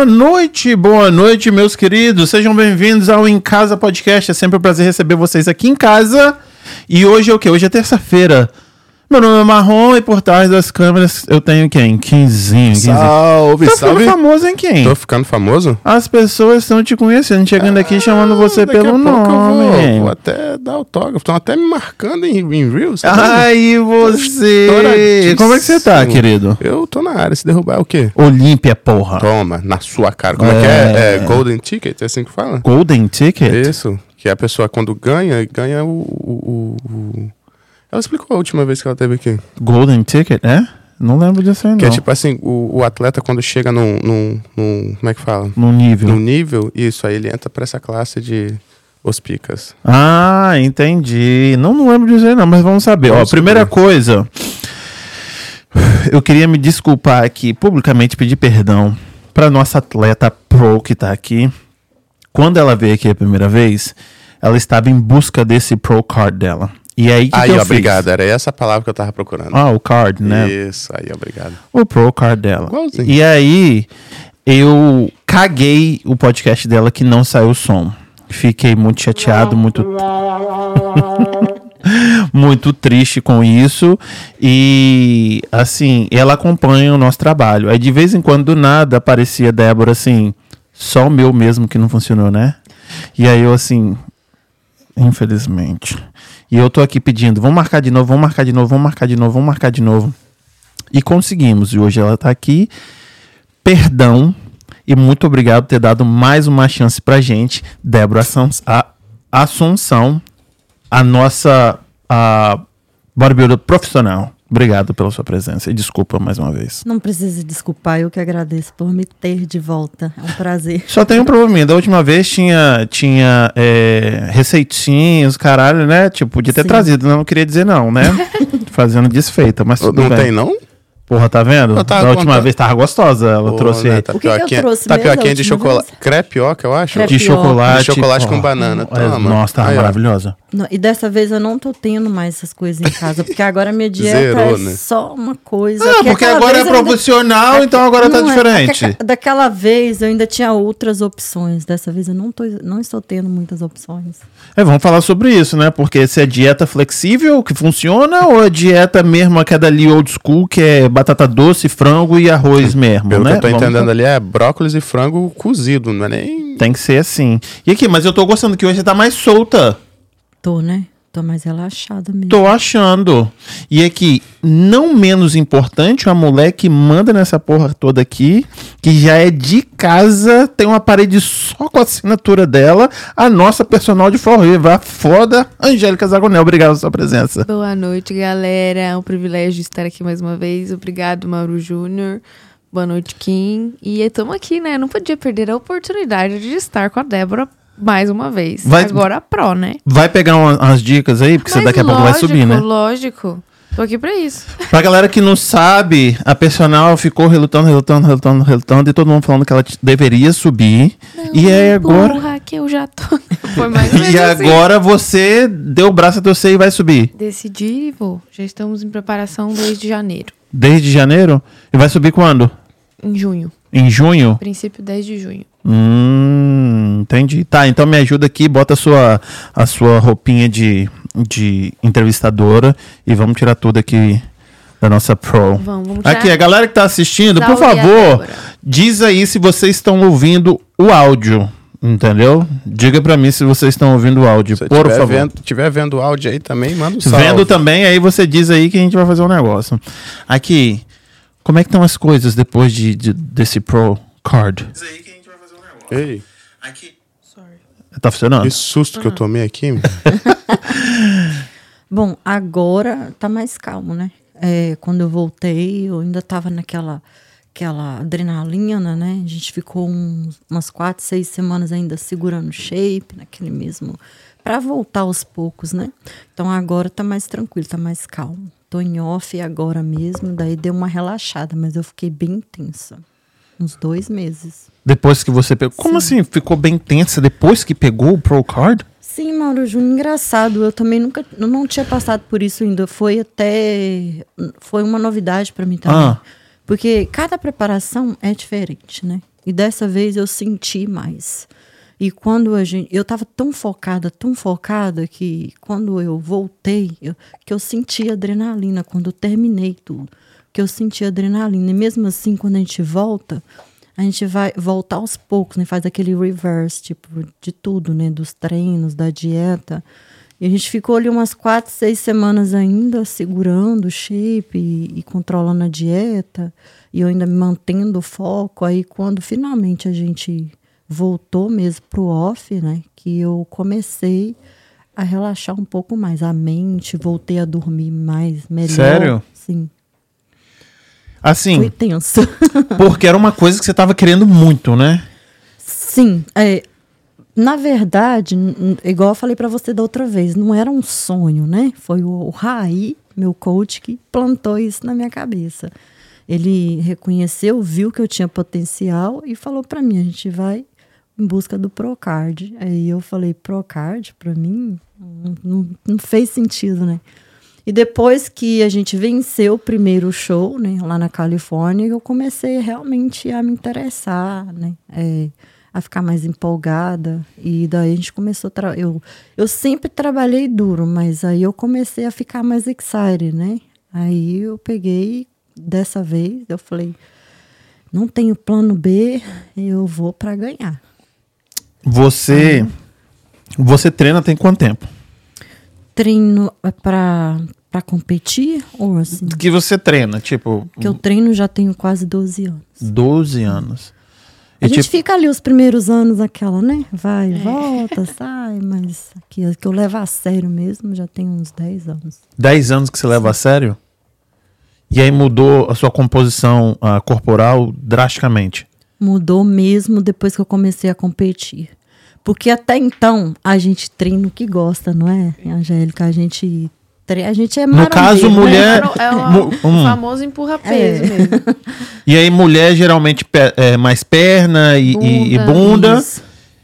Boa noite, boa noite, meus queridos. Sejam bem-vindos ao Em Casa Podcast. É sempre um prazer receber vocês aqui em casa. E hoje é o quê? Hoje é terça-feira. Meu nome é Marrom e por trás das câmeras eu tenho quem? Quinzinho. Salve, Tá ficando salve. famoso, hein, quem? Tô ficando famoso? As pessoas estão te conhecendo, chegando aqui chamando você Ah, pelo pouco eu nome. Vou, vou até dar autógrafo. Estão até me marcando em, em Reels. tá? Ai, você. Como é que você tá, querido? Eu tô na área. Se derrubar é o quê? Olímpia, porra. Toma, na sua cara. Como é, que é? É Golden Ticket? É assim que fala? Golden Ticket? Isso. Que a pessoa, quando ganha, ganha o- o- o- Ela explicou a última vez que ela teve aqui. Golden Ticket, é? Não lembro disso aí, não. Que é tipo assim, o, o atleta quando chega num, num, num- Como é que fala? No nível. Num nível, isso, aí ele entra pra essa classe de os picas. Ah, entendi. Não, não lembro disso aí, não, mas vamos saber. Ó, Vamos primeira saber. coisa. Eu queria me desculpar aqui, publicamente pedir perdão para nossa atleta pro que tá aqui. Quando ela veio aqui a primeira vez, ela estava em busca desse pro card dela. E aí, o que, aí, que eu ó, fiz? obrigado. Era essa palavra que eu tava procurando. Ah, o card, né? Isso, aí, obrigado. o Pro Card dela. Igualzinho. E aí, eu caguei o podcast dela que não saiu som. Fiquei muito chateado, muito. muito triste com isso. E, assim, ela acompanha o nosso trabalho. Aí, de vez em quando, do nada, aparecia Débora assim. Só o meu mesmo que não funcionou, né? E aí eu, assim. Infelizmente. E eu tô aqui pedindo, vamos marcar de novo, vamos marcar de novo, vamos marcar de novo, vamos marcar de novo. E conseguimos. E hoje ela tá aqui. Perdão. E muito obrigado por ter dado mais uma chance pra gente. Débora Assunção, a nossa a bodybuilder profissional. Obrigado pela sua presença. E desculpa mais uma vez. Não precisa desculpar, eu que agradeço por me ter de volta. É um prazer. Só tem um probleminha. Da última vez tinha, tinha é, receitinhas, caralho, né? Tipo, podia ter Sim. trazido, não queria dizer não, né? Fazendo desfeita, mas tudo Não bem. tem, não? Porra, tá vendo? Da última contando. vez tava gostosa. Ela Pô, trouxe né, O que que eu tapioquinha- trouxe mesmo Tapioquinha de última chocolate. vez? Crepioca, eu acho. Crepe- de chocolate. De chocolate com banana. olha, Toma. Nossa, tava Aí, maravilhosa. Não, e dessa vez eu não tô tendo mais essas coisas em casa, porque agora minha dieta Zerou, é né? só uma coisa. Ah, que porque agora é eu ainda- profissional, então agora tá Não, é- diferente. é que daquela vez eu ainda tinha outras opções. Dessa vez eu não, tô, não estou tendo muitas opções. É, vamos falar sobre isso, né? Porque se é dieta flexível que funciona ou é dieta mesmo aquela ali old school, que é batata doce, frango e arroz mesmo, Pelo né? que eu tô Vamos- entendendo ali é brócolis e frango cozido, não é nem. Tem que ser assim. E aqui, mas eu tô gostando que hoje você tá mais solta. Tô, né? Tô mais relaxada mesmo. Tô achando. E aqui, não menos importante, a mulher que manda nessa porra toda aqui, que já é de casa, tem uma parede só com a assinatura dela, a nossa personal de forró, a foda Angélica Zagonel. Obrigado pela sua presença. Boa noite, galera. É um privilégio estar aqui mais uma vez. Obrigado, Mauro Júnior. Boa noite, Kim. E estamos aqui, né? Não podia perder a oportunidade de estar com a Débora mais uma vez. Vai- Agora a Pro, né? Vai pegar uma- umas dicas aí, porque você Mas daqui a pouco vai subir, né? Lógico. Tô aqui pra isso. Pra galera que não sabe, a personal ficou relutando, relutando, relutando, relutando, e todo mundo falando que ela deveria subir. e aí agora. Porra, que eu já tô. Foi mais E assim. agora você deu o braço a torcer e vai subir. Decidi e vou. Já estamos em preparação desde janeiro. Desde janeiro? E vai subir quando? Em junho. Em junho? Princípio 10 de junho. Hum, entendi. Tá, então me ajuda aqui, bota a sua, a sua roupinha de, de entrevistadora e vamos tirar tudo aqui da nossa pro. Vamos, vamos tirar. Aqui, a galera que tá assistindo, por favor, diz aí se vocês estão ouvindo o áudio, entendeu? Diga pra mim se vocês estão ouvindo o áudio, Se por favor. Vendo, tiver vendo o áudio aí também, manda um salve. Vendo também, aí você diz aí que a gente vai fazer um negócio. Aqui, como é que estão as coisas depois de, de- desse Pro Card? Diz aí que Ei, Aqui. Tá funcionando? que susto que eu tomei aqui. Bom, agora tá mais calmo, né? É, quando eu voltei, eu ainda tava naquela aquela adrenalina, né? A gente ficou uns- umas quatro, seis semanas ainda segurando o shape, naquele mesmo. Pra voltar aos poucos, né? Então agora tá mais tranquilo, tá mais calmo. Tô em off agora mesmo, daí deu uma relaxada, mas eu fiquei bem tensa. Uns dois meses. Depois que você pegou. Como assim? Ficou bem tensa depois que pegou o Pro Card? Sim, Mauro Júnior, engraçado. Eu também nunca, eu não tinha passado por isso ainda. Foi até, foi uma novidade para mim também. Ah. Porque cada preparação é diferente, né? E dessa vez eu senti mais. E quando a gente. Eu estava tão focada, tão focada, que quando eu voltei, eu, que eu senti adrenalina quando eu terminei tudo. Que eu senti adrenalina. E mesmo assim, quando a gente volta, a gente vai voltar aos poucos, né? Faz aquele reverse, tipo, de tudo, né? Dos treinos, da dieta. E a gente ficou ali umas quatro, seis semanas ainda segurando o shape e, e controlando a dieta. E eu ainda mantendo o foco. Aí quando finalmente a gente voltou mesmo pro off, né? Que eu comecei a relaxar um pouco mais a mente, voltei a dormir mais, melhor. Sério? Sim. Assim, Foi tenso. porque era uma coisa que você tava querendo muito, né? Sim, é, na verdade, igual eu falei pra você da outra vez, não era um sonho, né? Foi o, o Raí, meu coach, que plantou isso na minha cabeça. Ele reconheceu, viu que eu tinha potencial e falou pra mim: a gente vai em busca do Procard. Aí eu falei: Procard, pra mim, não, não- não fez sentido, né? E depois que a gente venceu o primeiro show, né, lá na Califórnia, eu comecei realmente a me interessar, né, é, a ficar mais empolgada. E daí a gente começou eu Eu sempre trabalhei duro, mas aí eu comecei a ficar mais excited, né? Aí eu peguei, dessa vez, eu falei: não tenho plano B, eu vou para ganhar. Você. Você treina tem quanto tempo? Treino para para competir ou assim? Que você treina, tipo, Que eu treino já tenho quase 12 anos. 12 anos. E A gente tipo, fica ali os primeiros anos aquela, né? Vai, volta, sai, mas aqui, que eu levo a sério mesmo já tem uns 10 anos. 10 anos que você leva a sério? E aí mudou a sua composição ah, corporal drasticamente. Mudou mesmo depois que eu comecei a competir. Porque até então a gente treina o que gosta, não é, Angélica? A gente, a gente é No caso, né? mulher- É, o- hum. famoso empurra-peso É. mesmo. E aí mulher geralmente é mais perna e bunda. E, e Bunda.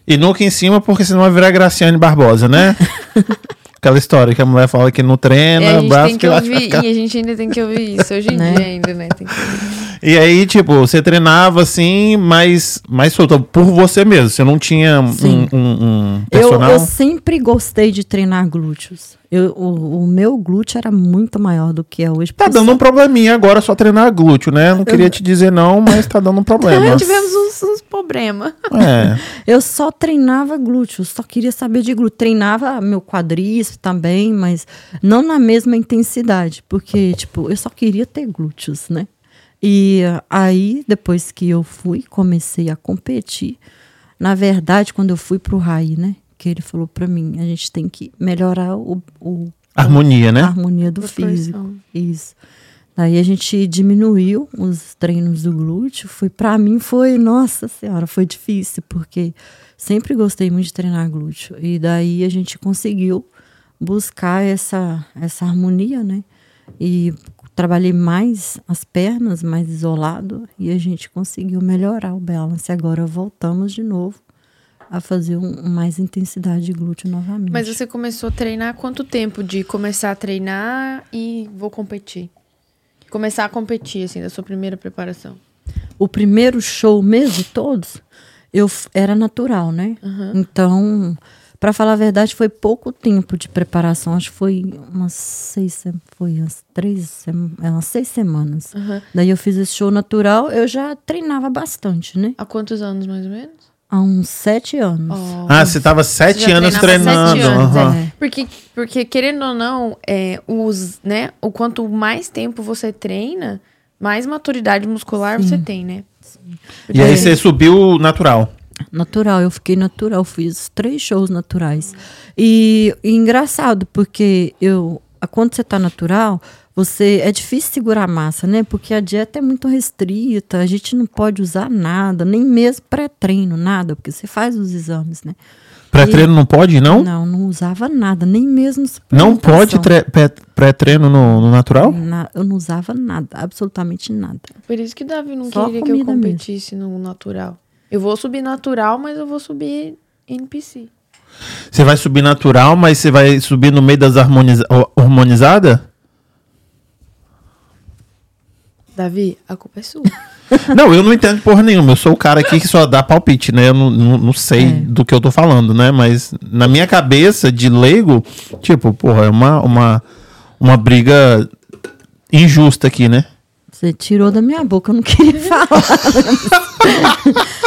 e nunca em cima, porque senão vai virar Graciane Barbosa, né? Aquela história que a mulher fala que não treina, E a gente braço tem que que ela ouvir, e a gente ainda tem que ouvir isso hoje em Né? dia ainda, né? Tem que ouvir. E aí, tipo, você treinava assim, mais solta, por você mesmo. Você não tinha um, um, um Eu, personal. eu sempre gostei de treinar glúteos. Eu, o, o meu glúteo era muito maior do que é hoje. Tá dando um probleminha agora só treinar glúteo, né? Não queria te dizer não, mas tá dando um problema. Tivemos uns, uns problemas. É. Eu só treinava glúteos, só queria saber de glúteo. Treinava meu quadríceps também, mas não na mesma intensidade, porque, tipo, eu só queria ter glúteos, né? E aí, depois que eu fui, comecei a competir. Na verdade, quando eu fui pro Raí, né? Que ele falou pra mim, a gente tem que melhorar o, o Harmonia, né? a harmonia do físico. Isso. Daí a gente diminuiu os treinos do glúteo. Foi para mim foi, nossa senhora, foi difícil porque sempre gostei muito de treinar glúteo. E daí a gente conseguiu buscar essa essa harmonia, né? E trabalhei mais as pernas, mais isolado e a gente conseguiu melhorar o balance. Agora voltamos de novo a fazer um, mais intensidade de glúteo novamente. Mas você começou a treinar quanto tempo de começar a treinar e vou competir? Começar a competir, assim, da sua primeira preparação. o primeiro show mesmo, todos, eu era natural, né? Então, para falar a verdade, foi pouco tempo de preparação. Acho que foi umas seis, se- foi umas três, é, umas seis semanas. Aham. Daí eu fiz esse show natural, eu já treinava bastante, né? Há quantos anos, mais ou menos? Há uns sete anos. Oh. Ah, você tava sete Você anos treinando. sete anos, aham. é. Porque, porque querendo ou não, é, os, né, o quanto mais tempo você treina, mais maturidade muscular você tem, né? E aí você subiu natural. Natural, eu fiquei natural, fiz três shows naturais. E, e engraçado, porque eu, a- quando você tá natural, você é difícil segurar a massa, né? Porque a dieta é muito restrita, a gente não pode usar nada, nem mesmo pré-treino, nada, porque você faz os exames, né? Pré-treino não pode, não? Não, não usava nada, nem mesmo Não pode pré-treino no, no natural? Na- eu não usava nada, absolutamente nada. Por isso que Davi não Só queria que eu comida mesmo. competisse no natural. Eu vou subir natural, mas eu vou subir NPC. Você vai subir natural, mas você vai subir no meio das harmoniza- hormonizadas? Davi, a culpa é sua. Não, eu não entendo porra nenhuma. Eu sou o cara aqui que só dá palpite, né? Eu não, não, não sei É. do que eu tô falando, né? Mas na minha cabeça de leigo, tipo, porra, é uma, uma, uma briga injusta aqui, né? Você tirou da minha boca, eu não queria falar.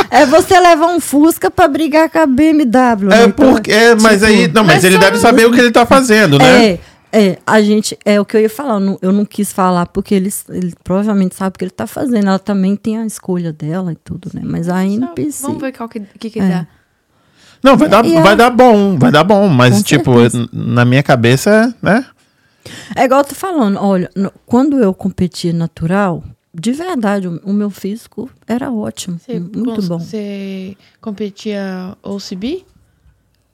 é você levar um Fusca pra brigar com a BMW. né? É Então, porque. É, mas tipo, aí. Não, mas é ele deve saber o que ele tá fazendo, né? É, é, a gente, é o que eu ia falar, eu não, eu não quis falar porque ele, ele provavelmente sabe o que ele tá fazendo, ela também tem a escolha dela e tudo, né, mas a NPC, Vamos ver qual que, que, que É. dá. Não, vai dar, E a- vai dar bom, vai dar bom. Mas, Com tipo, certeza. na minha cabeça, né? É igual eu tô falando, olha, no- quando eu competi natural, de verdade, o, o meu físico era ótimo, Você, muito bom, Você competia OCB?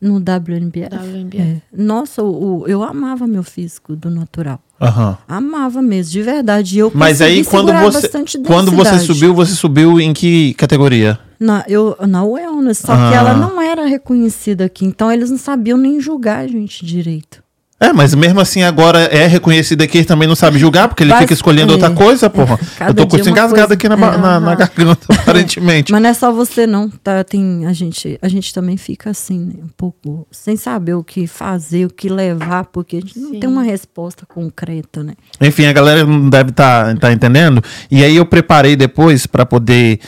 no WNBF. WNBF. É. Nossa, o, o- eu amava meu físico do natural. Aham. Amava mesmo, de verdade. Eu Mas aí, quando você, quando você subiu, você subiu em que categoria? Na, eu, na Wellness, só Ah. que ela não era reconhecida aqui, então eles não sabiam nem julgar a gente direito. É, mas mesmo assim agora é reconhecido aqui, ele também não sabe julgar, porque ele fica escolhendo é, outra coisa, porra. cada Eu tô com isso engasgado coisa. aqui na, É, na, na garganta, aparentemente. Mas não é só você não, tá? Tem a gente, a gente também fica assim, né, um pouco sem saber o que fazer, o que levar, porque a gente não Sim. tem uma resposta concreta, né? Enfim, a galera não deve estar tá, entendendo. E aí eu preparei depois para poder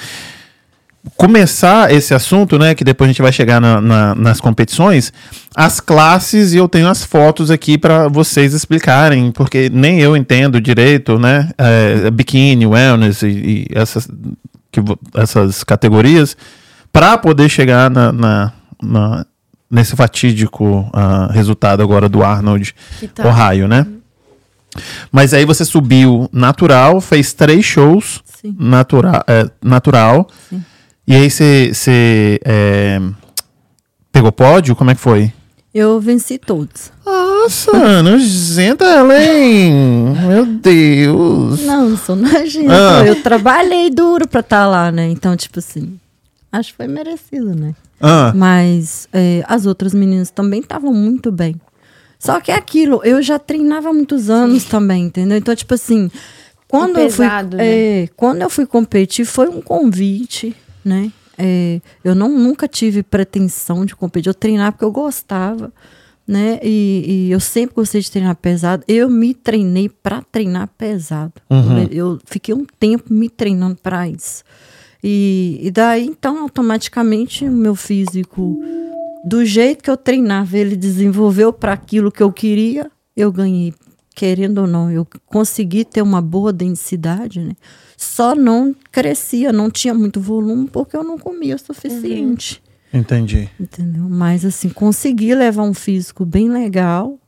começar esse assunto, né? Que depois a gente vai chegar na- na- nas competições, as classes e eu tenho as fotos aqui para vocês explicarem, porque nem eu entendo direito, né? É, biquíni, wellness e, e essas, que essas categorias, para poder chegar na, na- na- nesse fatídico ah, resultado agora do Arnold tá. Ohio, né? Mas aí você subiu natural, fez três shows Sim. natura, é, natural. Sim. E aí você é, pegou pódio? Como é que foi? Eu venci todos. Nossa, nojenta ela, hein? Meu Deus. Não, não sou nojenta. Ah. Eu trabalhei duro pra estar lá, né? Então, tipo assim, acho que foi merecido, né? Ah, Mas é, as outras meninas também estavam muito bem. Só que é aquilo, eu já treinava há muitos anos também, entendeu? Então, tipo assim, quando eu fui. pesado, né? é, quando eu fui competir, foi um convite, né? É, eu não, nunca tive pretensão de competir. Eu treinava porque eu gostava, né? E, e eu sempre gostei de treinar pesado. Eu me treinei para treinar pesado. Uhum. Eu, eu fiquei um tempo me treinando para isso. E, e daí, então, automaticamente, o meu físico, do jeito que eu treinava, ele desenvolveu para aquilo que eu queria, eu ganhei. Querendo ou não, eu consegui ter uma boa densidade, né? Só não crescia, não tinha muito volume, porque eu não comia o suficiente. entendi. Entendeu? Mas assim, consegui levar um físico bem legal.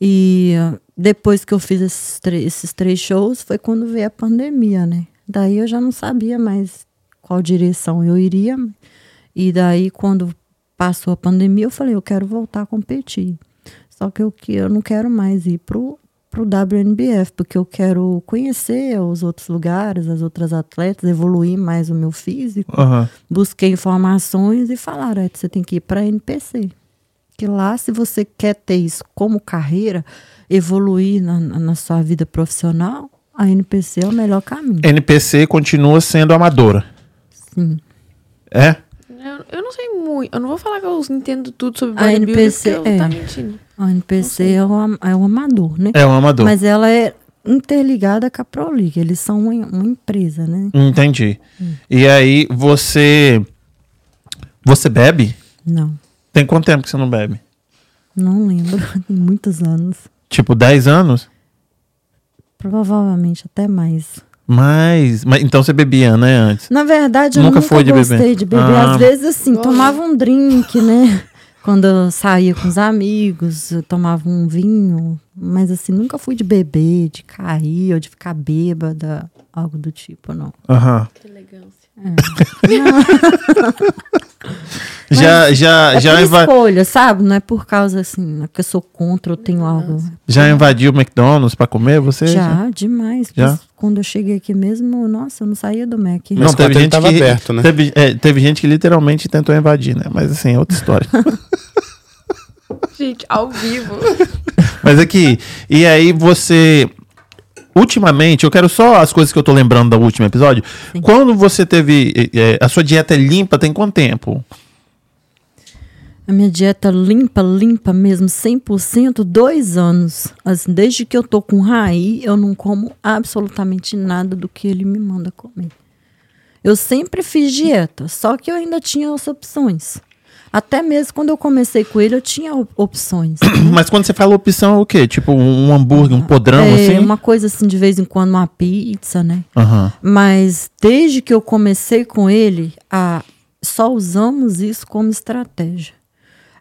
E depois que eu fiz esses, esses três shows, foi quando veio a pandemia, né? Daí eu já não sabia mais qual direção eu iria. E daí, quando passou a pandemia, eu falei, eu quero voltar a competir. Só que eu, que eu não quero mais ir pro, pro WNBF, porque eu quero conhecer os outros lugares, as outras atletas, evoluir mais o meu físico Aham. busquei informações e falaram, é, você tem que ir para a NPC. Que lá, se você quer ter isso como carreira, evoluir na na sua vida profissional, a NPC é o melhor caminho. NPC continua sendo amadora. Sim. É? Eu, eu não sei muito. Eu não vou falar que eu entendo tudo sobre A bodybuilding, NPC porque eu é. tá mentindo. A NPC é o, am- é o amador, né? É um amador. Mas ela é interligada com a Pro League. Eles são uma, uma empresa, né? Entendi. E aí você. Você bebe? Não, Tem quanto tempo que você não bebe? não lembro. Tem muitos anos. Tipo, 10 anos? Provavelmente até mais. Mas, mas então você bebia, né, antes? Na verdade, eu Nunca nunca, foi de gostei beber? de beber. Ah. Às vezes, assim, tomava um drink, né? Quando eu saía com os amigos, eu tomava um vinho. Mas, assim, nunca fui de beber, de cair ou de ficar bêbada, algo do tipo, não. Aham. Que elegância. Já, já, É já, por inva- escolha, sabe? Não é por causa, assim, é que eu sou contra ou tenho algo. já invadiu o McDonald's pra comer, você? Já, demais. Já? Quando eu cheguei aqui mesmo, nossa, eu não saía do Mac. Mas Não, teve gente tava que aberto, né? Teve, é, teve gente que literalmente tentou invadir, né? Mas assim, é outra história. Gente, ao vivo. Mas aqui, e aí você ultimamente, eu quero só as coisas que eu tô lembrando do último episódio. Sim. Quando você teve. eh, a sua dieta é limpa, tem quanto tempo? A minha dieta limpa, limpa mesmo, 100%, dois anos. Assim, desde que eu tô com Raí, eu não como absolutamente nada do que ele me manda comer. Eu sempre fiz dieta, só que eu ainda tinha as opções. Até mesmo quando eu comecei com ele, eu tinha op- opções. Mas quando você fala opção, é o quê? Tipo um hambúrguer, um podrão, é, assim? uma coisa assim, de vez em quando, uma pizza, né? Aham. Mas desde que eu comecei com ele, a, só usamos isso como estratégia.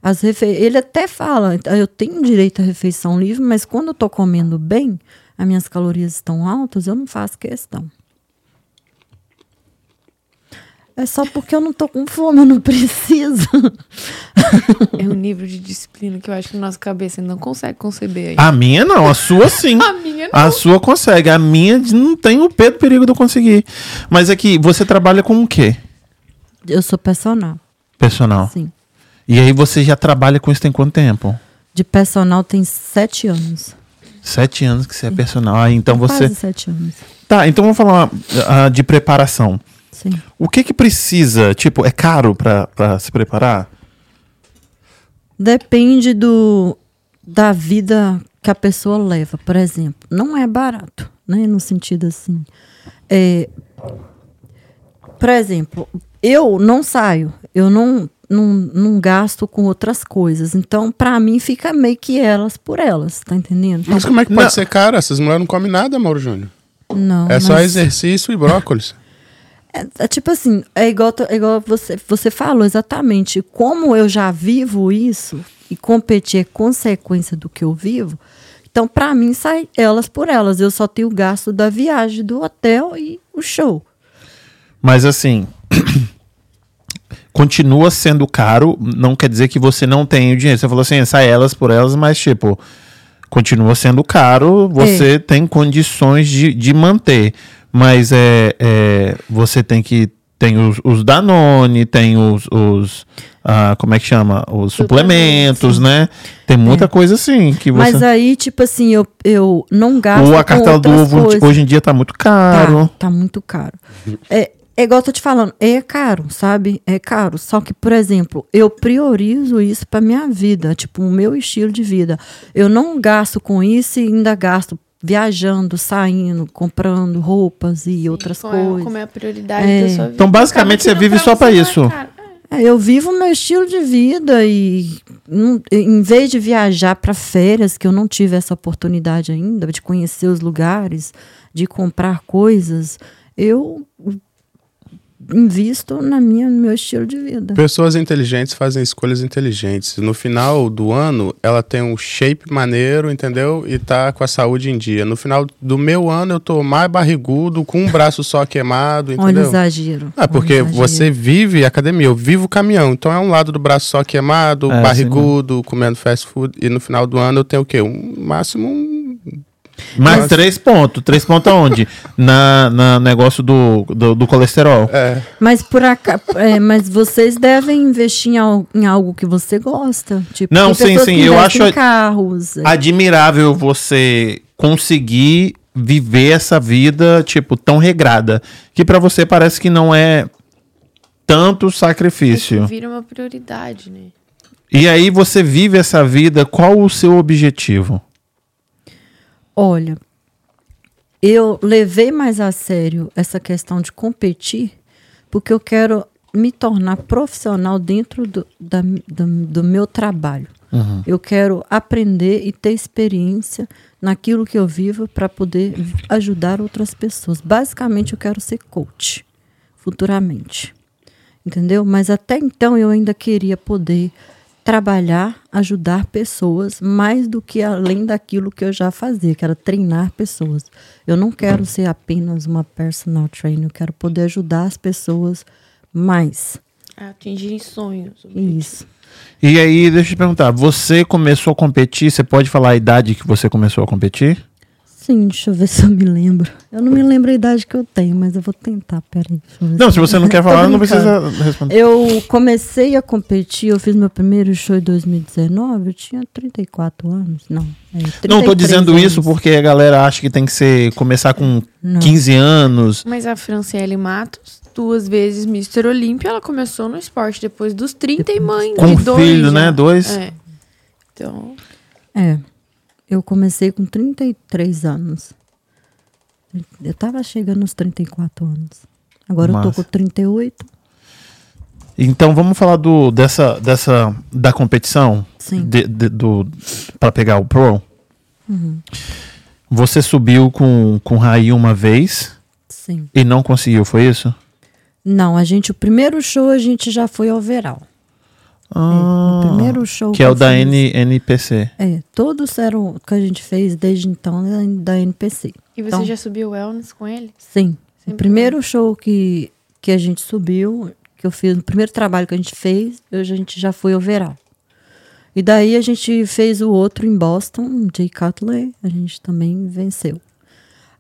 As refe... Ele até fala, eu tenho direito à refeição livre, mas quando eu tô comendo bem, as minhas calorias estão altas, eu não faço questão. É só porque eu não tô com fome, eu não preciso. É um nível de disciplina que eu acho que nossa cabeça não consegue conceber aí. A minha não, a sua sim. A minha não. A sua consegue, a minha não tem o pé do perigo de eu conseguir. Mas aqui, você trabalha com o quê? Eu sou personal, Personal. sim. E aí você já trabalha com isso tem quanto tempo? De personal tem sete anos. Sete anos que você é personal. Ah, então você. Quase sete anos. Tá, então vamos falar ah, de preparação. Sim. O que que precisa? Tipo, é caro pra, pra se preparar? Depende do da vida que a pessoa leva, por exemplo. Não é barato, né? No sentido assim. É, por exemplo, eu não saio, eu não, não, não gasto com outras coisas. Então, pra mim, fica meio que elas por elas, tá entendendo? Mas como é que pode Não. ser caro? Essas mulheres não comem nada, Mauro Júnior. Não, É só mas- exercício e brócolis. É, é tipo assim, é igual, é igual você, você falou exatamente. Como eu já vivo isso e competir é consequência do que eu vivo, então pra mim sai elas por elas. Eu só tenho o gasto da viagem, do hotel e o show. Mas assim, continua sendo caro, não quer dizer que você não tem o dinheiro. Você falou assim, sai elas por elas, mas tipo, continua sendo caro, você tem condições de, de manter. Mas é, é, você tem que. Tem os, os Danone, tem os. os ah, como é que chama? Os suplementos, né? Tem muita coisa assim que você. Mas aí, tipo assim, eu, eu não gasto. Ou a cartela do ovo coisas. hoje em dia tá muito caro. Tá, tá muito caro. É, é igual eu tô te falando, é caro, sabe? É caro. Só que, por exemplo, eu priorizo isso pra minha vida, tipo, o meu estilo de vida. Eu não gasto com isso e ainda gasto viajando, saindo, comprando roupas e outras Como é- coisas. Como é a prioridade É. da sua vida. Então, basicamente, você vive só pra você isso. não é. É. É, eu vivo o meu estilo de vida e em vez de viajar para férias, que eu não tive essa oportunidade ainda, de conhecer os lugares, de comprar coisas, eu invisto na minha, no meu estilo de vida. Pessoas inteligentes fazem escolhas inteligentes. No final do ano, ela tem um shape maneiro, entendeu? E tá com a saúde em dia. No final do meu ano, eu tô mais barrigudo, com um braço só queimado, Olha o entendeu? exagero. Ah, porque exagero. você vive academia, eu vivo caminhão. Então é um lado do braço só queimado, É, barrigudo, comendo fast food. E no final do ano eu tenho o quê? Um máximo um. Mas três pontos. Três pontos aonde? na, na negócio do, do, do colesterol. É. Mas por aca- é, mas vocês devem investir em algo, em algo que você gosta. Tipo, Não, sim, sim, que eu acho carros. é. Admirável você conseguir viver essa vida, tipo, tão regrada. Que pra você parece que não é tanto É sacrifício. vira uma prioridade, né? E aí você vive essa vida, qual o seu objetivo? Olha, eu levei mais a sério essa questão de competir porque eu quero me tornar profissional dentro do, da- do, do meu trabalho. Eu quero aprender e ter experiência naquilo que eu vivo para poder ajudar outras pessoas. Basicamente, eu quero ser coach futuramente. Entendeu? Mas até então eu ainda queria poder trabalhar, ajudar pessoas mais do que além daquilo que eu já fazia, que era treinar pessoas. Eu não quero ser apenas uma personal trainer, eu quero poder ajudar as pessoas mais. A atingir sonhos. Isso. E aí, deixa eu te perguntar, você começou a competir, você pode falar a idade que você começou a competir? Sim, deixa eu ver se eu me lembro. Eu não me lembro a idade que eu tenho, mas eu vou tentar, peraí. deixa eu ver Não, se você não quer falar, não precisa responder. Eu comecei a competir, eu fiz meu primeiro show em 2019, eu tinha 34 anos. Não, é, Não, tô 33 dizendo anos. isso porque a galera acha que tem que ser começar com Não. 15 anos. Mas a Franciele Matos, duas vezes Mr. Olímpia, ela começou no esporte depois dos 30 e mãe Com de dois. filho, já. né? Dois. É. Então, É, eu comecei com 33 anos. Eu tava chegando nos 34 anos. Agora eu Massa. tô com 38. Então vamos falar do dessa dessa da competição Sim. de, de- do para pegar o pro. Uhum. Você subiu com com Raí uma vez Sim. e não conseguiu, foi isso? Não, a gente, o primeiro show a gente já foi ao Veral. Ah, o primeiro show que é o eu da fiz- N, NPC. É, todos eram que a gente fez desde então é da NPC. e você Então- já subiu wellness com ele? Sim. O Sempre primeiro show que, que a gente subiu, que eu fiz, o primeiro trabalho que a gente fez, eu- a gente já foi ao Veral. E daí a gente fez o outro em Boston, Jay Cutler, a gente também venceu.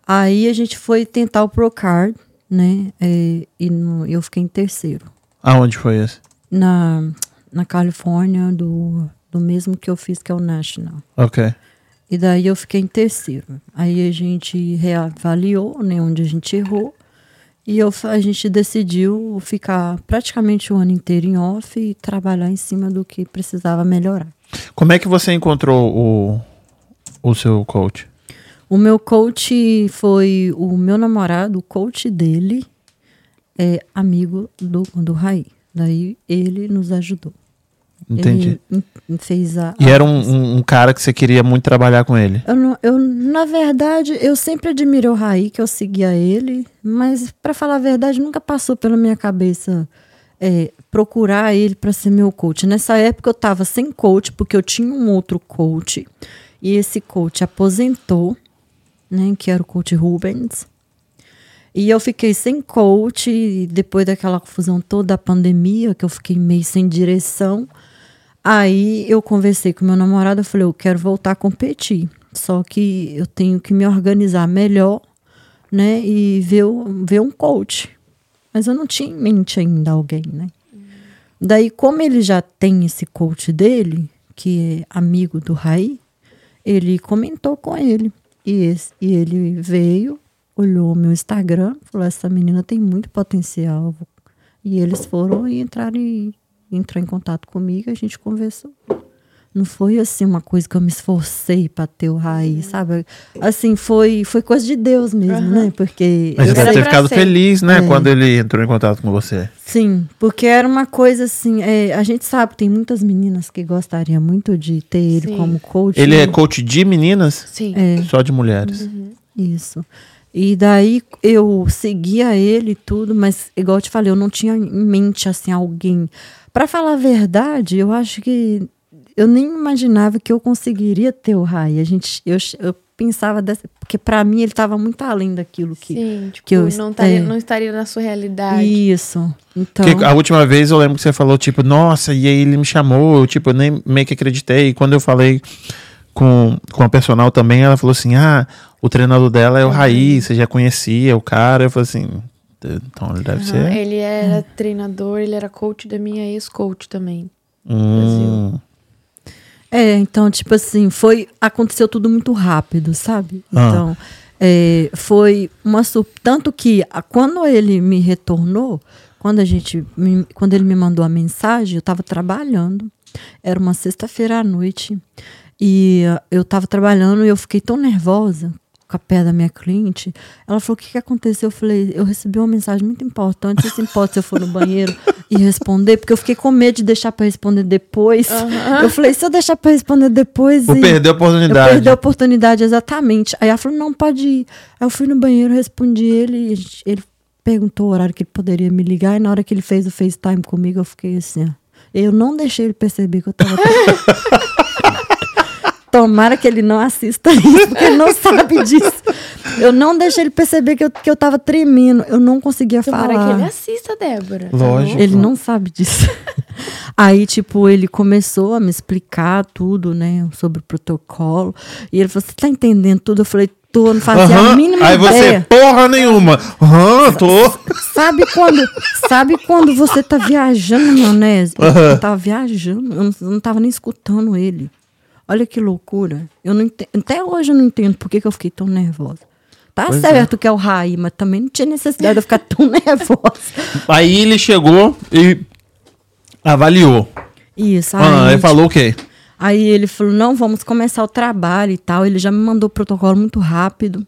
Aí a gente foi tentar o Procard, né? é, e no- eu fiquei em terceiro. Aonde foi esse? Na, na Califórnia, do, do mesmo que eu fiz, que é o National. Ok. E daí eu fiquei em terceiro. Aí a gente reavaliou, né, onde a gente errou. E eu, a gente decidiu ficar praticamente o ano inteiro em off e trabalhar em cima do que precisava melhorar. Como é que você encontrou o o seu coach? O meu coach foi o meu namorado, o coach dele é amigo do, do Raí. Daí ele nos ajudou. Entendi. Ele em- fez a. E era um, um, um cara que você queria muito trabalhar com ele. Eu, não- eu, na verdade, eu sempre admirei o Raí, que eu seguia ele, mas, para falar a verdade, nunca passou pela minha cabeça é, procurar ele para ser meu coach. Nessa época eu estava sem coach, porque eu tinha um outro coach, e esse coach aposentou, né, que era o coach Rubens. E eu fiquei sem coach, e depois daquela confusão toda da pandemia, que eu fiquei meio sem direção. Aí eu conversei com meu namorado, eu falei, eu quero voltar a competir. Só que eu tenho que me organizar melhor, né? E ver, ver um coach. Mas eu não tinha em mente ainda alguém, né? Daí, como ele já tem esse coach dele, que é amigo do Raí, ele comentou com ele. E, esse- e ele veio, olhou o meu Instagram, falou: essa menina tem muito potencial. E eles foram e entraram em, entrou em contato comigo, a gente conversou. Não foi assim uma coisa que eu me esforcei para ter o raiz, sabe? Assim, foi, foi coisa de Deus mesmo, né? Porque Mas eu você deve ter ficado ser. feliz, né? É. Quando ele entrou em contato com você. Sim, porque era uma coisa assim. é, a gente sabe, tem muitas meninas que gostariam muito de ter ele Sim. como coach. Ele é né? coach de meninas? Sim. É. Só de mulheres. Isso. E daí eu seguia ele e tudo, mas igual eu te falei, eu não tinha em mente assim alguém. Pra falar a verdade, eu acho que eu nem imaginava que eu conseguiria ter o Rai. A gente, eu, eu pensava dessa, porque pra mim ele tava muito além daquilo que. Sim, tipo, que eu- não, estaria, é. não estaria na sua realidade. Isso. Então. Porque a última vez eu lembro que você falou, tipo, nossa, e aí ele me chamou, eu, tipo, eu nem meio que acreditei. E quando eu falei com, com a personal também, ela falou assim: ah, o treinador dela é o Raí, você já conhecia o cara. Eu falei assim, então ele deve Aham, ser. Ele era treinador, ele era coach da minha ex-coach também. Hum, É, então, tipo assim, foi. Aconteceu tudo muito rápido, sabe? Ah. Então, é, foi uma. Tanto que a- quando ele me retornou, quando a gente. me- quando ele me mandou a mensagem, eu tava trabalhando. Era uma sexta-feira à noite. E ah, eu tava trabalhando e eu fiquei tão nervosa com a pé da minha cliente. Ela falou: o que, que aconteceu? Eu falei, eu recebi uma mensagem muito importante. Você se importa se eu for no banheiro e responder? Porque eu fiquei com medo de deixar para responder depois. Eu falei, se eu deixar para responder depois. vou e- perder a eu oportunidade. perdi a oportunidade, exatamente. Aí ela falou, não, pode ir. Aí eu fui no banheiro, respondi ele, e ele perguntou o horário que ele poderia me ligar, e na hora que ele fez o FaceTime comigo, eu fiquei assim, ó. Eu não deixei ele perceber que eu tava... Tomara que ele não assista isso, porque ele não sabe disso. Eu não deixei ele perceber que eu, que eu tava tremendo. Eu não conseguia Tomara falar. que ele assista, Débora. tá Lógico. Ele não sabe disso. Aí, tipo, ele começou a me explicar tudo, né, sobre o protocolo. E ele falou: Você tá entendendo tudo? Eu falei: tô, não fazia a Aham. mínima Aí você, ideia. porra nenhuma. Aham, tô. Sabe quando, sabe quando você tá viajando maionese? Aham. Eu tava viajando, eu não, eu não tava nem escutando ele. Olha que loucura. Eu não ente- até hoje eu não entendo por que, que eu fiquei tão nervosa. Tá Pois certo que é o Raí, mas também não tinha necessidade de eu ficar tão nervosa. Aí ele chegou e avaliou. Isso, aí, Ah, ele falou o quê? aí ele falou, não, vamos começar o trabalho e tal. Ele já me mandou o protocolo muito rápido.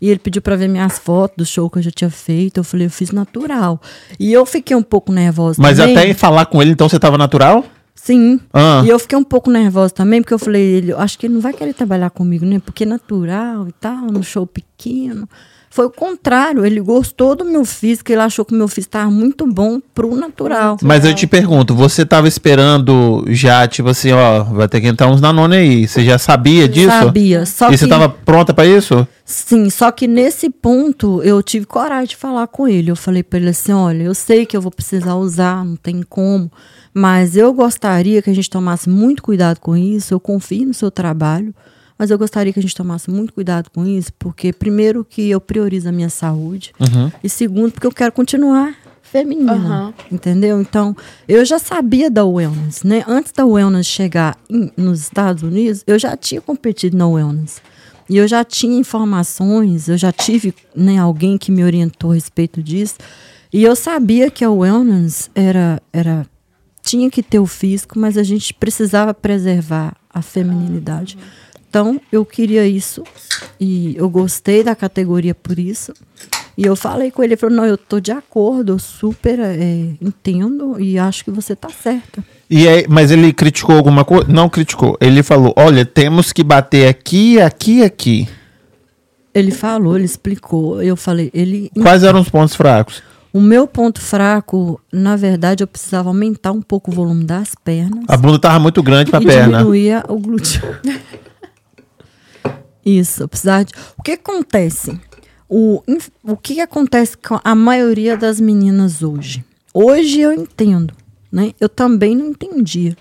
E ele pediu pra ver minhas fotos do show que eu já tinha feito. Eu falei, eu fiz natural. E eu fiquei um pouco nervosa Mas também. até falar com ele, então você tava natural? Sim. Ah. E eu fiquei um pouco nervosa também, porque eu falei, ele, acho que ele não vai querer trabalhar comigo, né? Porque é natural e tal, no show pequeno. Foi o contrário, ele gostou do meu físico, ele achou que o meu físico estava muito bom pro natural. Mas eu te pergunto, você tava esperando já, tipo assim, ó, vai ter que entrar uns Danone aí. Você já sabia disso? Sabia, só e que... você tava pronta pra isso? Sim, só que nesse ponto eu tive coragem de falar com ele. Eu falei para ele assim: olha, eu sei que eu vou precisar usar, não tem como, mas eu gostaria que a gente tomasse muito cuidado com isso. Eu confio no seu trabalho, mas eu gostaria que a gente tomasse muito cuidado com isso, porque, primeiro, que eu priorizo a minha saúde, e segundo, porque eu quero continuar feminina, Aham. entendeu? Então, eu já sabia da wellness, né? Antes da wellness chegar em- nos Estados Unidos, eu já tinha competido na wellness. E eu já tinha informações, eu já tive né, alguém que me orientou a respeito disso. E eu sabia que a wellness era, era tinha que ter o físico, mas a gente precisava preservar a feminilidade. Então, eu queria isso e eu gostei da categoria por isso. E eu falei com ele, ele falou, não, eu tô de acordo, eu super é, entendo e acho que você tá certa. E aí, mas ele criticou alguma coisa? Não criticou. Ele falou: olha, temos que bater aqui, aqui, aqui. Ele falou, ele explicou, eu falei, ele Quais eram os pontos fracos? O meu ponto fraco, na verdade, eu precisava aumentar um pouco o volume das pernas A bunda tava muito grande pra e perna. diminuir o glúteo. Isso, eu precisava de... O que acontece? O, o que que acontece com a maioria das meninas hoje? Hoje eu entendo, né? Eu também não entendia.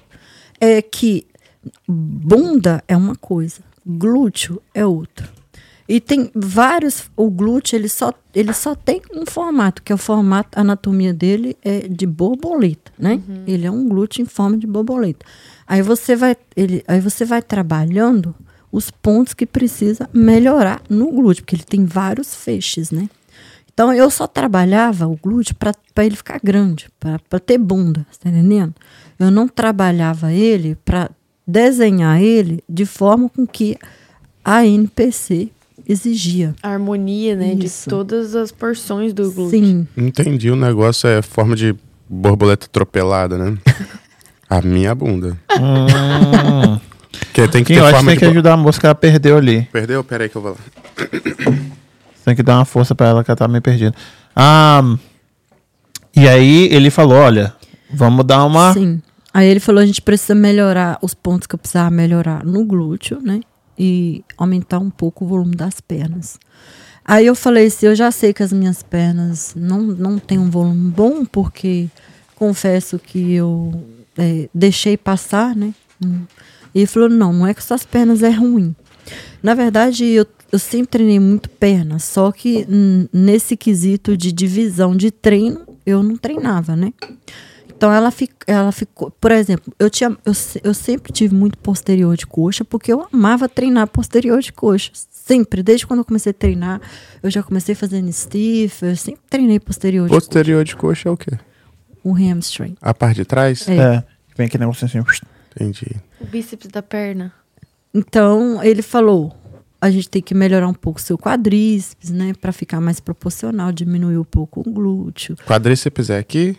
É que bunda é uma coisa, glúteo é outra. E tem vários. O glúteo ele só, ele só tem um formato, que é o formato, a anatomia dele é de borboleta, né? Ele é um glúteo em forma de borboleta. Aí você vai, ele, aí você vai trabalhando os pontos que precisa melhorar no glúteo, porque ele tem vários feixes, né? Então eu só trabalhava o glúteo para ele ficar grande, para ter bunda, tá entendendo? Eu não trabalhava ele para desenhar ele de forma com que a NPC exigia. A harmonia, né? Isso. De todas as porções do glúteo. Sim, Entendi, o negócio é forma de borboleta atropelada, né? a minha bunda. Hum. Que tem que Quem ter eu acho que forma tem de... que ajudar a moça que ela perdeu ali. Perdeu? Pera aí que eu vou lá. Tem que dar uma força pra ela que ela tá meio perdida. Ah, e aí ele falou: olha, vamos dar uma. sim. Aí ele falou: a gente precisa melhorar os pontos que eu precisava melhorar no glúteo, né? E aumentar um pouco o volume das pernas. Aí eu falei assim: eu já sei que as minhas pernas não, não têm um volume bom, porque confesso que eu é, deixei passar, né? E ele falou: não, não é que suas pernas é ruim. Na verdade, eu, eu sempre treinei muito perna, só que nesse quesito de divisão de treino, eu não treinava, né? Então ela, ela ficou, por exemplo, eu, tinha, eu, eu sempre tive muito posterior de coxa, porque eu amava treinar posterior de coxa. Sempre, desde quando eu comecei a treinar, eu já comecei fazendo stiff, eu sempre treinei posterior de Posterior de coxa é o quê? coxa, o hamstring. A parte de trás? É. É, vem aquele negócio assim. Entendi. O bíceps da perna. Então, ele falou: a gente tem que melhorar um pouco o seu quadríceps, né? Pra ficar mais proporcional, diminuir um pouco o glúteo. Quadríceps é aqui?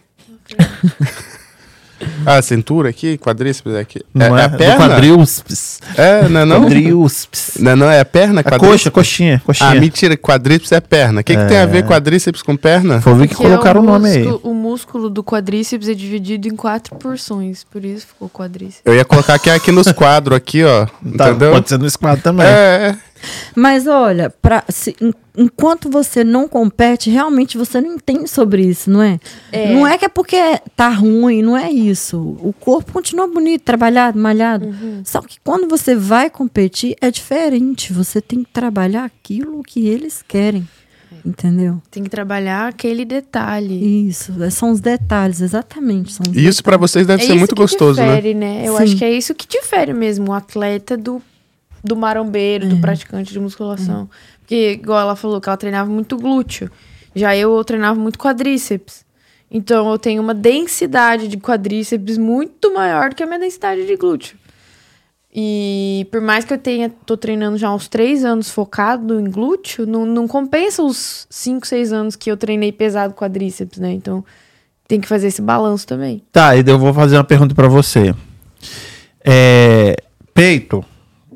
Ah, cintura aqui? Quadríceps é aqui? Não é, é a Do perna? quadríceps. É, não é não? Quadríceps. Não, é não é a perna? A quadríceps? coxa, coxinha, coxinha. Ah, mentira, quadríceps é perna. O que, que tem a ver quadríceps com perna? Foi ver que Que colocaram é o nome aí. O músculo do quadríceps é dividido em quatro porções. Por isso ficou quadríceps. Eu ia colocar aqui, aqui nos quadros, aqui, ó. Tá, entendeu? pode ser no esquadro também. É, é. Mas olha, pra, se- en- enquanto você não compete, realmente você não entende sobre isso, não é? É. Não é que é porque tá ruim, não é isso. O corpo continua bonito, trabalhado, malhado. Só que quando você vai competir, é diferente. Você tem que trabalhar aquilo que eles querem. Entendeu? Tem que trabalhar aquele detalhe. Isso. é- São os detalhes, exatamente. São os E isso pra vocês deve é ser isso muito que gostoso, né? difere, né? Eu Sim. acho que é isso que difere mesmo o atleta do, do marombeiro, É. do praticante de musculação. Porque, igual ela falou, que ela treinava muito glúteo. Já eu, eu treinava muito quadríceps. Então, eu tenho uma densidade de quadríceps muito maior do que a minha densidade de glúteo. E por mais que eu tenha, tô treinando já há uns três anos focado em glúteo, não, não compensa os cinco, seis anos que eu treinei pesado quadríceps, né? Então, tem que fazer esse balanço também. Tá, e eu vou fazer uma pergunta pra você. É, peito,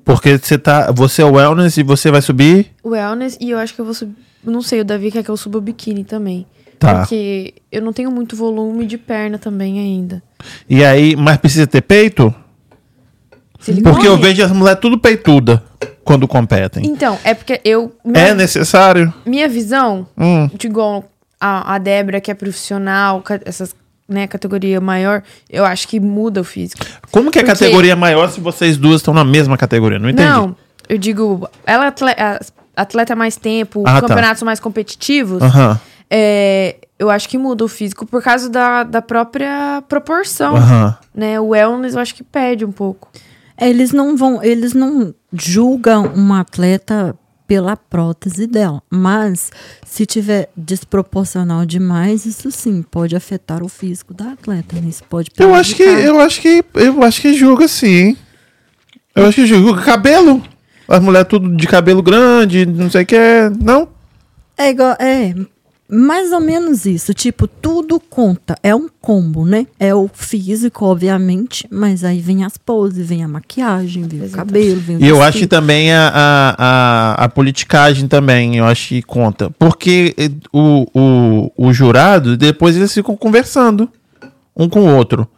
porque você tá, você é wellness e você vai subir? Wellness, e eu acho que eu vou subir. Não sei, o Davi quer que eu suba o biquíni também. Tá. Porque eu não tenho muito volume de perna também ainda. E aí, mas precisa ter peito? Porque eu vejo as mulheres tudo peituda quando competem. Então, é porque eu. É Minha, necessário? minha visão, Hum. de igual a, a Débora, que é profissional, essas, né, categoria maior, eu acho que muda o físico. Como que é Porque- categoria maior se vocês duas estão na mesma categoria? Não entendi. Não, eu digo, ela é atleta, atleta há mais tempo, Ah, tá. campeonatos mais competitivos. É, eu acho que muda o físico por causa da, da própria proporção. Né? O wellness eu acho que perde um pouco. Eles não vão, eles não julgam uma atleta pela prótese dela, mas se tiver desproporcional demais, isso sim pode afetar o físico da atleta, né? Isso pode Eu acho que, prejudicar. eu acho que, eu acho que julga sim. Eu acho que julga cabelo. As mulheres tudo de cabelo grande, não sei o que, não? É igual, é mais ou menos isso, tipo, tudo conta, é um combo, né? É o físico, obviamente, mas aí vem as poses, vem a maquiagem, vem o cabelo, vem o E eu acho que também a, a, a, a politicagem também, eu acho que conta. Porque eh, o, o, o jurado, depois eles ficam conversando um com o outro.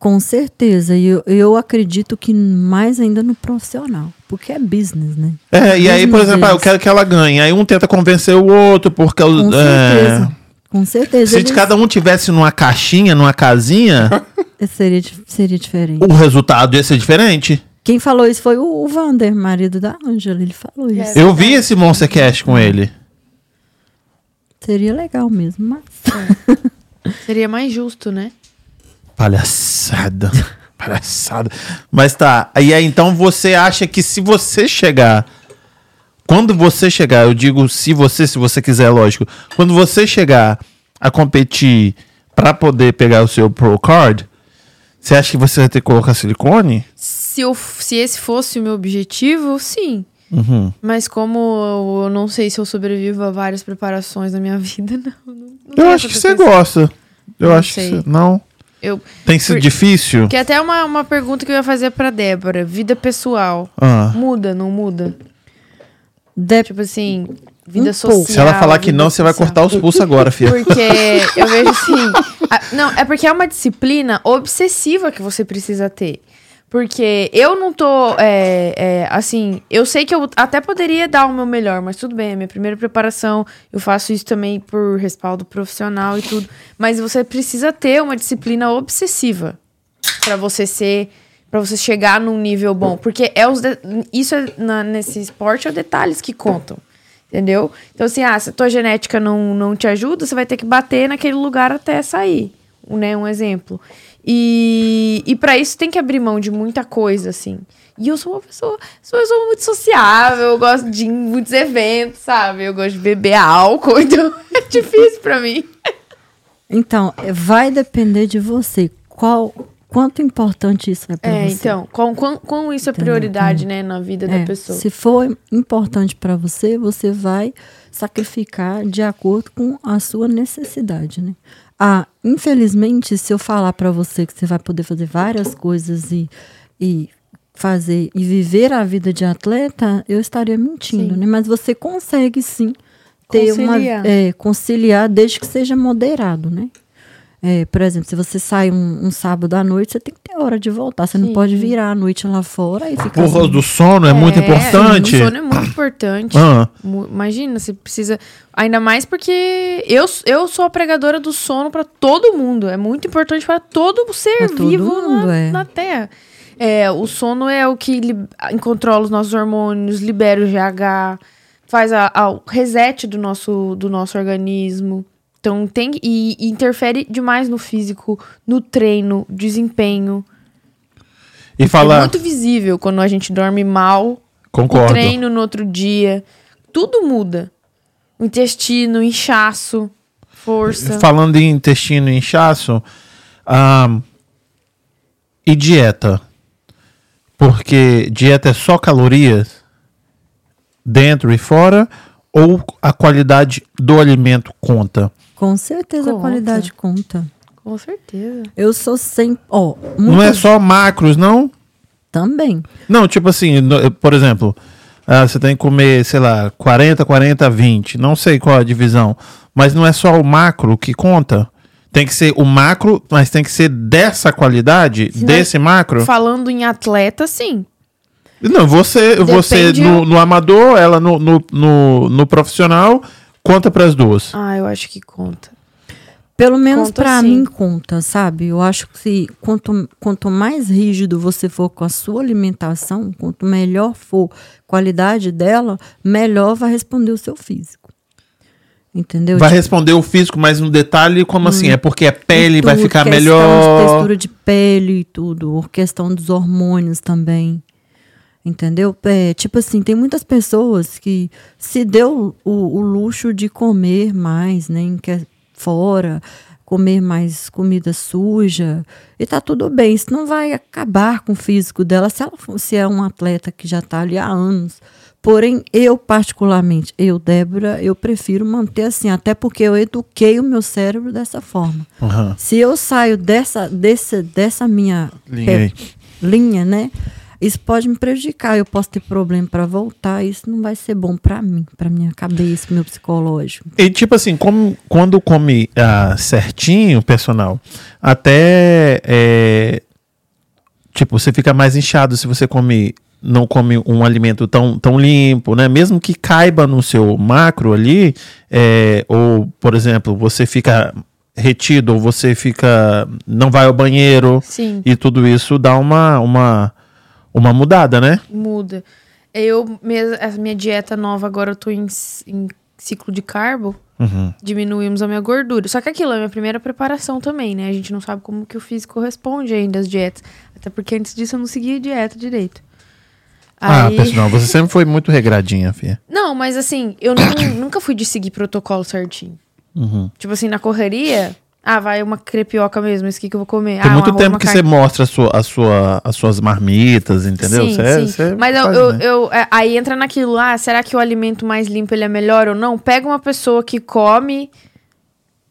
Com certeza, e eu, eu acredito que mais ainda no profissional, porque é business, né? É, e aí, por exemplo, ah, eu quero que ela ganhe. Aí um tenta convencer o outro, porque... Com é, certeza. Com certeza. se eles- cada um tivesse numa caixinha, numa casinha, seria, seria diferente. o resultado ia ser diferente. Quem falou isso foi o, o Vander, marido da Ângela. Ele falou isso. Eu vi esse Monster Cash com ele. Seria legal mesmo, mas. Seria mais justo, né? Palhaçada. Palhaçada. Mas tá. E aí, então você acha que se você chegar. Quando você chegar, eu digo se você, se você quiser, lógico. Quando você chegar a competir pra poder pegar o seu Pro Card, você acha que você vai ter que colocar silicone? Se, eu, se esse fosse o meu objetivo, sim. Uhum. Mas como eu, não sei se eu sobrevivo a várias preparações na minha vida, não. não, não Eu acho que você gosta. Eu Não acho sei. que você. Não. Eu, Tem sido Por- difícil? que é até uma, uma pergunta que eu ia fazer pra Débora. Vida pessoal. Ah. Muda, não muda? De- Tipo assim, vida Um social. pouco. Se ela falar que não, você vai cortar os pulsos agora, filha. Porque eu vejo assim. a- não, é porque é uma disciplina obsessiva que você precisa ter. Porque eu não tô. é, é, assim, eu sei que eu até poderia dar o meu melhor, mas tudo bem, é minha primeira preparação. Eu faço isso também por respaldo profissional e tudo. Mas você precisa ter uma disciplina obsessiva pra você ser. Pra você chegar num nível bom. Porque é os de- isso é na- nesse esporte é os detalhes que contam. Entendeu? Então, assim, ah, se a tua genética não, não te ajuda, você vai ter que bater naquele lugar até sair. Né, um exemplo. E, e para isso tem que abrir mão de muita coisa, assim. E eu sou uma pessoa, sou uma pessoa muito sociável, eu gosto de ir em muitos eventos, sabe? Eu gosto de beber álcool, então é difícil pra mim. Então, vai depender de você. Qual, quanto importante isso é pra É, você. então, com, com, com isso é Entendeu? prioridade, né, na vida É, da pessoa. Se for importante para você, você vai sacrificar de acordo com a sua necessidade, né? Ah, infelizmente, se eu falar para você que você vai poder fazer várias coisas e, e fazer e viver a vida de atleta, eu estaria mentindo, Sim. né? Mas você consegue sim ter Conciliar. uma é, conciliar desde que seja moderado, né? É, por exemplo, se você sai um, um sábado à noite, você tem que ter hora de voltar. Você não Sim. pode virar a noite lá fora e ficar. Por causa assim. do sono é, muito importante. O sono é muito importante. Ah, Imagina, você precisa. Ainda mais porque eu, eu sou a pregadora do sono pra todo mundo. É muito importante para todo ser Pra todo vivo mundo, na, é. na Terra. É, o sono é o que li- controla os nossos hormônios, libera o GH, faz a, a- o reset do nosso, do nosso organismo. Então tem. E, e interfere demais no físico, no treino, desempenho. e É falar. muito visível quando a gente dorme mal, o Concordo. treino no outro dia. Tudo muda. O intestino, inchaço, força. Falando em intestino e inchaço, ah, e dieta? Porque dieta é só calorias dentro e fora ou a qualidade do alimento conta? Com certeza Conta. a qualidade conta. Com certeza. Eu sou sempre. Ó, Não é só macros, não? Também. Não, tipo assim, no- por exemplo, ah, você tem que comer, sei lá, 40, 40, 20. Não sei qual a divisão. Mas não é só o macro que conta. Tem que ser o macro, mas tem que ser dessa qualidade, Se desse macro. Falando em atleta, sim. Não, você, você Depende- no, no amador, ela no, no, no, no profissional, conta para as duas. Ah, eu acho que conta. Pelo menos sim. mim conta, sabe? Eu acho que se, quanto, quanto mais rígido você for com a sua alimentação, quanto melhor for a qualidade dela, melhor vai responder o seu físico. Entendeu? Vai Tipo, responder o físico, mas no detalhe, como assim? É porque a pele vai tudo, ficar questão de melhor. textura de pele e tudo, ou questão dos hormônios também. Entendeu? É, tipo assim, tem muitas pessoas que se deu o, o luxo de comer mais, né? Quer fora, comer mais comida suja. E tá tudo bem. Isso não vai acabar com o físico dela se ela se é um atleta que já tá ali há anos. Porém, eu, particularmente, eu, Débora, eu prefiro manter assim, até porque eu eduquei o meu cérebro dessa forma. Aham. Se eu saio dessa, desse, dessa minha Linha aí. linha, né? Isso pode me prejudicar. Eu posso ter problema para voltar. Isso não vai ser bom para mim, para minha cabeça, pro meu psicológico. E tipo assim, como, quando come ah, certinho, personal, até é, tipo, você fica mais inchado se você come não come um alimento tão, tão limpo, né? Mesmo que caiba no seu macro ali, é, ou, por exemplo, você fica retido, ou você fica. não vai ao banheiro, Sim, e tudo isso dá uma, uma, uma mudada, né? muda. Eu, mes- a minha dieta nova, agora eu tô em, em ciclo de carbo. Uhum. diminuímos a minha gordura. Só que aquilo é a minha primeira preparação também, né? A gente não sabe como que o físico responde ainda às dietas. Até porque antes disso eu não seguia dieta direito. Ah, Aí- pessoal, você sempre foi muito regradinha, filha. Não, mas assim, eu nu- nunca fui de seguir protocolo certinho. Uhum. Tipo assim, na correria, ah, vai uma crepioca mesmo, isso aqui que eu vou comer. Tem ah, um muito arroz, tempo que carne. você mostra a sua, a sua, as suas marmitas, entendeu? Sim, Você- sim. você Mas eu, faz, eu, né? eu- é, aí entra naquilo, ah, será que o alimento mais limpo ele é melhor ou não? Pega uma pessoa que come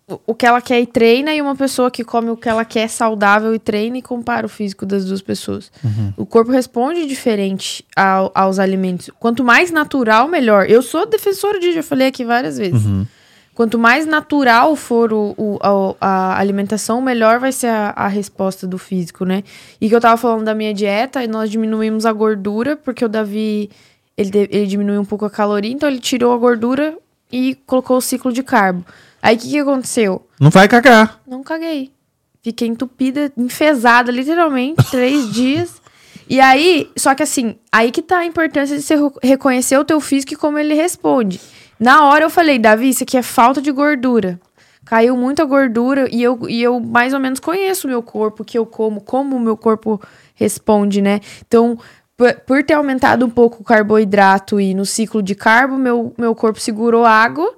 o- o que ela quer e treina e uma pessoa que come o que ela quer saudável e treina e compara o físico das duas pessoas. Uhum. O corpo responde diferente ao- aos alimentos. Quanto mais natural, melhor. Eu sou defensora disso, já falei aqui várias vezes. Uhum. Quanto mais natural for o, o- a, a alimentação, melhor vai ser a, a resposta do físico, né? E que eu tava falando da minha dieta, e nós diminuímos a gordura, porque o Davi, ele, ele diminuiu um pouco a caloria, então ele tirou a gordura e colocou o ciclo de carbo. Aí o que, que aconteceu? Não vai cagar. Não caguei. Fiquei entupida, enfesada, literalmente, três dias. E aí, só que assim, aí que tá a importância de você reconhecer o teu físico e como ele responde. Na hora eu falei, Davi, isso aqui é falta de gordura. Caiu muita gordura e eu, e eu mais ou menos conheço o meu corpo, o que eu como, como o meu corpo responde, né? Então, por, ter aumentado um pouco o carboidrato e no ciclo de carbo, meu, meu corpo segurou água.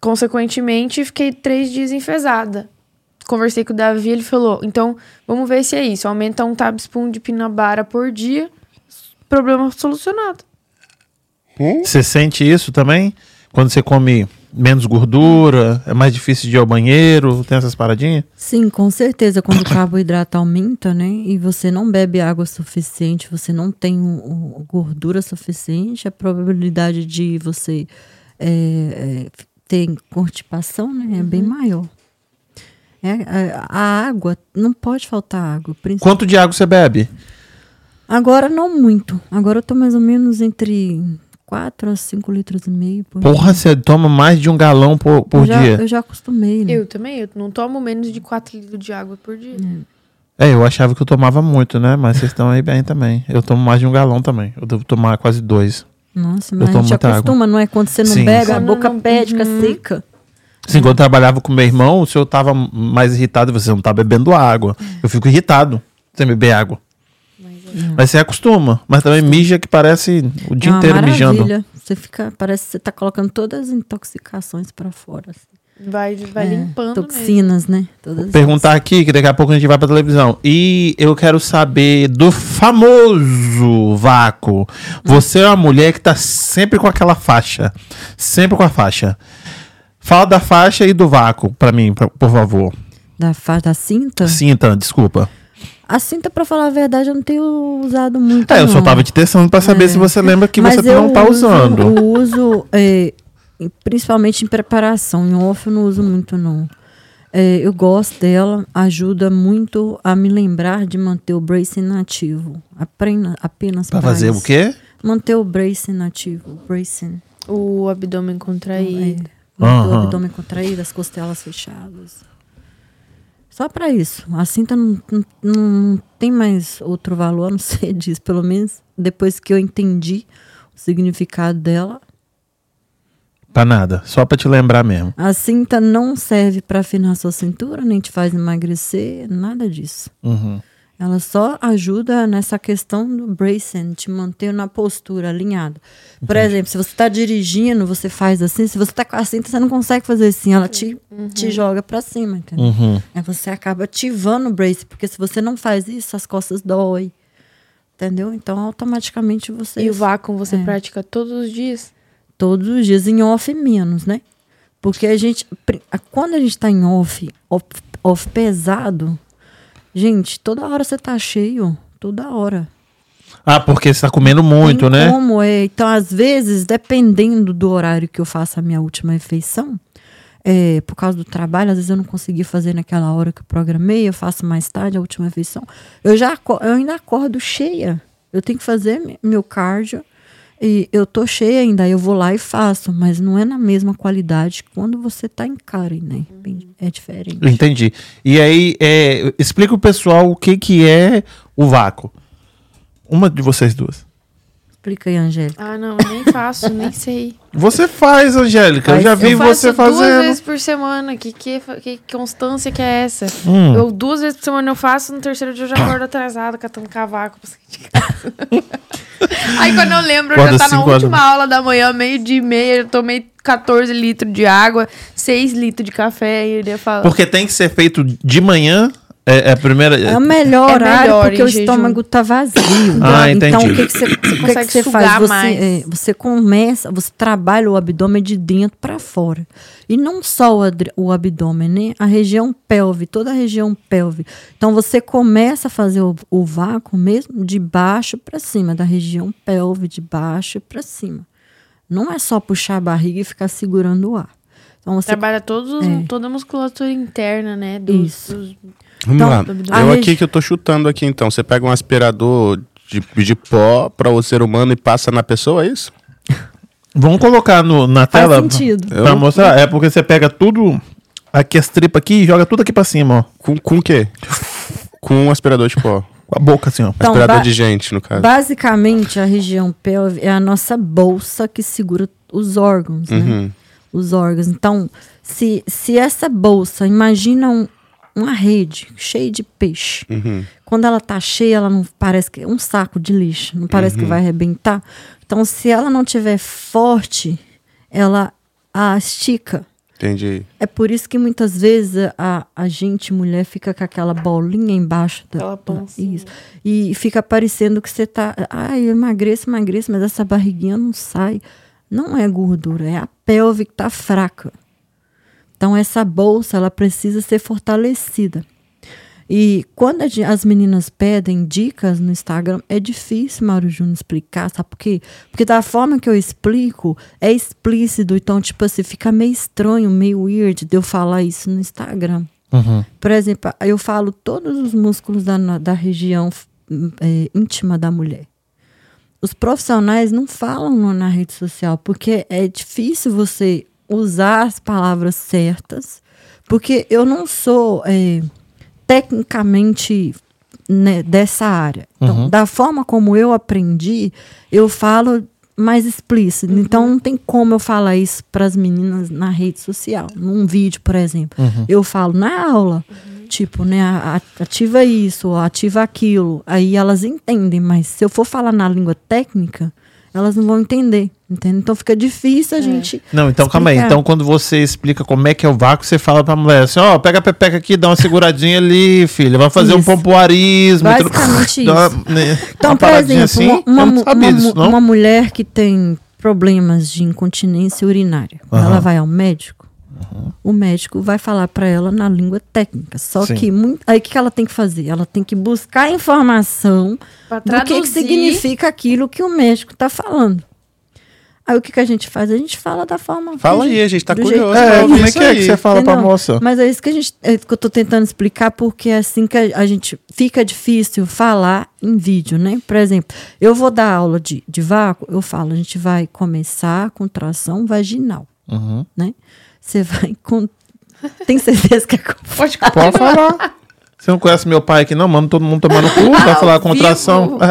Consequentemente, fiquei três dias enfesada. Conversei com o Davi, ele falou: então vamos ver se é isso. Aumenta um tablespoon de pinabara por dia, problema solucionado. Você sente isso também? Quando você come menos gordura, é mais difícil de ir ao banheiro, tem essas paradinhas? Sim, com certeza. Quando o carboidrato aumenta, né? E você não bebe água suficiente, você não tem o- o- gordura suficiente, a probabilidade de você é, é, ter constipação né, é bem maior. É, é, a água, não pode faltar água. principalmente- Quanto de água você bebe? Agora não muito. Agora eu tô mais ou menos entre 4 a 5 litros e meio por Porra, você toma mais de um galão por, por eu já, dia. Eu já acostumei, né? Eu também, eu não tomo menos de 4 litros de água por dia. É, eu achava que eu tomava muito, né? Mas vocês estão aí bem também. Eu tomo mais de um galão também. Eu devo tomar quase dois. Nossa, Eu mas a tomo gente muita acostuma, não é? Quando você não Sim. bebe, a boca não- pede, fica Uhum. seca. Assim, quando eu trabalhava com meu irmão, o senhor tava mais irritado e você não tá bebendo água. Eu fico irritado sem beber água. Mas você acostuma. Mas também mija que parece o dia é uma inteiro mijando. maravilha. Você fica, parece que você tá colocando todas as intoxicações pra fora. assim. Vai, vai É, limpando mesmo. Toxinas, né? Todas Perguntar aqui, que daqui a pouco a gente vai pra televisão. E eu quero saber do famoso vácuo. Você é uma mulher que tá sempre com aquela faixa. Sempre com a faixa. Fala da faixa e do vácuo pra mim, pra- por favor. Da, fa- da cinta? Cinta, desculpa. A cinta, pra falar a verdade, eu não tenho usado muito. É, eu só não. tava te testando pra saber É. se você lembra que Mas você não tá uso- usando. Eu uso, é, principalmente em preparação. Em off eu não uso muito, não. É, eu gosto dela, ajuda muito a me lembrar de manter o bracing nativo. Aprenda, apenas Pra fazer isso. o quê? Manter o bracing nativo. o Bracing. O abdômen contraído. É, manter o Aham. abdômen contraído, as costelas fechadas. Só pra isso. A cinta não, não, não tem mais outro valor, a não ser disso. Pelo menos depois que eu entendi o significado dela, Pra nada. Só pra te lembrar mesmo. A cinta não serve para afinar sua cintura, nem te faz emagrecer, nada disso. Uhum. Ela só ajuda nessa questão do bracing, te manter na postura alinhada. Por exemplo, se você está dirigindo, você faz assim. Se você está com a cinta, você não consegue fazer assim. Ela te, te joga para cima, entendeu? Uhum. Aí você acaba ativando o brace, porque se você não faz isso, as costas doem. Entendeu? Então, automaticamente você. E o vácuo você É. pratica todos os dias? todos os dias, em off menos, né? Porque a gente, quando a gente tá em off, off, off pesado, gente, toda hora você tá cheio, toda hora. Ah, porque você tá comendo muito, né? Como é? Então, às vezes, dependendo do horário que eu faço a minha última refeição, é, por causa do trabalho, às vezes eu não consegui fazer naquela hora que eu programei, eu faço mais tarde a última refeição. Eu já eu ainda acordo cheia. Eu tenho que fazer me- meu cardio e eu tô cheia ainda, eu vou lá e faço, mas não é na mesma qualidade quando você tá em Karen, né? É diferente. Entendi. E aí, é, explica o pessoal o que, que é o vácuo. Uma de vocês duas. Explica aí, Angélica. Ah, não, eu nem faço, nem sei. Você faz, Angélica. Eu Faz já sim. vi eu faço você duas fazendo. vezes por semana. Que, que, que constância que é essa? Hum. Eu duas vezes por semana eu faço, no terceiro dia eu já acordo atrasado, catando cavaco pra sair de casa. Aí quando eu lembro, Acorda já tá na horas última aula da manhã, meio dia e meia, eu tomei 14 litros de água, 6 litros de café, e ele fala. Porque tem que ser feito de manhã. É, é a primeira. É o melhor É horário melhor porque o jejum. estômago tá vazio. Ah, Então, entendi. o que, que você, o que que consegue você sugar faz? Você, mais. é, você começa, você trabalha o abdômen de dentro para fora. E não só o, o abdômen, né? A região pelve, toda a região pelve. Então, você começa a fazer o, o vácuo mesmo de baixo para cima, da região pelve, de baixo para cima. Não é só puxar a barriga e ficar segurando o ar. Então, você Trabalha todos, os- É. toda a musculatura interna, né? Dos, Isso. dos- Vamos Então, lá. Eu aqui que eu tô chutando aqui então. Você pega um aspirador de, de pó para o ser humano e passa na pessoa, é isso? Vamos colocar no, na faz tela sentido. pra Eu- mostrar. É porque você pega tudo, aqui as tripas aqui e joga tudo aqui pra cima, ó. Com, com o quê? Com um aspirador de pó. Com a boca assim, ó. Então, aspirador de gente, no caso. Basicamente, a região pelve é a nossa bolsa que segura os órgãos, né? Uhum. Os órgãos. Então, se, se essa bolsa, imagina um- uma rede cheia de peixe. Uhum. Quando ela tá cheia, ela não parece que é um saco de lixo, não parece que vai arrebentar. Então, se ela não tiver forte, ela a estica. Entendi. É por isso que muitas vezes a, a gente, mulher, fica com aquela bolinha embaixo da. Pancinha. isso. E fica parecendo que você tá. Ai, eu emagreço, emagreço, mas essa barriguinha não sai. Não é gordura, é a pelve que tá fraca. Então, essa bolsa, ela precisa ser fortalecida. E quando as meninas pedem dicas no Instagram, é difícil, Mauro Júnior, explicar, sabe por quê? Porque da forma que eu explico, é explícito, então, tipo assim, fica meio estranho, meio weird de eu falar isso no Instagram. Uhum. Por exemplo, eu falo todos os músculos da, da região é, íntima da mulher. Os profissionais não falam na rede social, porque é difícil você usar as palavras certas, porque eu não sou é, tecnicamente né, dessa área. Então, da forma como eu aprendi, eu falo mais explícito. Então, não tem como eu falar isso para as meninas na rede social, num vídeo, por exemplo. Eu falo na aula, tipo, né, ativa isso, ou ativa aquilo. Aí elas entendem, mas se eu for falar na língua técnica, elas não vão entender, entende? Então fica difícil a gente Não, então calma aí. explicar. Então, quando você explica como é que é o vácuo, você fala pra mulher assim: ó, pega a pepeca aqui, dá uma seguradinha ali, filha. Vai fazer um Isso. pompoarismo. e tudo. Basicamente Dá isso. uma- né, Então, uma por exemplo, assim, uma, uma, uma- disso, uma mulher que tem problemas de incontinência urinária, Aham. ela vai ao médico, o médico vai falar para ela na língua técnica. Só Sim. que mui- aí o que ela tem que fazer? Ela tem que buscar informação Pra do que, que significa aquilo que o médico está falando. Aí o que, que a gente faz? A gente fala da forma. Fala que aí, a gente tá curioso. É, pra como é isso que é aí. que você fala pra Entendeu? moça? Mas é isso que a gente é que eu tô tentando explicar, porque é assim que a, a gente fica difícil falar em vídeo, né? Por exemplo, eu vou dar aula de, de vácuo, eu falo, a gente vai começar a contração vaginal, Uhum. né? Você vai com. Tem certeza que é Pode Pode falar. Você não conhece meu pai aqui, não? Manda todo mundo tomar no cu, vai falar contração.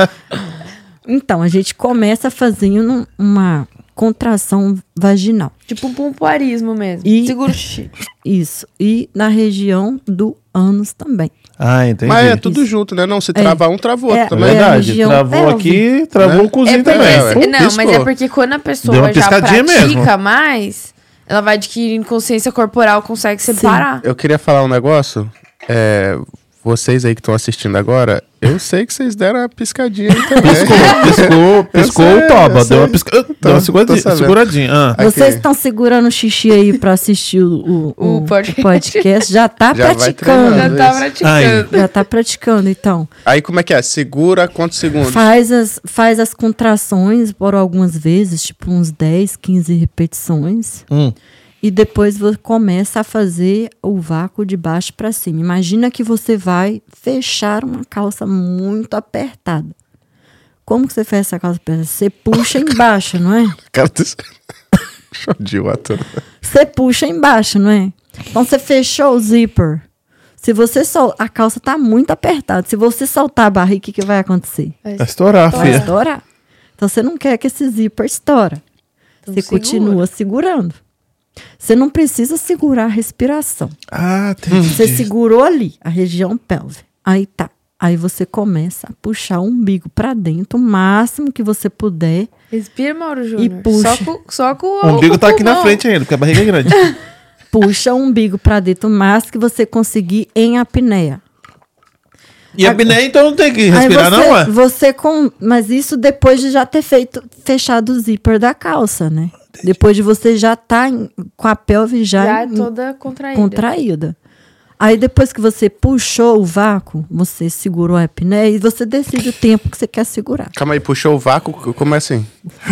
Então, a gente começa fazendo uma contração vaginal. Tipo um pompoarismo mesmo. E- Segura o xixi. Isso. E na região do ânus também. Ah, entendi. Mas é tudo junto, né? Não, se travar um, trava o outro É, É também. a verdade. região Travou pélvica. aqui, travou Né? o cozinho É também. ué. não, mas Piscou. é porque quando a pessoa uma já pratica mesmo. mais, ela vai adquirindo consciência corporal, consegue separar. Eu queria falar um negócio. É, vocês aí que estão assistindo agora, eu sei que vocês deram a piscadinha aí também. Piscou, piscou, piscou sei, o toba. eu Deu uma, pisca... deu Tô- uma tô seguradinha. seguradinha. Ah. Vocês estão segurando o xixi aí pra assistir o, o, O o podcast. podcast. Já tá Já praticando. Já tá praticando. Já tá praticando, então. Aí como é que é? Segura quantos segundos? Faz as, faz as contrações por algumas vezes, tipo uns 10, 15 repetições. Hum. E depois você começa a fazer o vácuo de baixo para cima. Imagina que você vai fechar uma calça muito apertada. Como que você fecha essa calça apertada? Você puxa embaixo, não é? Cara. Show de. Você puxa embaixo, não é? Então você fechou o zíper. Se você sol... a calça tá muito apertada. Se você soltar a barriga, o que, que vai acontecer? Vai estourar, Vai filha. estourar. Então você não quer que esse zíper estoura. Então você segura. continua segurando. Você não precisa segurar a respiração. Ah, entendi. Você segurou ali, a região pélvica. Aí tá. Aí você começa a puxar o umbigo para dentro, o máximo que você puder. Respira, Mauro Júnior. puxa. Só com, só com O umbigo tá aqui na frente ainda, porque a barriga é grande. Puxa o umbigo para dentro o máximo que você conseguir em apneia. E a apneia, então não tem que respirar, você, não, é? Você com, mas isso depois de já ter feito fechado o zíper da calça, né? Depois de você já tá em- com a pelve já, Já é toda contraída. contraída. Aí depois que você puxou o vácuo, você segurou a apneia e você decide o tempo que você quer segurar. Calma aí, puxou o vácuo, como é assim?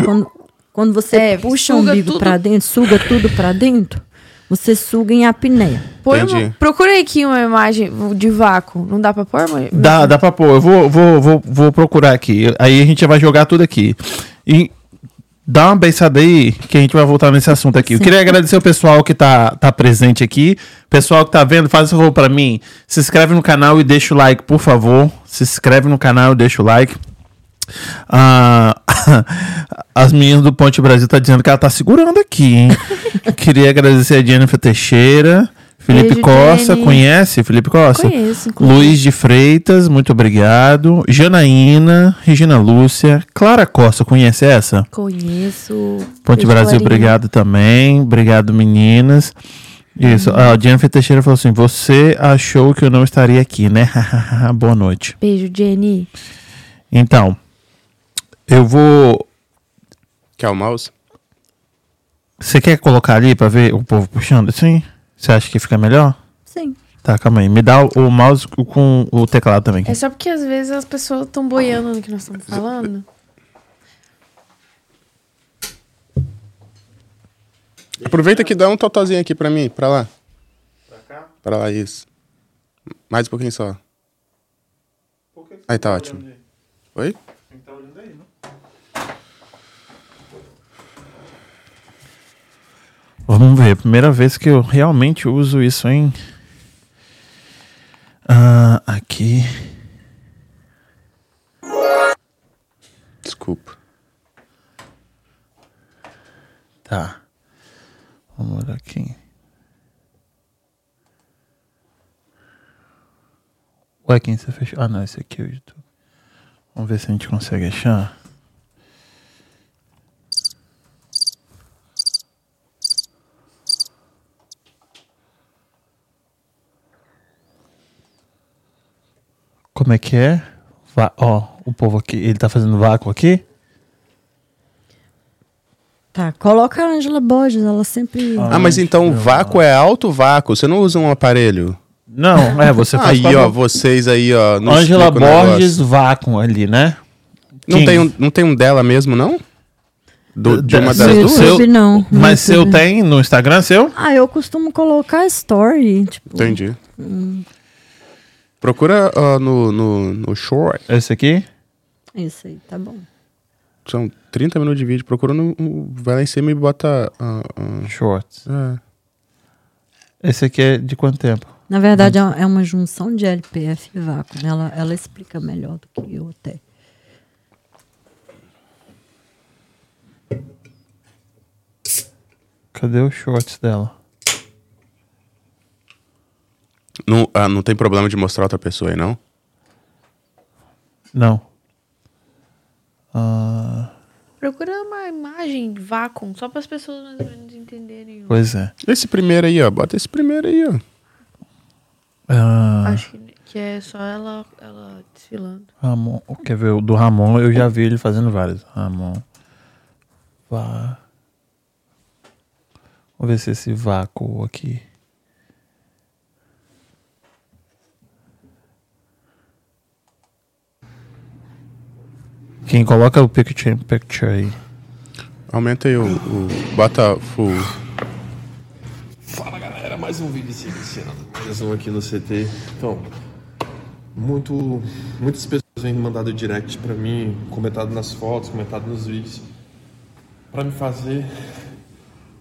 Quando, quando você É, puxa o umbigo para dentro, suga tudo para dentro, você suga em apneia. Põe Entendi. uma, procurei aqui uma imagem de vácuo. Não dá pra pôr, mãe? Dá, dá pra pôr. Eu vou, vou, vou, vou procurar aqui. Aí a gente vai jogar tudo aqui. E dá uma beijada aí que a gente vai voltar nesse assunto aqui. Eu queria agradecer o pessoal que tá, tá presente aqui. Pessoal que tá vendo, faz um favor pra mim. Se inscreve no canal e deixa o like, por favor. Se inscreve no canal e deixa o like. Ah, as meninas do Ponte Brasil tá dizendo que ela tá segurando aqui, hein? Queria agradecer a Jennifer Teixeira, Felipe Beijo, Costa, Jenny. conhece Felipe Costa? Conheço, inclusive. Luiz de Freitas, muito obrigado. Janaína, Regina Lúcia, Clara Costa, conhece essa? Conheço. Ponte Beijo, Brasil, Clarinha. obrigado também. Obrigado, meninas. Isso, a Jennifer Teixeira falou assim: Você achou que eu não estaria aqui, né? Boa noite. Beijo, Jenny. Então, eu vou. Quer o mouse? Você quer colocar ali pra ver o povo puxando assim? Você acha que fica melhor? Sim. Tá, calma aí. Me dá o, o mouse com o teclado também. É só porque às vezes as pessoas estão boiando no que nós estamos falando. Aproveita que dá um totozinho aqui pra mim, pra lá. Pra cá? Pra lá, isso. Mais um pouquinho só. Aí tá ótimo. Oi? Vamos ver, primeira vez que eu realmente uso isso, hein? Ah, aqui. Desculpa. Tá. Vamos olhar aqui. Ué, quem você fechou? Ah, não, esse aqui é o YouTube. Vamos ver se a gente consegue achar. Como é que é? Va- Ó, o povo aqui, ele tá fazendo vácuo aqui? Tá, coloca a Angela Borges, ela sempre. Ah, mas então vácuo é alto vácuo? Você não usa um aparelho? Não, é, você faz aí, ó, vocês aí, ó. não Angela o. Borges vácuo ali, né? Não tem, um, não tem um dela mesmo, não? Do- de uma Da- das No duas? YouTube, não. No Mas seu YouTube. tem no Instagram seu? Ah, eu costumo colocar story, tipo. Entendi. Procura ó, no, no, no short. Esse aqui? Isso aí, tá bom. São 30 minutos de vídeo. Procura no. no- vai lá em cima e bota. ah, ah, Shorts. é. Esse aqui é de quanto tempo? Na verdade, é é uma junção de LPF e vácuo. né? Ela, ela explica melhor do que eu até. Cadê os shorts dela? Não, ah, não tem problema de mostrar outra pessoa aí, não? Não. Ah, Procura uma imagem de vácuo, só para as pessoas mais ou menos entenderem. pois é. Esse primeiro aí, ó. Bota esse primeiro aí, ó. Ah, Acho que, que é só ela, ela desfilando. Ramon. Quer ver? O do Ramon eu já vi ele fazendo vários. Ramon. Vá. Vamos ver se esse vácuo aqui. Quem coloca o picture in picture aí? Aumenta aí o. o bota full. Fala galera, mais um vídeo iniciando. Mais um aqui no CT. Então, muito, muitas pessoas vêm mandado direct pra mim, comentado nas fotos, comentado nos vídeos, pra me fazer,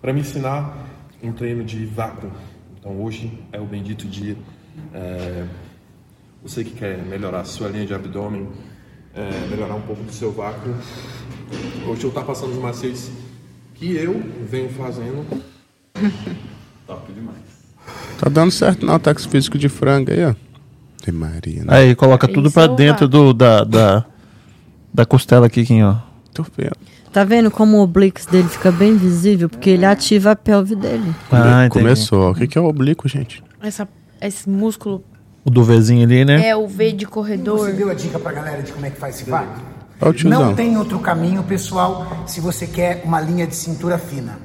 pra me ensinar um treino de vácuo. Então hoje é o bendito dia. É, você que quer melhorar a sua linha de abdômen, é, melhorar um pouco do seu vácuo. Hoje eu estou passando os macetes que eu venho fazendo. Top demais. Tá dando certo não, táxi físico de frango aí, ó. Tem Maria, né? Aí, coloca tudo pra seu dentro do, da, da, da costela aqui, Kim, ó. Tô vendo. Tá vendo como o oblix dele fica bem visível? Porque ele ativa a pelve dele. Ah, entendi. Começou. O que, que é o oblíquo, gente? Essa, esse músculo O do Vzinho ali, né? é o V de corredor. Você deu a dica pra galera de como é que faz esse o tiozão. Não tem outro caminho, pessoal, se você quer uma linha de cintura fina.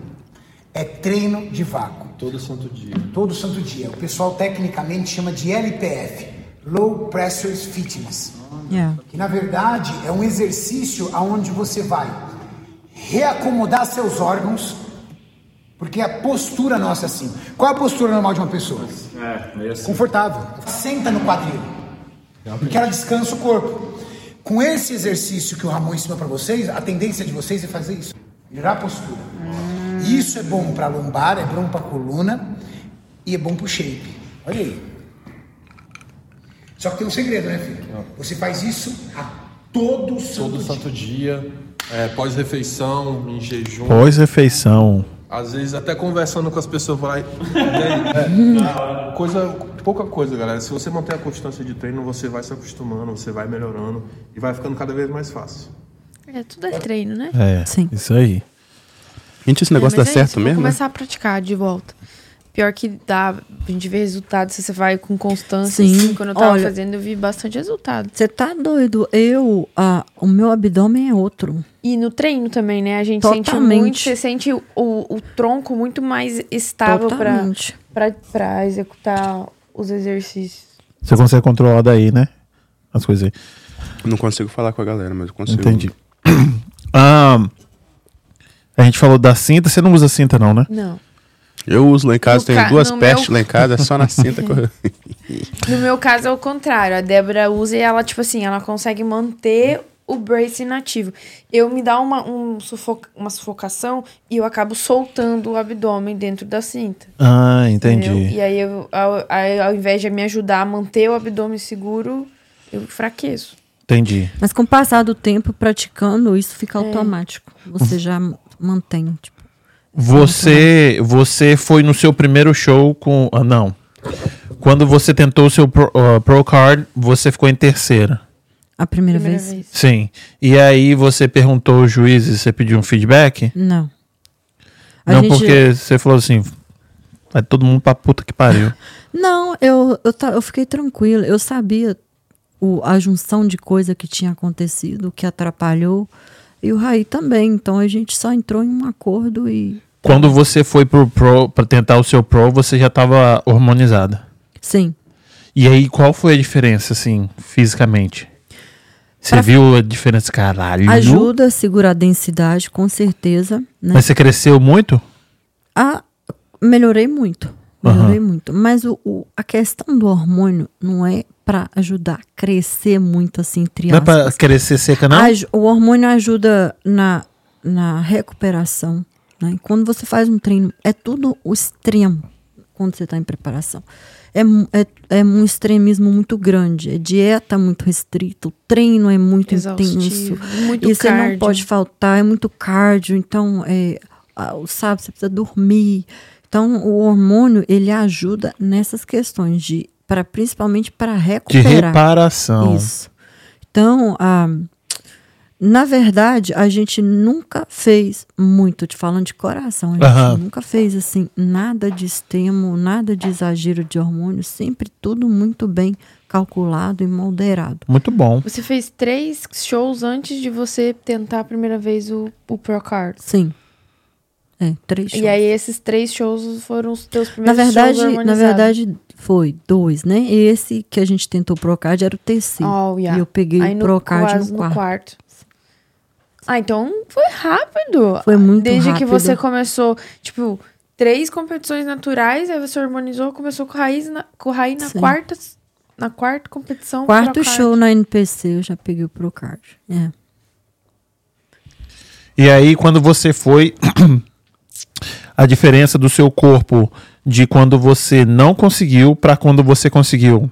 É treino de vácuo. Todo santo dia. Todo santo dia. O pessoal tecnicamente chama de LPF, Low Pressure Fitness. Yeah. Que na verdade é um exercício aonde você vai reacomodar seus órgãos, porque a postura nossa é assim. Qual a postura normal de uma pessoa? É, meio assim. confortável. Senta no quadril. Porque ela descansa o corpo. Com esse exercício que o Ramon ensinou para vocês, a tendência de vocês é fazer isso. Melhorar a postura. E Isso é bom para lombar, é bom para coluna e é bom para o shape. Olha aí. Só que tem um segredo, né, filho? Você faz isso a todo santo Todo dia. santo dia, é, pós-refeição, em jejum. Pós-refeição. Às vezes até conversando com as pessoas, vai. É, coisa, pouca coisa, galera. Se você manter a constância de treino, você vai se acostumando, você vai melhorando e vai ficando cada vez mais fácil. É, tudo é treino, né? É, Sim. isso aí. Gente, esse negócio É, dá é certo isso, vou mesmo? né? começar a praticar de volta. Pior que dá, a gente vê resultado se você vai com constância. Sim, assim. Quando eu tava olha- fazendo, eu vi bastante resultado. Você tá doido? Eu, ah, o meu abdômen é outro. E no treino também, né? A gente sente Totalmente. muito, você sente o, o tronco muito mais estável pra, Totalmente. pra, pra executar os exercícios. Você consegue controlar daí, né? As coisas aí. Não consigo falar com a galera, mas eu consigo. Entendi. Ah, a gente falou da cinta. Você não usa cinta, não, né? Não. Eu uso lá em casa, No tenho ca- duas no pestes meu- lá em casa, é só na cinta. que eu- No meu caso é o contrário. A Débora usa e ela, tipo assim, ela consegue manter o brace inativo. Eu me dá uma, um sufo- uma sufocação e eu acabo soltando o abdômen dentro da cinta. Ah, entendi. entendeu? E aí, eu, ao, aí, ao invés de me ajudar a manter o abdômen seguro, eu fraqueço. Entendi. Mas com o passar do tempo praticando, isso fica automático. Você já mantém. Tipo, Você, você foi no seu primeiro show com. Ah, não. Quando você tentou o seu Pro, ah, Pro Card, você ficou em terceira. a primeira, Primeira vez? vez. Sim. E aí você perguntou aos juízes, você pediu um feedback? Não. A não, gente- porque você falou assim. Vai todo mundo pra puta que pariu. Não, eu, eu, ta- eu fiquei tranquila. Eu sabia o, a junção de coisa que tinha acontecido, o que atrapalhou. E o Raí também. Então a gente só entrou em um acordo e. Quando você foi pro Pro pra tentar o seu Pro, você já tava hormonizada. Sim. E aí, qual foi a diferença, assim, fisicamente? Você Pra- viu a diferença, caralho? Ajuda a segurar a densidade, com certeza. Né? Mas você cresceu muito? Ah, melhorei muito. Melhorei Aham. muito. Mas o, o- a questão do hormônio não é para ajudar a crescer muito, assim, entre Não é aspas. crescer seca, não? O hormônio ajuda na, na recuperação. Né? Quando você faz um treino, é tudo o extremo quando você está em preparação. É, é, é um extremismo muito grande. É dieta muito restrita, o treino é muito intenso. Exaustivo. Muito E você não cardio. pode faltar, é muito cardio. Então, é, o sábado você precisa dormir. Então, o hormônio, ele ajuda nessas questões, de, pra, principalmente para De recuperar. reparação. Isso. Então, ah, na verdade, a gente nunca fez muito, te falando de coração, a gente Aham. nunca fez assim nada de extremo, nada de exagero de hormônio, sempre tudo muito bem calculado e moderado. Muito bom. Você fez três shows antes de você tentar a primeira vez o, o Pro Card. Sim. É, três shows. E aí esses três shows foram os teus na primeiros verdade, shows na verdade foi dois, né? Esse que a gente tentou Procard era o terceiro. Oh, yeah. E eu peguei Aí o no, Procard no no quarto. quarto. Ah, então foi rápido. Foi muito Desde que rápido. você começou, tipo, três competições naturais, aí você harmonizou, começou com raiz na, com raiz na Sim. quarta, na quarta competição. Quarto Procard. show na NPC, eu já peguei o Procard. É. E aí, quando você foi, a diferença do seu corpo de quando você não conseguiu para quando você conseguiu,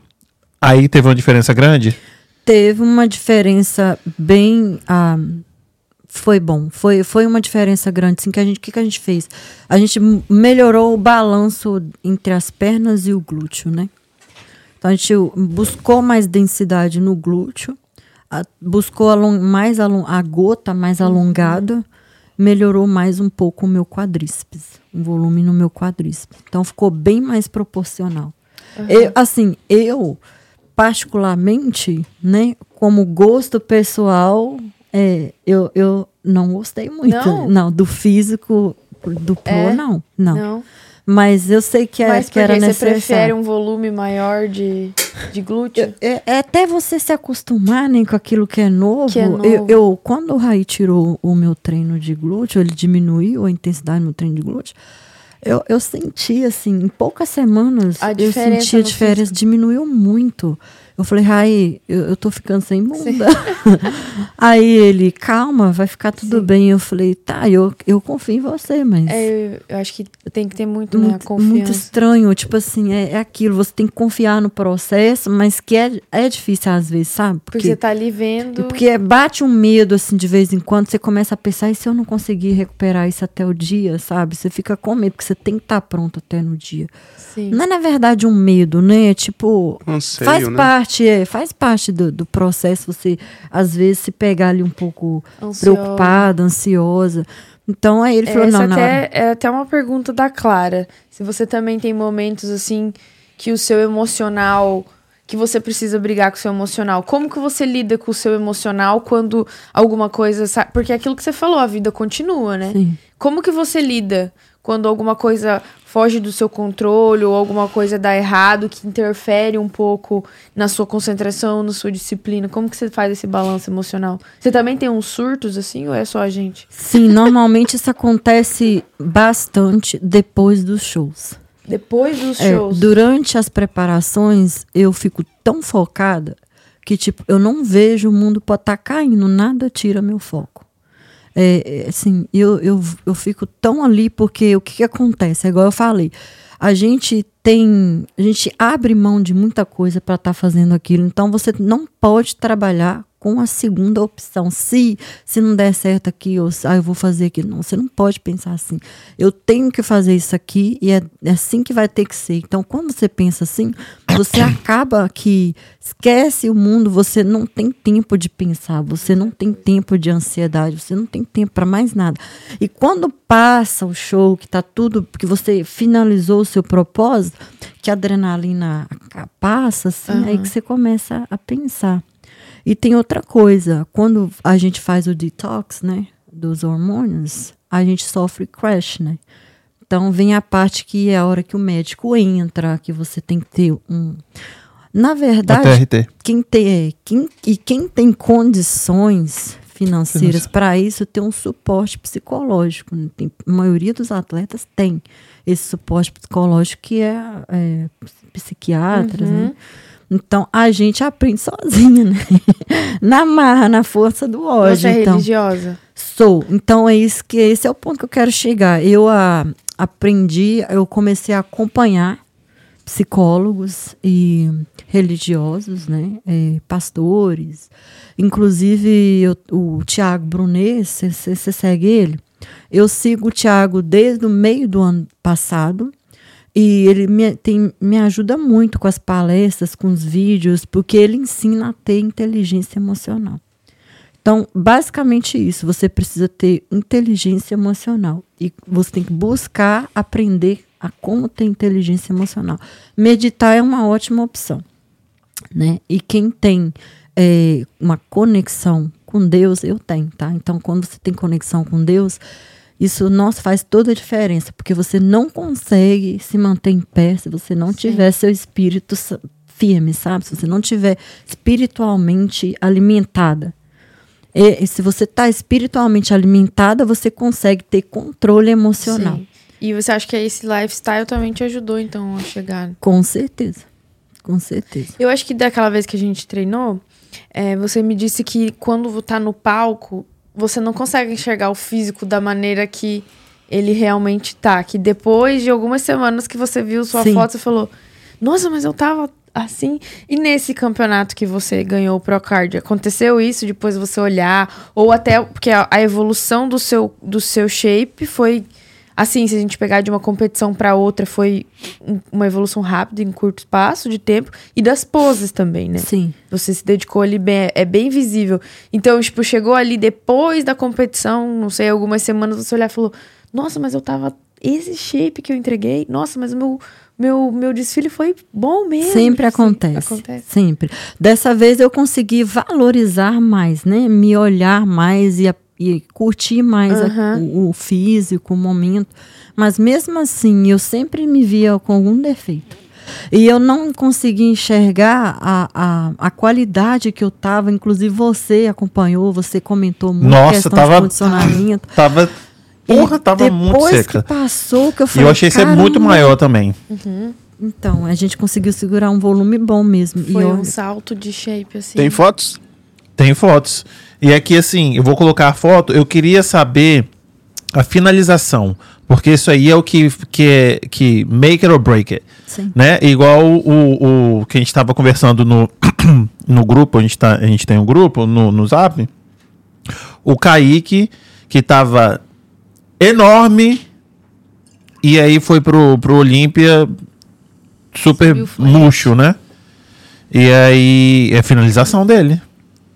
aí teve uma diferença grande? Teve uma diferença bem. ah, foi bom. Foi, foi uma diferença grande. Assim, que a gente, que, que a gente fez? A gente melhorou o balanço entre as pernas e o glúteo, né? Então a gente buscou mais densidade no glúteo, a- buscou mais alon- a gota mais alongada, melhorou mais um pouco o meu quadríceps, o volume no meu quadríceps. Então ficou bem mais proporcional. Eu, assim, eu particularmente, né, como gosto pessoal, é, eu, eu não gostei muito, Não? do físico do pro, É? não, não, Não. Mas eu sei que, é, Mas que era porque você necessário. prefere um volume maior de, de glúteo? É, é até você se acostumar né, com aquilo que é novo. Que é novo. Eu, eu- quando o Raí tirou o meu treino de glúteo, ele diminuiu a intensidade do meu treino de glúteo. Eu, eu senti, assim, em poucas semanas, A eu senti a diferença, diminuiu muito. Eu falei, Raí, eu, eu tô ficando sem bunda. Aí ele, calma, vai ficar tudo Sim. bem. Eu falei, tá, eu, eu confio em você, mas. É, eu, eu acho que tem que ter muito, né, a Muito, confiança. muito estranho, tipo assim, é, é aquilo, você tem que confiar no processo, mas que é, é difícil às vezes, sabe? Porque você tá ali vendo. porque bate um medo, assim, de vez em quando, você começa a pensar, e se eu não conseguir recuperar isso até o dia, sabe? Você fica com medo, porque você tem que estar pronto até no dia. Sim. Não é, na verdade, um medo, né? É tipo, Anseio, faz né? parte, é, faz parte do, do processo, você, às vezes, se pegar ali um pouco Ansiosa. preocupada, ansiosa. Então, aí ele falou, Essa não, não. até, é até uma pergunta da Clara. Se você também tem momentos assim que o seu emocional. Que você precisa brigar com o seu emocional. Como que você lida com o seu emocional quando alguma coisa. sa- Porque é aquilo que você falou, a vida continua, né? Sim. Como que você lida quando alguma coisa foge do seu controle ou alguma coisa dá errado que interfere um pouco na sua concentração, na sua disciplina? Como que você faz esse balanço emocional? Você também tem uns surtos assim ou é só a gente? Sim, normalmente isso acontece bastante depois dos shows. Depois dos É, shows. durante as preparações, eu fico tão focada que, tipo, eu não vejo o mundo pode estar caindo, nada tira meu foco. É, é, assim, eu, eu, eu fico tão ali porque o que, que acontece? É igual eu falei, a gente tem, a gente abre mão de muita coisa para estar fazendo aquilo, então você não pode trabalhar com a segunda opção. Se se não der certo aqui, ou ah, eu vou fazer aquilo. Não, você não pode pensar assim. Eu tenho que fazer isso aqui e é, é assim que vai ter que ser. Então, quando você pensa assim, você acaba que esquece o mundo, você não tem tempo de pensar, você não tem tempo de ansiedade, você não tem tempo para mais nada. E quando passa o show, que tá tudo, que você finalizou o seu propósito, que a adrenalina passa, assim, aí que você começa a pensar. E tem outra coisa, quando a gente faz o detox, né, dos hormônios, a gente sofre crash, né? Então vem a parte que é a hora que o médico entra, que você tem que ter um. Na A verdade, TRT. quem tem, quem, e quem tem condições financeiras para isso tem um suporte psicológico. né? Tem, a maioria dos atletas tem esse suporte psicológico que é, é psiquiatras, né? Então a gente aprende sozinha, né? na marra, na força do ódio. Você é então. religiosa? Sou. Então é isso que esse é o ponto que eu quero chegar. Eu a, aprendi, eu comecei a acompanhar psicólogos e religiosos, né, é, pastores. Inclusive eu- o Tiago Brunet, você segue ele? Eu sigo o Tiago desde o meio do ano passado. E ele me, tem, me ajuda muito com as palestras, com os vídeos, porque ele ensina a ter inteligência emocional. Então, basicamente isso, você precisa ter inteligência emocional e você tem que buscar aprender a como ter inteligência emocional. Meditar é uma ótima opção, né? E quem tem é, uma conexão com Deus, eu tenho, tá? Então, quando você tem conexão com Deus, isso nossa, faz toda a diferença, porque você não consegue se manter em pé se você não tiver seu espírito firme, sabe? Se você não tiver espiritualmente alimentada. E, e se você está espiritualmente alimentada, você consegue ter controle emocional. Sim. E você acha que esse lifestyle também te ajudou, então, a chegar? Com certeza. Com certeza. Eu acho que daquela vez que a gente treinou, é, você me disse que quando tá no palco, você não consegue enxergar o físico da maneira que ele realmente tá. Que depois de algumas semanas que você viu sua Sim. foto, você falou: Nossa, mas eu tava assim. E nesse campeonato que você ganhou o Procard, aconteceu isso depois você olhar? Ou até porque a, a evolução do seu, do seu shape foi. Assim, se a gente pegar de uma competição para outra, foi um- uma evolução rápida em curto espaço de tempo. E das poses também, né? Sim. Você se dedicou ali bem, é bem visível. Então, tipo, chegou ali depois da competição, não sei, algumas semanas, você olhar e falou: Nossa, mas eu tava. Esse shape que eu entreguei, nossa, mas o meu, meu, meu desfile foi bom mesmo. Sempre acontece. Acontece. Sempre. Dessa vez eu consegui valorizar mais, né? Me olhar mais e, e curtir mais a- Aham. o, o físico, o momento. Mas mesmo assim, eu sempre me via com algum defeito. E eu não conseguia enxergar a, a, a qualidade que eu tava. Inclusive, você acompanhou, você comentou muito Nossa, questão tava- de condicionamento. Tava. Porra, E tava muito depois seca. que passou, que eu E falei, eu achei ser muito "Caramba". maior também. Então, a gente conseguiu segurar um volume bom mesmo. Foi e um salto de shape, assim. Tem fotos? Tem fotos. E aqui, assim, eu vou colocar a foto. Eu queria saber a finalização. Porque isso aí é o que, que, é, que make it or break it. Sim. Né? Igual o, o que a gente estava conversando no, no grupo, a gente, tá, a gente tem um grupo no, no Zap. O Kaique, que tava enorme, e aí foi pro, pro Olímpia super murcho, né? E aí é a finalização dele.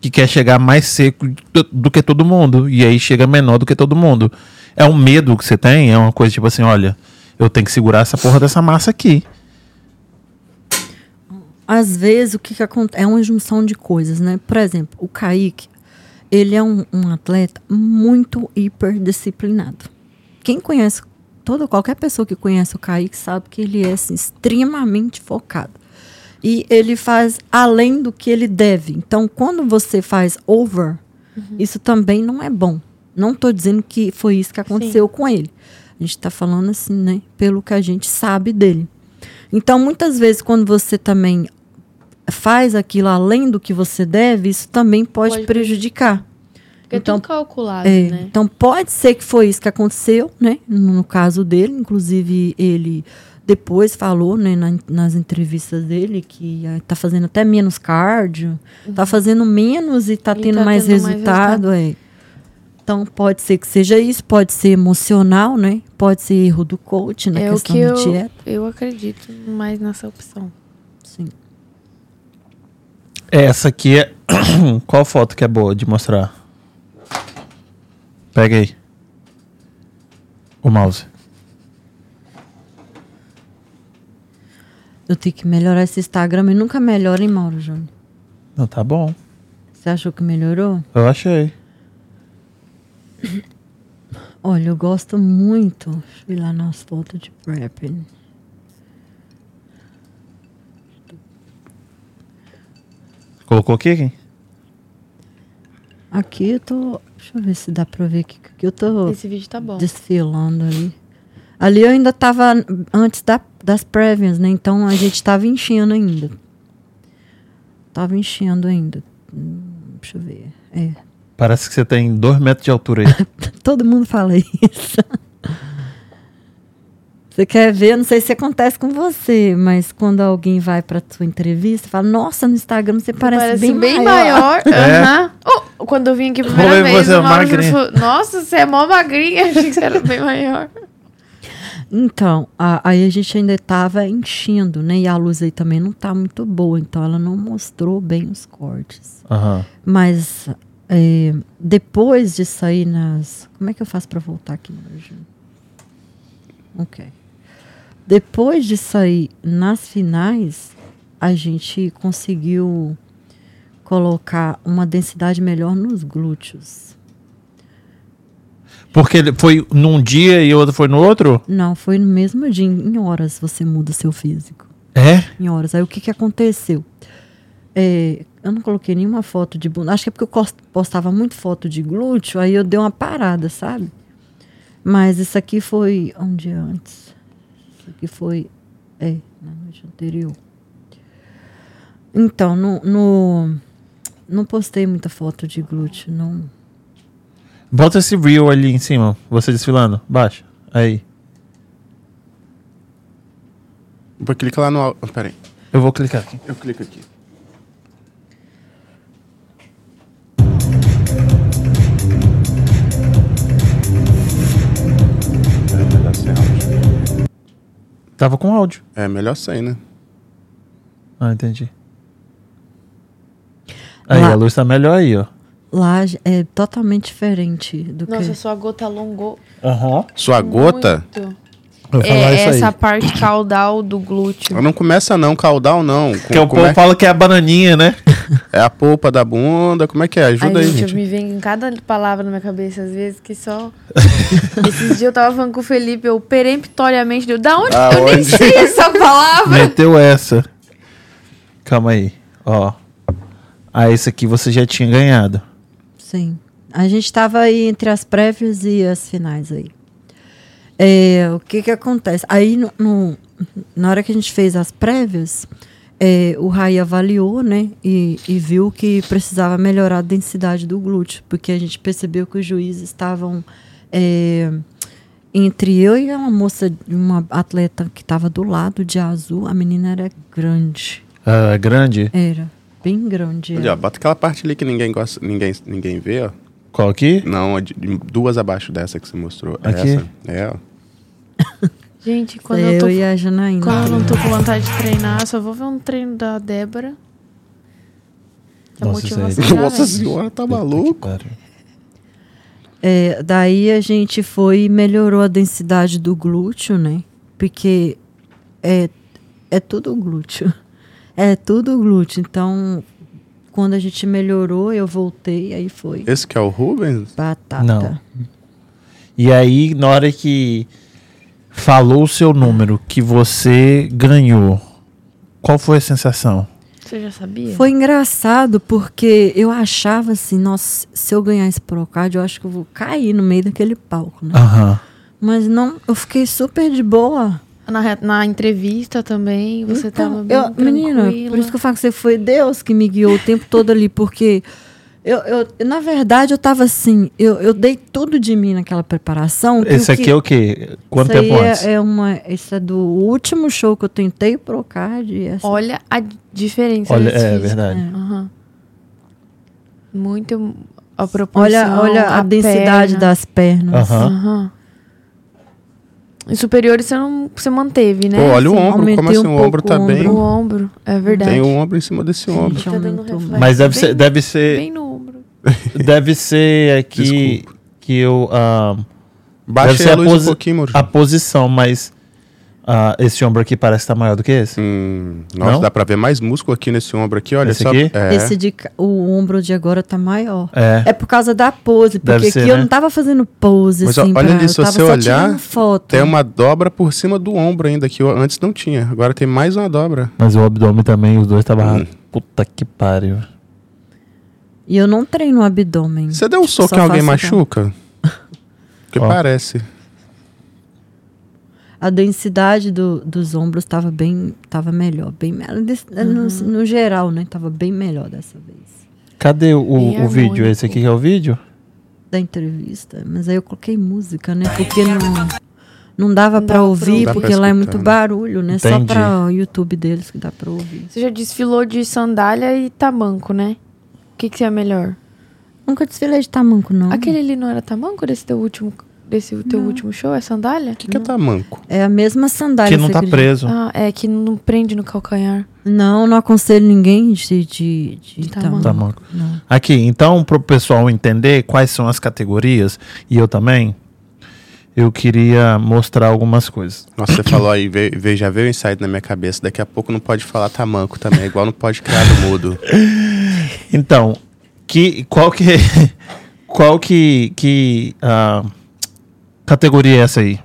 Que quer chegar mais seco do, que todo mundo. E aí chega menor do que todo mundo. É um medo que você tem? É uma coisa tipo assim: olha, eu tenho que segurar essa porra dessa massa aqui. às vezes o que, que acontece é uma junção de coisas, né? Por exemplo, o Kaique, ele é um, um atleta muito hiperdisciplinado. Quem conhece toda qualquer pessoa que conhece o Kaique sabe que ele é assim, extremamente focado. E ele faz além do que ele deve. Então, quando você faz over, isso também não é bom. Não estou dizendo que foi isso que aconteceu com ele. A gente está falando assim, né? Pelo que a gente sabe dele. Então, muitas vezes, quando você também faz aquilo além do que você deve, isso também pode, Pode prejudicar. Porque Então, é tudo calculado, É, né? Então pode ser que foi isso que aconteceu, né? No caso dele, inclusive ele depois falou, né, na- nas entrevistas dele que ah, tá fazendo até menos cardio, tá fazendo menos e tá Uhum. E tendo tá mais tendo mais resultado, é. Então pode ser que seja isso, pode ser emocional, né? Pode ser erro do coach na é o questão que da eu, dieta. eu acredito mais nessa opção. Sim. Essa aqui é. Qual foto que é boa de mostrar? Pega aí. O mouse. Eu tenho que melhorar esse Instagram e nunca melhora, hein, Mauro Júnior? Não, tá bom. Você achou que melhorou? Eu achei. Olha, eu gosto muito. Deixa eu ir lá nas fotos de prepping. Colocou aqui? Kim? Aqui eu tô. Deixa eu ver se dá pra ver aqui. Aqui eu tô Esse vídeo tá bom. desfilando ali. Ali eu ainda tava antes da- das prévias, né? Então a gente tava enchendo ainda. Tava enchendo ainda. Hum, Deixa eu ver. É. Parece que você tem dois metros de altura aí. Todo mundo fala isso. Você quer ver? Não sei se acontece com você, mas quando alguém vai pra sua entrevista, fala: Nossa, no Instagram você parece, bem, maior. maior. É. Oh, quando eu vim aqui a Vou primeira ver vez, você é o Mauro falou, Nossa, você é mó magrinha. Achei que você era bem maior. Então, a- aí a gente ainda estava enchendo, né? E a luz aí também não tá muito boa, então ela não mostrou bem os cortes. Aham. Mas é, depois de sair nas. Como é que eu faço para voltar aqui hoje? Ok. Depois de sair nas finais, a gente conseguiu colocar uma densidade melhor nos glúteos. Porque foi num dia e outro foi no outro? Não, foi no mesmo dia, em horas você muda seu físico. É? em horas. Aí o que, que aconteceu? É, eu não coloquei nenhuma foto de bunda. Acho que é porque eu postava muito foto de glúteo, aí eu dei uma parada, sabe? Mas isso aqui foi um dia antes. Isso aqui foi. É, na noite anterior. Então, no, no- não postei muita foto de glúteo, não. Bota esse reel ali em cima, você desfilando. Baixa. Aí. Vou clicar lá no. au- Pera aí. Eu vou clicar aqui. Eu clico aqui. É melhor sem áudio. Tava com áudio. É melhor sem, né? Ah, entendi. Aí, Lá- a luz tá melhor aí, ó. Lá é totalmente diferente do Nossa, que. sua gota alongou. Aham. Sua gota. muito. Vou falar É isso essa aí. parte caudal do glúteo. Não começa não, caudal não. Porque o Como povo é, fala que é a bananinha, né? é a polpa da bunda, como é que é? Ajuda Ai, aí, gente, gente. eu me vem em cada palavra na minha cabeça, às vezes, que só. Esses dias eu tava falando com o Felipe, eu peremptoriamente deu. Da onde? Eu nem Aonde? sei essa palavra. Meteu essa. Calma aí. Ó. Ah, esse aqui você já tinha ganhado. Sim. A gente estava aí entre as prévias e as finais aí. É, o que que acontece? Aí, no, no- na hora que a gente fez as prévias, é, o Rai avaliou, né? E, e viu que precisava melhorar a densidade do glúteo, porque a gente percebeu que os juízes estavam é, entre eu e uma moça, uma atleta que estava do lado de azul, a menina era grande. Ah, grande. Era bem grande. Ali, ó, bota aquela parte ali que ninguém gosta, ninguém, ninguém vê, ó. Qual aqui? Não, duas abaixo dessa que você mostrou. É Aqui? Essa. É, ó. Gente, quando eu, eu, tô, e a Janaína. quando eu não tô com vontade de treinar, eu só vou ver um treino da Débora. A Nossa, Nossa senhora, tá maluco? É, daí a gente foi e melhorou a densidade do glúteo, né? Porque é, é tudo glúteo. É tudo glúteo. Então, quando a gente melhorou, eu voltei, aí foi Esse que é o Rubens? batata. Não. E aí, na hora que falou o seu número que você ganhou, qual foi a sensação? Você já sabia? Foi engraçado porque eu achava assim, nossa, se eu ganhar esse Procard, eu acho que eu vou cair no meio daquele palco, né? Aham. Mas não, eu fiquei super de boa. Na, na entrevista também, você tava bem Então, eu, menina, por isso que eu falo que você foi Deus que me guiou o tempo todo ali, porque eu, eu na verdade, eu tava assim, eu, eu dei tudo de mim naquela preparação. Esse aqui que- é o quê? Quanto tempo é- antes? É, uma, esse é do último show que eu tentei o Procard. e essa- Olha a diferença Olha, é físico. verdade. Aham. Muito a proporção. olha, olha a, densidade perna. das pernas. Aham. Aham. Em superiores você não você manteve, né? Pô, olha o Assim, ombro, como assim? um o ombro pouco tá o bem. O ombro, é verdade. Tem um ombro em cima desse ombro. Gente, Tá. Mas deve bem- ser, deve ser, Bem no ombro. deve ser aqui Desculpa. que eu ah, Baixa Deve ser a a luz posi- um a posição, mas ah, esse ombro aqui parece estar maior do que esse. Hum, nossa, Não? dá pra ver mais músculo aqui nesse ombro aqui, olha Esse só. aqui? É. Esse de, o ombro de agora tá maior. É. É por causa da pose, porque Deve aqui ser, eu né? não tava fazendo pose, Mas assim, olha pra- ali, se eu você olhar, foto. Tem uma dobra por cima do ombro ainda, que eu- antes não tinha. Agora tem mais uma dobra. Mas o abdômen também, os dois estavam. Hum. Puta que pariu. E eu não treino o abdômen. Você deu um soco Só em alguém machuca? Que Ó. parece. A densidade do- dos ombros tava bem, tava melhor, bem melhor. Des- No, Uhum. no geral, né? Tava bem melhor dessa vez. Cadê o, o vídeo? Esse aqui que é o vídeo? Da entrevista. Mas aí eu coloquei música, né? Porque não, não dava pra ouvir, porque pra lá é escutar, muito né? barulho, né? Só Entendi. pra o YouTube deles que dá pra ouvir. Você já desfilou de sandália e tamanco, né? O que, que é melhor? Nunca desfilei de tamanco, não. Aquele ali não era tamanco desse teu último, desse teu último show? É sandália? O que, que é tamanco? É a mesma sandália. Que não tá acredita? preso. Ah, é que não prende no calcanhar. Não, não aconselho ninguém de, de, de De tamanco. tamanco. Não. Aqui, então, pro pessoal entender quais são as categorias, e eu também, eu queria mostrar algumas coisas. Nossa, você falou aí, veio, veio- já veio o insight na minha cabeça. Daqui a pouco não pode falar tamanco também, é igual não pode criar do mudo. Então, que, qual que qual que, que ah, categoria é essa aí?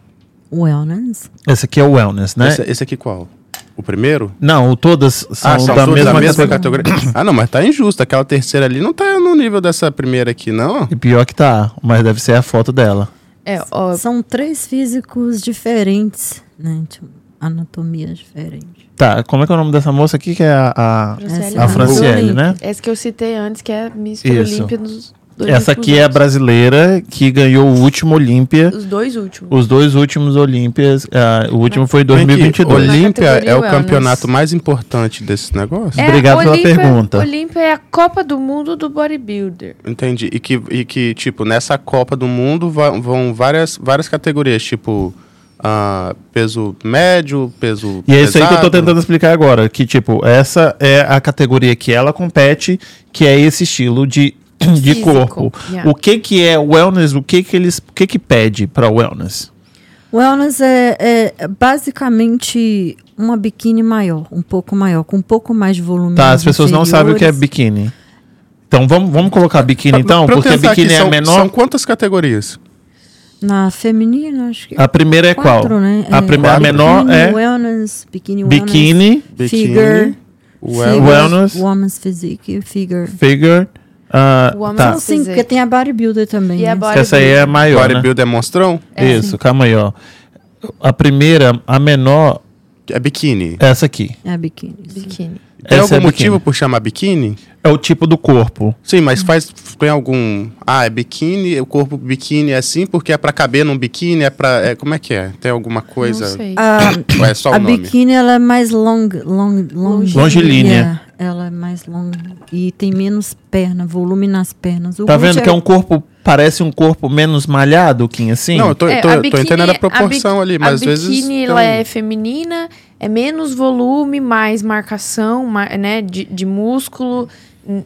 Wellness. Essa aqui é o wellness, né? Esse, esse aqui qual? O primeiro? Não, todas são, ah, são da mesma, da mesma categoria. categoria. ah, não, mas tá injusto. Aquela terceira ali não tá no nível dessa primeira aqui, não. E pior que tá, mas deve ser a foto dela. É, ó, São três físicos diferentes, né? Tipo, anatomia diferente. Tá, como é que é o nome dessa moça aqui que é a, a, Franciele a. Franciele, né? essa que eu citei antes, que é a Miss. Olímpia dos Essa aqui é a brasileira que ganhou o último Olímpia, Os dois últimos. os dois últimos Olímpias, ah, o último foi em Vem aqui, 2022. Olímpia é o wellness. campeonato mais importante desse negócio? É, Obrigado pela Olímpia- pergunta. Olímpia é a Copa do Mundo do Bodybuilder. Entendi. E que, e que, tipo, nessa Copa do Mundo vão várias, várias categorias, tipo, ah, peso médio, peso E é isso aí que eu tô tentando explicar agora, que tipo, essa é a categoria que ela compete, que é esse estilo de, de Físico, corpo. yeah. O que que é wellness? O que que eles, o que que pede para wellness? Wellness é, é basicamente uma biquíni maior, um pouco maior, com um pouco mais de volume. Tá, as pessoas não sabem o que é biquíni. Então vamos, vamos colocar biquíni Pra- então, pra porque biquíni é a são, menor. São quantas categorias? Na feminina, acho que. A primeira é quatro, qual? Né? A É, primeira a Quatro. menor biquíni, é Wellness, biquíni wellness. biquíni, Figure. well- figure, Wellness. Woman's physique, figure. figure. Ah, Woman's tá. Não, sim, porque tem a bodybuilder também. E a né? body- Essa aí é a maior, né? Bodybuilder é monstrão? É, Isso, calma aí, ó. A primeira, a menor, É biquíni. é essa aqui. É a biquíni. sim. Biquíni. Tem Essa algum é a motivo por chamar biquíni? É o tipo do corpo. Sim, mas faz tem algum. Ah, é biquíni, o corpo biquíni é assim porque é pra caber num biquíni, é pra. É, como é que é? Tem alguma coisa? Não sei. A, Ou é só o a nome? biquíni ela é mais long, long, long Longilínea. É, ela é mais longa e tem menos perna, volume nas pernas. O Tá vendo que é um corpo, parece um corpo menos malhado, Kim, assim? Não, eu tô, É, tô, a tô biquíni- entendendo a proporção bi- ali, mas às a vezes. biquíni tem ela é feminina, é menos volume, mais marcação, ma- né, de, de músculo.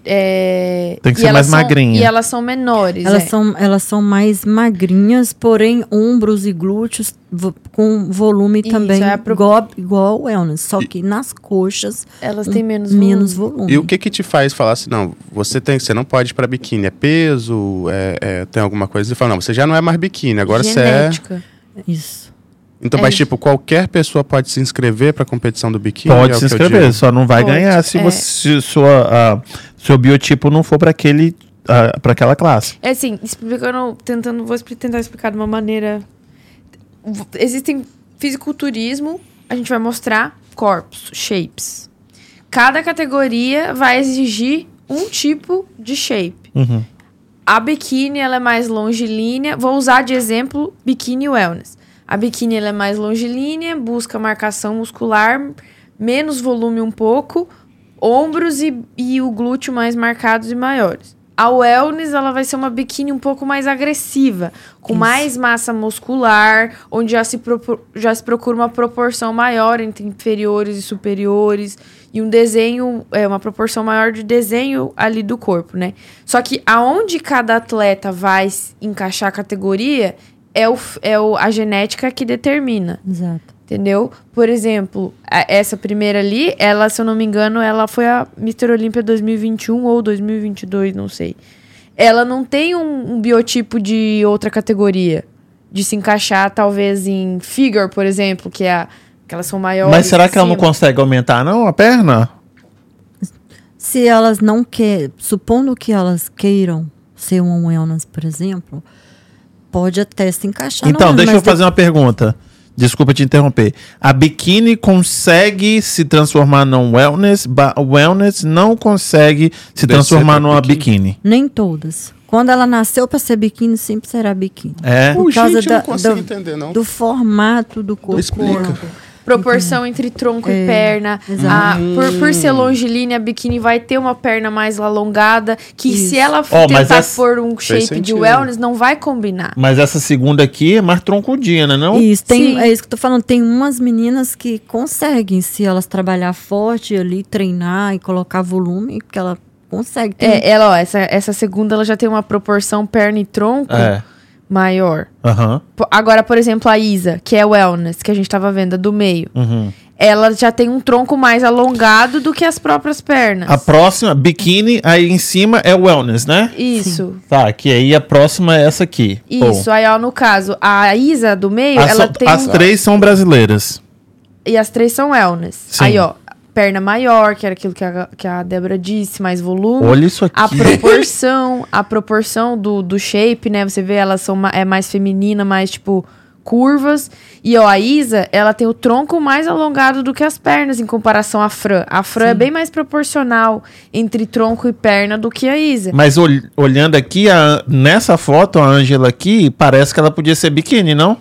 É, Tem que ser mais são- magrinha. E elas são menores. Elas, é. são, elas são mais magrinhas, porém ombros e glúteos vo- com volume Isso, também é pro- igual, igual ao wellness. Só que nas coxas, Elas têm menos menos volume. volume. E o que que te faz falar assim, não, você tem, você não pode ir pra biquíni, é peso, é, é, tem alguma coisa, e fala, não, você já não é mais biquíni, agora você é... Genética. Isso. Então, É mas isso. tipo, qualquer pessoa pode se inscrever pra competição do biquíni? Pode é se inscrever, só não vai Pode, ganhar se é. você se sua ah, seu biotipo não for para aquele para aquela classe. É assim, explicando, tentando, vou tentar explicar de uma maneira. Existem fisiculturismo, a gente vai mostrar corpos, shapes. Cada categoria vai exigir um tipo de shape. Uhum. A biquíni ela é mais longilínea. Vou usar de exemplo biquíni wellness. A biquíni ela é mais longilínea, busca marcação muscular, menos volume um pouco, ombros e, e o glúteo mais marcados e maiores. A wellness ela vai ser uma biquíni um pouco mais agressiva, com Isso. mais massa muscular, onde já se, já se procura uma proporção maior entre inferiores e superiores e um desenho, é uma proporção maior de desenho ali do corpo, né? Só que aonde cada atleta vai encaixar a categoria é, o, é o, a genética que determina. Exato. Entendeu? Por exemplo, a- essa primeira ali, ela, se eu não me engano, ela foi a Mr. Olímpia 2021 ou 2022, não sei. Ela não tem um, um biotipo de outra categoria. De se encaixar, talvez, em figure, por exemplo, que é a, que elas são maiores. Mas será que ela não consegue aumentar não a perna? Se elas não querem, supondo que elas queiram ser um wellness, por exemplo, pode até se encaixar. Então, deixa eu mas fazer uma pergunta. Desculpa te interromper. A biquíni consegue se transformar num wellness, wellness não consegue se Descer transformar numa biquíni. biquíni. Nem todas. Quando ela nasceu para ser biquíni, sempre será biquíni. É. Por Ô, causa gente, eu da- não consigo do- entender, não. Do formato do corpo. Explica. Proporção entre tronco e É, perna. exato. A, por, por ser longilínea, a biquíni vai ter uma perna mais alongada. Que Isso. se ela mas tentar essa- pôr um shape de wellness, não vai combinar. Mas essa segunda aqui é mais troncudinha, né? Não? Isso, tem, Sim. é isso que eu tô falando. Tem umas meninas que conseguem, se elas trabalhar forte ali, treinar e colocar volume, que ela consegue. Tem- É, ela, ó, essa, essa segunda ela já tem uma proporção perna e tronco É. maior. Po- Agora, por exemplo, a Isa, que é wellness, que a gente tava vendo, a do meio. Uhum. Ela já tem um tronco mais alongado do que as próprias pernas. A próxima, biquíni, aí em cima é wellness, né? Isso. Tá, que aí a próxima é essa aqui. Isso, aí ó, no caso, a Isa do meio, As, ela so- tem as um- três são brasileiras. E as três são wellness. Sim. Aí, ó, perna maior, que era aquilo que a, que a Débora disse, mais volume. Olha isso aqui. A proporção, a proporção do, do shape, né? Você vê, elas são é mais feminina, mais tipo curvas. E ó, a Isa, ela tem o tronco mais alongado do que as pernas em comparação à Fran. A Fran é bem mais proporcional entre tronco e perna do que a Isa. Mas ol- olhando aqui, a- nessa foto, a Ângela aqui, parece que ela podia ser biquíni, não?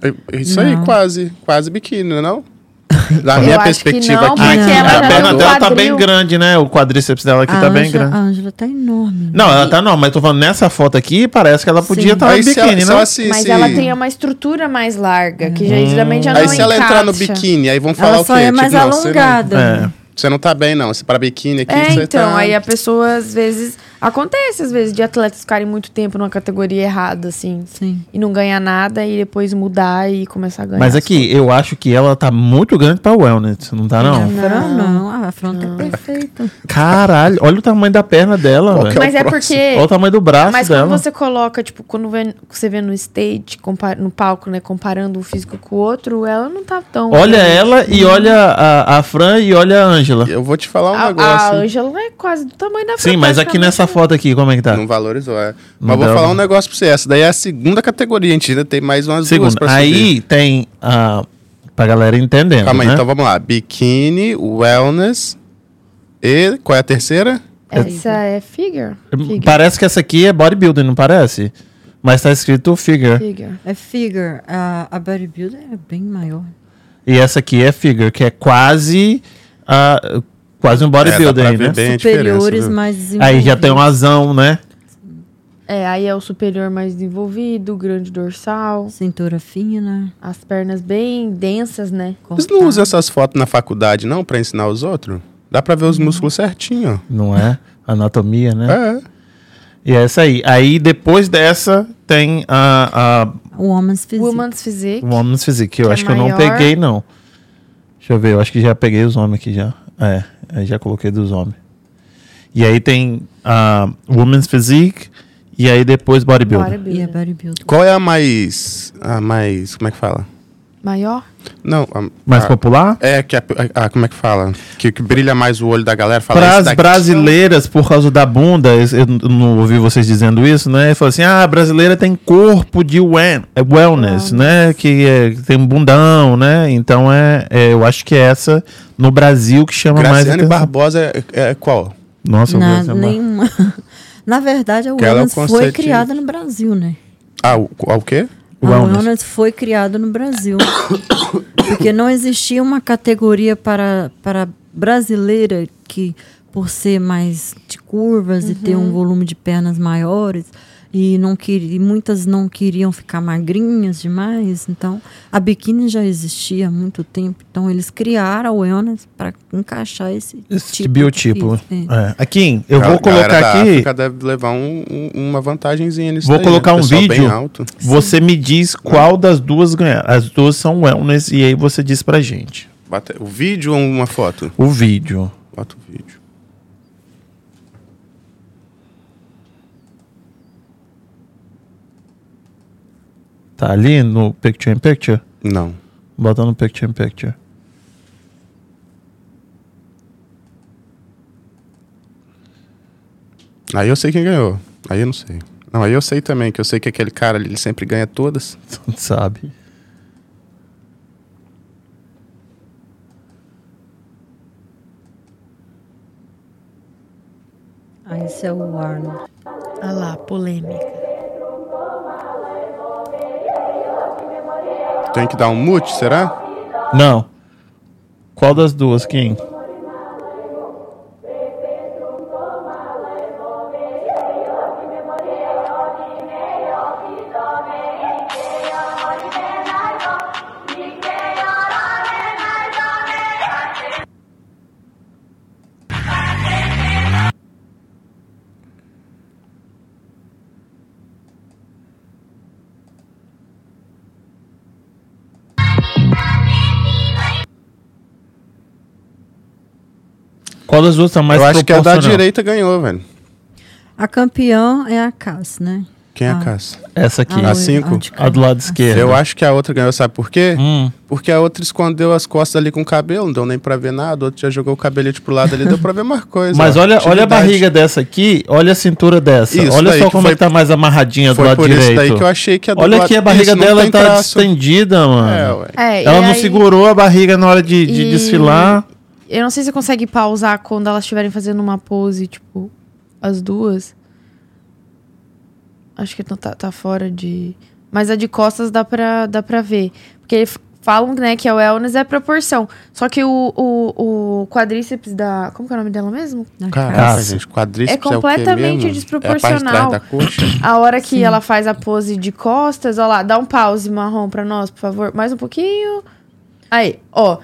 É- Isso aí, Não. quase. Quase biquíni, não? Da Eu minha acho que perspectiva não, aqui. Não. ela a perna dela tá bem grande, né? O quadríceps dela aqui a tá bem Ângela- grande. A Ângela tá enorme. Não, ela tá não, mas tô falando nessa foto aqui, parece que ela podia estar se ela- biquíni, se não? ela se- Mas se- ela tem uma estrutura mais larga, que já, geralmente já não Aí se ela entrar no biquíni, aí vão falar Ela o quê? só é mais Tipo, não, você não- alongada. É. Você não tá bem, não. Você para biquíni aqui, É, você então, tá... aí a pessoa, às vezes. Acontece, às vezes, de atletas ficarem muito tempo numa categoria errada, assim. Sim. E não ganhar nada e depois mudar e começar a ganhar. Mas as aqui, eu acho que ela tá muito grande pra wellness, não tá A não? Fran não. Ah, A Fran tá perfeita. Caralho, olha o tamanho da perna dela, velho. Mas é próximo. porque. Olha o tamanho do braço Mas dela. quando você coloca, tipo, quando vê- você vê no stage, no palco, né, comparando um físico com o outro, ela não tá tão. Olha grande. ela e olha a, a Fran e olha a Ângela. Eu vou te falar um A, a negócio. Ângela é quase do tamanho da Sim, Fran, mas aqui nessa foto aqui, como é que tá? Não valorizou, é. Não Mas vou falar um negócio pra você. Essa daí é a segunda categoria. A gente ainda tem mais umas duas Segundo, pra aí subir. tem a. Pra galera entendendo. Calma aí, né? então vamos lá. Biquíni, wellness e... Qual é a terceira? Essa é figure? Figure. Parece que essa aqui é bodybuilding, não parece? Mas tá escrito figure. Figure. É figure. A, a bodybuilder é bem maior. E essa aqui é figure, que é quase. ah, quase um bodybuilder É, aí, né? Superiores mais desenvolvidos. Aí já tem um asão, né? É, aí é o superior mais desenvolvido, grande dorsal, Cintura fina. as pernas bem densas, né? Eles não usam essas fotos na faculdade, não, pra ensinar os outros? Dá pra ver os músculos certinho, Não é? Anatomia, né? É. E é essa aí. Aí depois dessa tem a, a O Woman's Physique. Woman's Physique. Woman's Physique, que eu Que é acho que eu não peguei, não. Deixa eu ver, eu acho que já peguei os homens aqui já. É, aí já coloquei dos homens. E aí tem a Woman's Physique e aí depois Bodybuilder. E a Bodybuilder. bodybuilder. Qual é a mais... A mais... Como é que fala? Maior? Não, a- Mais a- popular? É, que a, a- como é que fala? Que, que brilha mais o olho da galera. Fala, Para "Esse as brasileiras, por causa da bunda, eu eu não ouvi vocês dizendo isso, né? Falou assim: ah, a brasileira tem corpo de é wellness, né? Que, é, que tem um bundão, né? Então é, é, eu acho que é essa no Brasil que chama mais Graciane atenção. Barbosa é, é qual? Nossa, eu Na, uma- nenhuma. Na verdade, a é o wellness foi criada no Brasil, né? Ah, o, o quê? A Wellness. wellness foi criada no Brasil. porque não existia uma categoria para, para brasileira que, por ser mais de curvas e ter um volume de pernas maiores, e não queria, muitas não queriam ficar magrinhas demais, então a biquíni já existia há muito tempo. Então eles criaram a wellness para encaixar esse, Esse tipo biotipo. de físico. É. Aqui, eu A vou colocar aqui. África deve levar um- um- uma vantagemzinha nisso Vou daí, colocar né? um vídeo. alto. Você me diz qual das duas ganhar. As duas são wellness e aí você diz pra gente. Bate- O vídeo ou uma foto? O vídeo. Bota o vídeo. Tá ali no Picture in Picture? Não. Bota no Picture in Picture. Aí eu sei quem ganhou. Aí eu não sei. Não, aí eu sei também, que eu sei que aquele cara ali, ele sempre ganha todas. Tu sabe. Ah, esse é o Arnold. Olha lá, polêmica. Tem que dar um mute, será? Não. Qual das duas, quem? Duas tá mais eu acho que a da direita ganhou, velho. A campeã é a Cass, né? Quem é a Ah. Cass? Essa aqui. A cinco? de cá. A do lado esquerdo. Eu acho que a outra ganhou, sabe por quê? Hum. Porque a outra escondeu as costas ali com o cabelo, não deu nem pra ver nada. O outro já jogou o cabelete pro lado ali, deu pra ver mais coisa. Mas ó. olha, olha a barriga dessa aqui, olha a cintura dessa. Isso olha só como foi- é que tá mais amarradinha do lado por direito. isso daí que eu achei que a do Olha lado- aqui, a barriga dela tá traço. estendida, mano. É, ué. É, Ela não aí- segurou a barriga na hora de, de E- desfilar. Eu não sei se você consegue pausar quando elas estiverem fazendo uma pose, tipo, as duas. Acho que não tá, tá fora de. Mas a de costas dá pra, dá pra ver. Porque falam, né, que a wellness é proporção. Só que o, o, o quadríceps da. Como que é o nome dela mesmo? Caraca, gente, quadríceps É é, o quê completamente mesmo? desproporcional. É a parte de trás da coxa? A hora que ela faz a pose de costas, ó lá, dá um pause marrom pra nós, por favor. Mais um pouquinho. Aí, ó.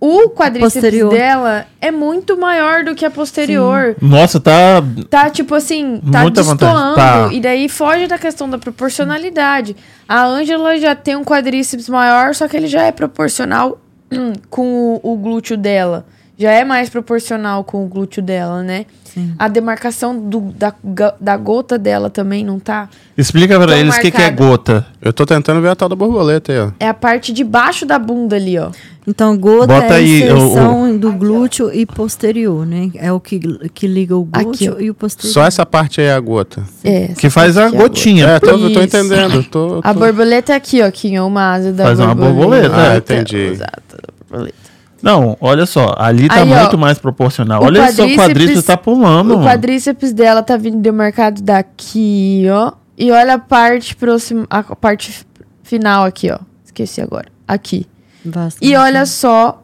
O quadríceps Posterior. dela é muito maior do que a posterior. Nossa, tá. Tá, tipo assim, tá Muita destoando. Tá. E daí foge da questão da proporcionalidade. A Ângela já tem um quadríceps maior, só que ele já é proporcional com o, o glúteo dela. Já é mais proporcional com o glúteo dela, né? Sim. A demarcação do- da, da gota dela também não tá. Explica pra Tão eles o que, que é gota. Eu tô tentando ver a tal da borboleta aí, ó. É a parte de baixo da bunda ali, ó. Então, gota Bota é a aí, inserção do glúteo e posterior, né? É o que, que liga o Aqui, glúteo ó. e o posterior. Só essa parte aí é a gota. É, Que faz a parte aqui é gotinha. É, tô, eu tô entendendo. Tô, A tô- borboleta é aqui, ó, Kinho, uma asa da Faz uma borboleta. borboleta, Ah, entendi. Exato, borboleta. Não, olha só. Ali tá Aí, ó, muito mais proporcional. Olha só, o quadríceps- tá pulando. O mano. quadríceps dela tá vindo demarcado daqui, ó. E olha a parte próxima, a parte final aqui, ó. Esqueci agora. Aqui. Bastante. E olha só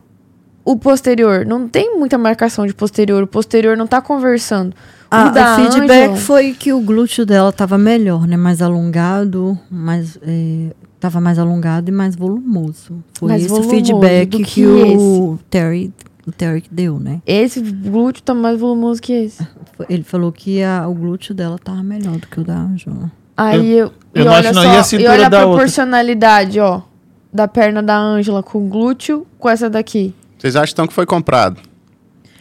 o posterior. Não tem muita marcação de posterior. O posterior não tá conversando. Ah, o da o feedback foi que o glúteo dela tava melhor, né? Mais alongado, mais, é, tava mais alongado e mais volumoso. Foi Mais esse volumoso o feedback que, que o Terry, o Terry deu, né? Esse glúteo tá mais volumoso que esse. Ele falou que a- o glúteo dela tava melhor do que o da Angela. Aí eu, eu e não olha só, E a e olha a da outra? proporcionalidade, ó. Da perna da Ângela com o glúteo com essa daqui. Vocês acham então que foi comprado?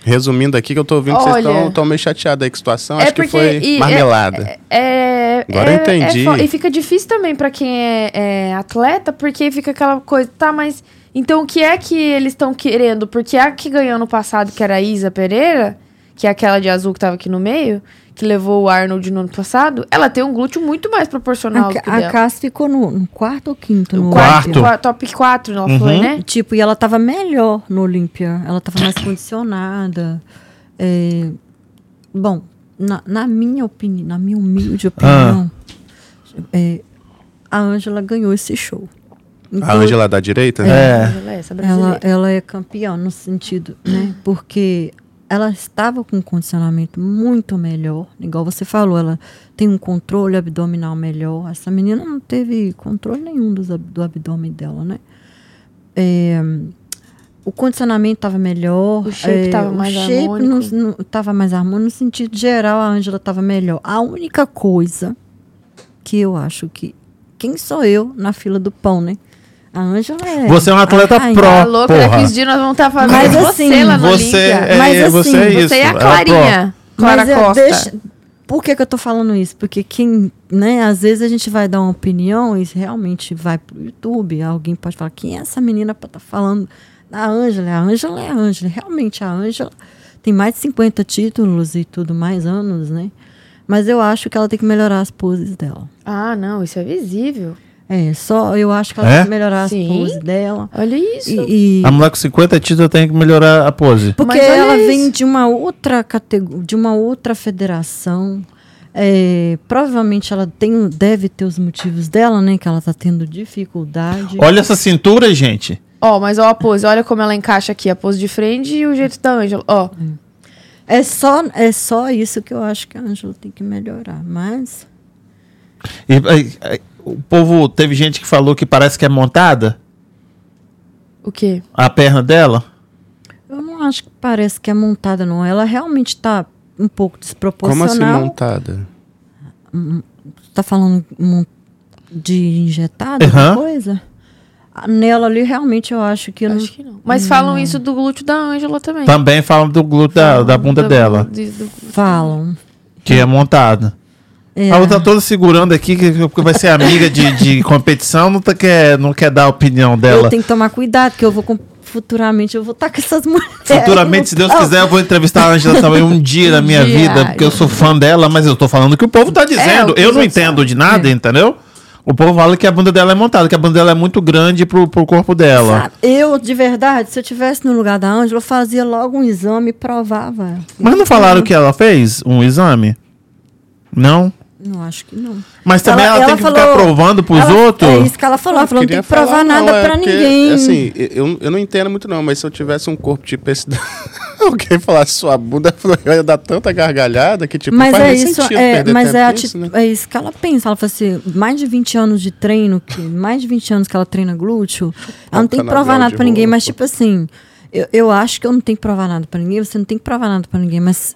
Resumindo aqui, que eu tô ouvindo que vocês Olha. estão tão meio chateados aí com a situação. É Acho que porque- foi e- marmelada. É, Agora é- eu entendi. é e fica difícil também pra quem é, é atleta, porque fica aquela coisa, tá, mas então o que é que eles estão querendo? Porque a que ganhou no passado, que era a Isa Pereira, que é aquela de azul que tava aqui no meio, que levou o Arnold no ano passado, ela tem um glúteo muito mais proporcional do que A, a dela. Cass ficou no, no quarto ou quinto no quarto. Olímpia. Qua- Top 4 ela foi, né? Tipo, e ela tava melhor no Olímpia. Ela tava mais condicionada. É, bom, na, na minha opinião, na minha humilde opinião, é, a Ângela ganhou esse show. Então, A Ângela da direita? É. É essa brasileira. ela, ela é campeã no sentido, né? Porque ela estava com um condicionamento muito melhor, igual você falou, ela tem um controle abdominal melhor. Essa menina não teve controle nenhum ab- do abdômen dela, né? É, o condicionamento estava melhor. O shape é, tava mais harmônico. estava mais harmônico. No sentido geral, a Ângela estava melhor. A única coisa que eu acho que... Quem sou eu na fila do pão, né? A Ângela é... Você é um atleta rainha. pro. Tá louca, porra. daqui uns dias nós vamos estar falando Mas assim, você lá no Você é, Mas é- assim, você é isso. Você é a ela Clarinha. Clara Mas é, Costa. deixa- por que, que eu tô falando isso? Porque quem, né, às vezes a gente vai dar uma opinião e realmente vai pro YouTube, alguém pode falar, quem é essa menina pra estar falando da Ângela? A Ângela é a Ângela. Realmente, a Ângela tem mais de 50 títulos e tudo mais anos, né? Mas eu acho que ela tem que melhorar as poses dela. Ah, não, isso é visível. É, só eu acho que ela É? tem que melhorar Sim. as poses dela. Olha isso. E, e- A mulher com 50 títulos tem que melhorar a pose. Porque ela isso. vem de uma outra categoria, de uma outra federação. É, provavelmente ela tem, deve ter os motivos dela, né? Que ela tá tendo dificuldade. Olha essa cintura, gente. Ó, mas ó a pose, olha como ela encaixa aqui, a pose de frente e o jeito da Ângela. Ó, É só, é só isso que eu acho que a Ângela tem que melhorar. Mas E, o povo, teve gente que falou que parece que é montada o quê? a perna dela. eu não acho que parece que é montada, não. Ela realmente tá um pouco Como desproporcional. assim montada? Tá falando de injetada, alguma coisa? Nela ali, realmente, eu acho que... eu não- Acho que não. Mas falam isso do glúteo da Ângela também. Também falam do glúteo da, Falam da bunda do- dela, de- do- Falam. que é montada. É. A outra tá toda segurando aqui, que vai ser amiga de, de competição, não, tá, quer, não quer dar a opinião dela. Eu tenho que tomar cuidado, porque eu vou futuramente eu vou estar com essas mulheres. Futuramente, se Deus quiser, eu vou entrevistar a Angela também um dia na minha dia. vida, porque eu sou fã dela, mas eu tô falando o que o povo tá dizendo. o que eu não entendo de nada, É. entendeu? O povo fala que a bunda dela é montada, que a bunda dela é muito grande pro, pro corpo dela. Sabe, Eu, de verdade, se eu tivesse no lugar da Ângela, eu fazia logo um exame e provava. Mas não falaram que ela fez um exame? Não? Não, acho que não. Mas também ela, tem que ficar provando pros ela- outros? É isso que ela falou. Ela falou, não tem que provar falar, nada não, é pra porque, ninguém. Assim, eu, eu não entendo muito não, mas se eu tivesse um corpo tipo esse... da- Alguém falasse sua bunda, eu ia dar tanta gargalhada que tipo, mas faz é isso, sentido é, perder mas tempo é, ati- né? é isso que ela pensa. Ela fala assim, mais de 20 anos de treino, que, mais de 20 anos que ela treina glúteo, ela não tem que provar nada pra ninguém, mas tipo assim, eu, eu acho que eu não tenho que provar nada pra ninguém, você não tem que provar nada pra ninguém, mas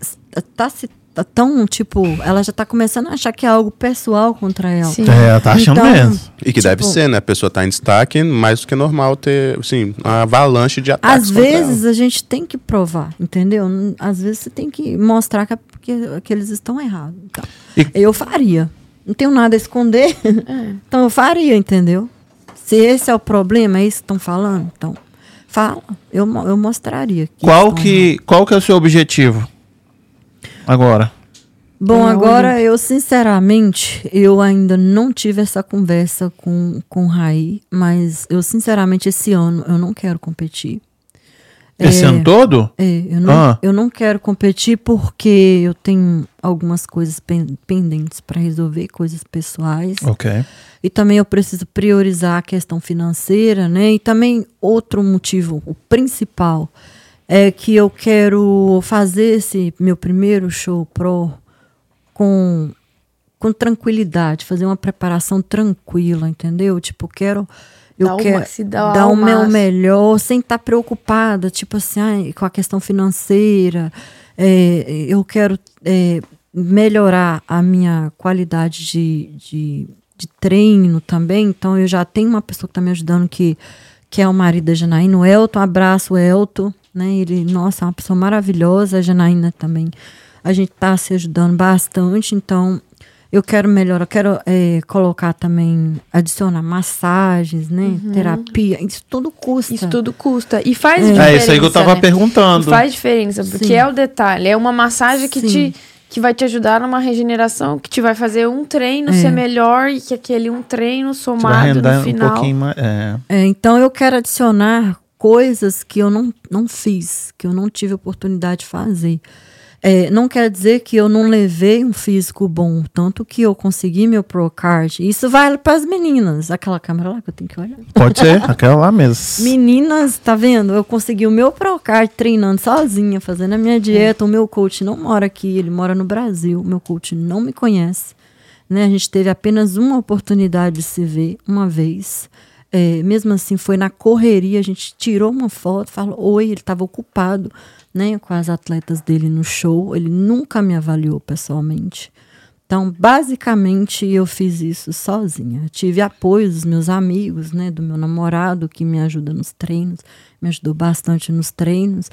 tá se tá tão, tipo, ela já tá começando a achar que é algo pessoal contra ela. Sim. É, ela tá achando Então, mesmo. E que deve tipo- ser, né? A pessoa tá em destaque, mais do que normal ter, assim, uma avalanche de ataques Às vezes a gente tem que provar, entendeu? Às vezes você tem que mostrar que, é porque- que eles estão errados. Então, E- Eu faria. Não tenho nada a esconder. então eu faria, entendeu? Se esse é o problema, é isso que estão falando, então fala. Eu, eu mostraria. que Qual que, qual que é o seu objetivo? Agora. Bom, agora eu sinceramente, eu ainda não tive essa conversa com, com o Raí, mas eu sinceramente esse ano eu não quero competir. Esse É, ano todo? É, eu não, Ah. eu não quero competir porque eu tenho algumas coisas pen- pendentes para resolver, coisas pessoais. Ok. E também eu preciso priorizar a questão financeira, né? E também outro motivo, o principal, é que eu quero fazer esse meu primeiro show pro com, com tranquilidade, fazer uma preparação tranquila, entendeu? Tipo, quero. Eu o quero ma- se dar o meu melhor, sem estar preocupada, tipo assim, ai, com a questão financeira. É, eu quero é, melhorar a minha qualidade de, de, de treino também. Então, eu já tenho uma pessoa que está me ajudando, que, que é o marido da Janaína, o Elton. Abraço, Elton. Né? Ele, nossa, é uma pessoa maravilhosa, a Janaína também. A gente tá se ajudando bastante, então eu quero melhorar, eu quero é, colocar também, adicionar massagens, né? Terapia, isso tudo custa. Isso tudo custa. E faz É. diferença. É isso aí que eu tava né? perguntando. E faz diferença, porque Sim. é o detalhe. É uma massagem que Sim. te que vai te ajudar numa regeneração, que te vai fazer um treino É. ser melhor e que aquele um treino somado no um final. pouquinho mais. É. É, então eu quero adicionar coisas que eu não, não fiz, que eu não tive oportunidade de fazer. É, não quer dizer que eu não levei um físico bom, tanto que eu consegui meu Procard. Isso vale para as meninas. Aquela câmera lá que eu tenho que olhar. Pode ser, aquela lá mesmo. Meninas, tá vendo? Eu consegui o meu Procard treinando sozinha, fazendo a minha dieta. O meu coach não mora aqui, ele mora no Brasil. O meu coach não me conhece. Né? A gente teve apenas uma oportunidade de se ver uma vez. É, mesmo assim, foi na correria, a gente tirou uma foto, falou oi, ele estava ocupado né, com as atletas dele no show. Ele nunca me avaliou pessoalmente. Então, basicamente, eu fiz isso sozinha. Eu tive apoio dos meus amigos, né, do meu namorado, que me ajuda nos treinos, me ajudou bastante nos treinos.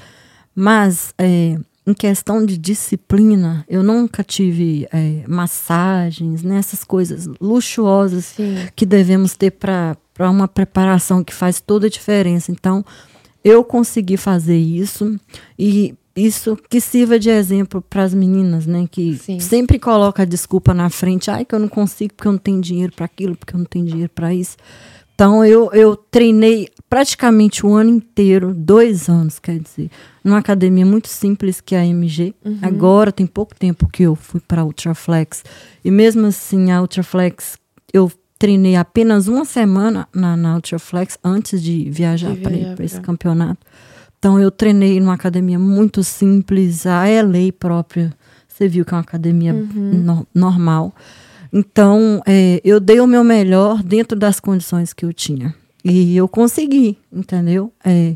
Mas, é, em questão de disciplina, eu nunca tive é, massagens, né, essas coisas luxuosas Sim. que devemos ter para uma preparação que faz toda a diferença. Então, eu consegui fazer isso e isso que sirva de exemplo para as meninas, né? Que Sim. sempre coloca a desculpa na frente, ai, que eu não consigo porque eu não tenho dinheiro para aquilo, porque eu não tenho dinheiro para isso. Então, eu, eu treinei praticamente o ano inteiro, dois anos, quer dizer, numa academia muito simples que é a MG. Agora, tem pouco tempo que eu fui para a Ultraflex. E mesmo assim, a Ultraflex, eu treinei apenas uma semana na, na Ultraflex antes de viajar De para viajar esse campeonato. Então, eu treinei numa academia muito simples, a LA própria. Você viu que é uma academia no- normal. Então, é, eu dei o meu melhor dentro das condições que eu tinha. E eu consegui, entendeu? É,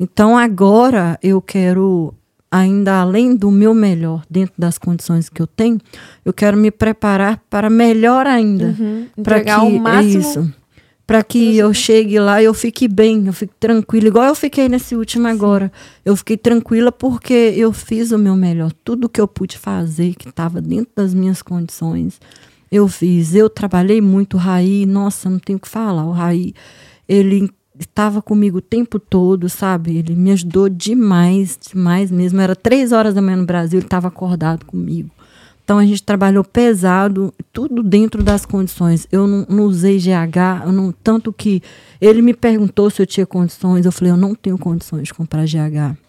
então, agora eu quero, ainda além do meu melhor dentro das condições que eu tenho, eu quero me preparar para melhor ainda. Pra Entregar que, o máximo. É isso. Para que eu chegue lá e eu fique bem, eu fique tranquila, igual eu fiquei nesse último agora. Eu fiquei tranquila porque eu fiz o meu melhor. Tudo que eu pude fazer, que estava dentro das minhas condições, eu fiz. Eu trabalhei muito, o Raí, nossa, não tenho o que falar. O Raí, ele estava comigo o tempo todo, sabe? Ele me ajudou demais, demais mesmo. Era três horas da manhã no Brasil, ele estava acordado comigo. Então a gente trabalhou pesado, tudo dentro das condições. Eu não, não usei GH, não, tanto que ele me perguntou se eu tinha condições. Eu falei, eu não tenho condições de comprar GH.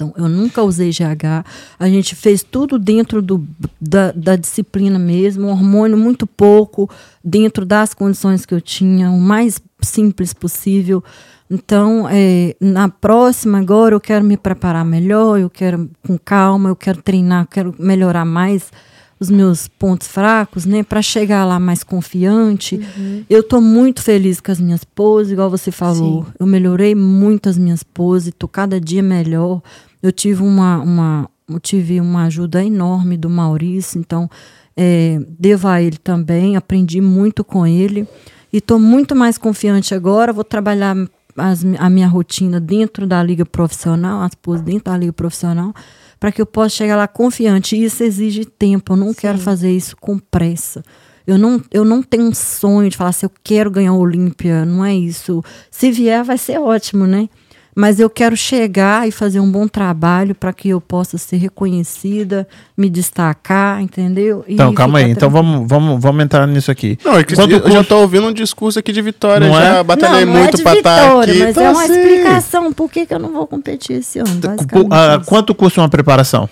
Então, eu nunca usei GH. A gente fez tudo dentro do, da, da disciplina mesmo, hormônio muito pouco, dentro das condições que eu tinha, o mais simples possível. Então, é, na próxima, agora, eu quero me preparar melhor, eu quero com calma, eu quero treinar, eu quero melhorar mais os meus pontos fracos, né, para chegar lá mais confiante. Eu tô muito feliz com as minhas poses, igual você falou. Eu melhorei muito as minhas poses, tô cada dia melhor. Eu tive uma, uma, tive uma ajuda enorme do Maurício, então é, devo a ele também, aprendi muito com ele e estou muito mais confiante agora. Vou trabalhar as a minha rotina dentro da liga profissional, as poses dentro da liga profissional, para que eu possa chegar lá confiante. E isso exige tempo. Eu não quero fazer isso com pressa. Eu não, eu não tenho um sonho de falar assim, eu quero ganhar a Olímpia. Não é isso. Se vier, vai ser ótimo, né? Mas eu quero chegar e fazer um bom trabalho para que eu possa ser reconhecida, me destacar, entendeu? E Então, calma aí. Então vamos, vamos, vamos entrar nisso aqui. Não, é que Quanto eu já custa- tô ouvindo um discurso aqui de vitória, Não já é? batalhei não, não muito é de pra estar vitória, aqui. mas então, é uma assim, explicação por que, que eu não vou competir esse ano. Basicamente ah, quanto custa uma preparação?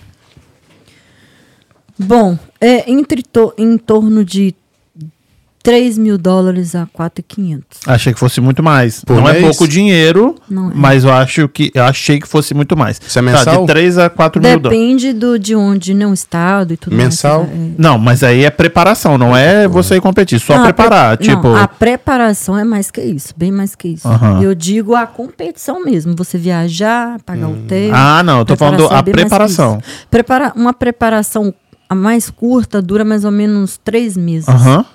Bom, é entre to- em torno de 3 mil dólares a 4,500. Achei que fosse muito mais. Por não é mês? pouco dinheiro, Não é. mas eu acho que eu achei que fosse muito mais. Isso é Tá, mensal? de 3 a 4 mil dólares. Depende do, de onde, não, estado e tudo Mensal? mais. É, Não, mas aí é preparação, não é você ir competir, só Não, a preparar. pre- tipo, não, a preparação é mais que isso, bem mais que isso. Aham. Eu digo a competição mesmo. Você viajar, pagar hotel. Ah, não, eu tô falando preparação a é preparação. Prepara uma preparação a mais curta dura mais ou menos três meses. Aham.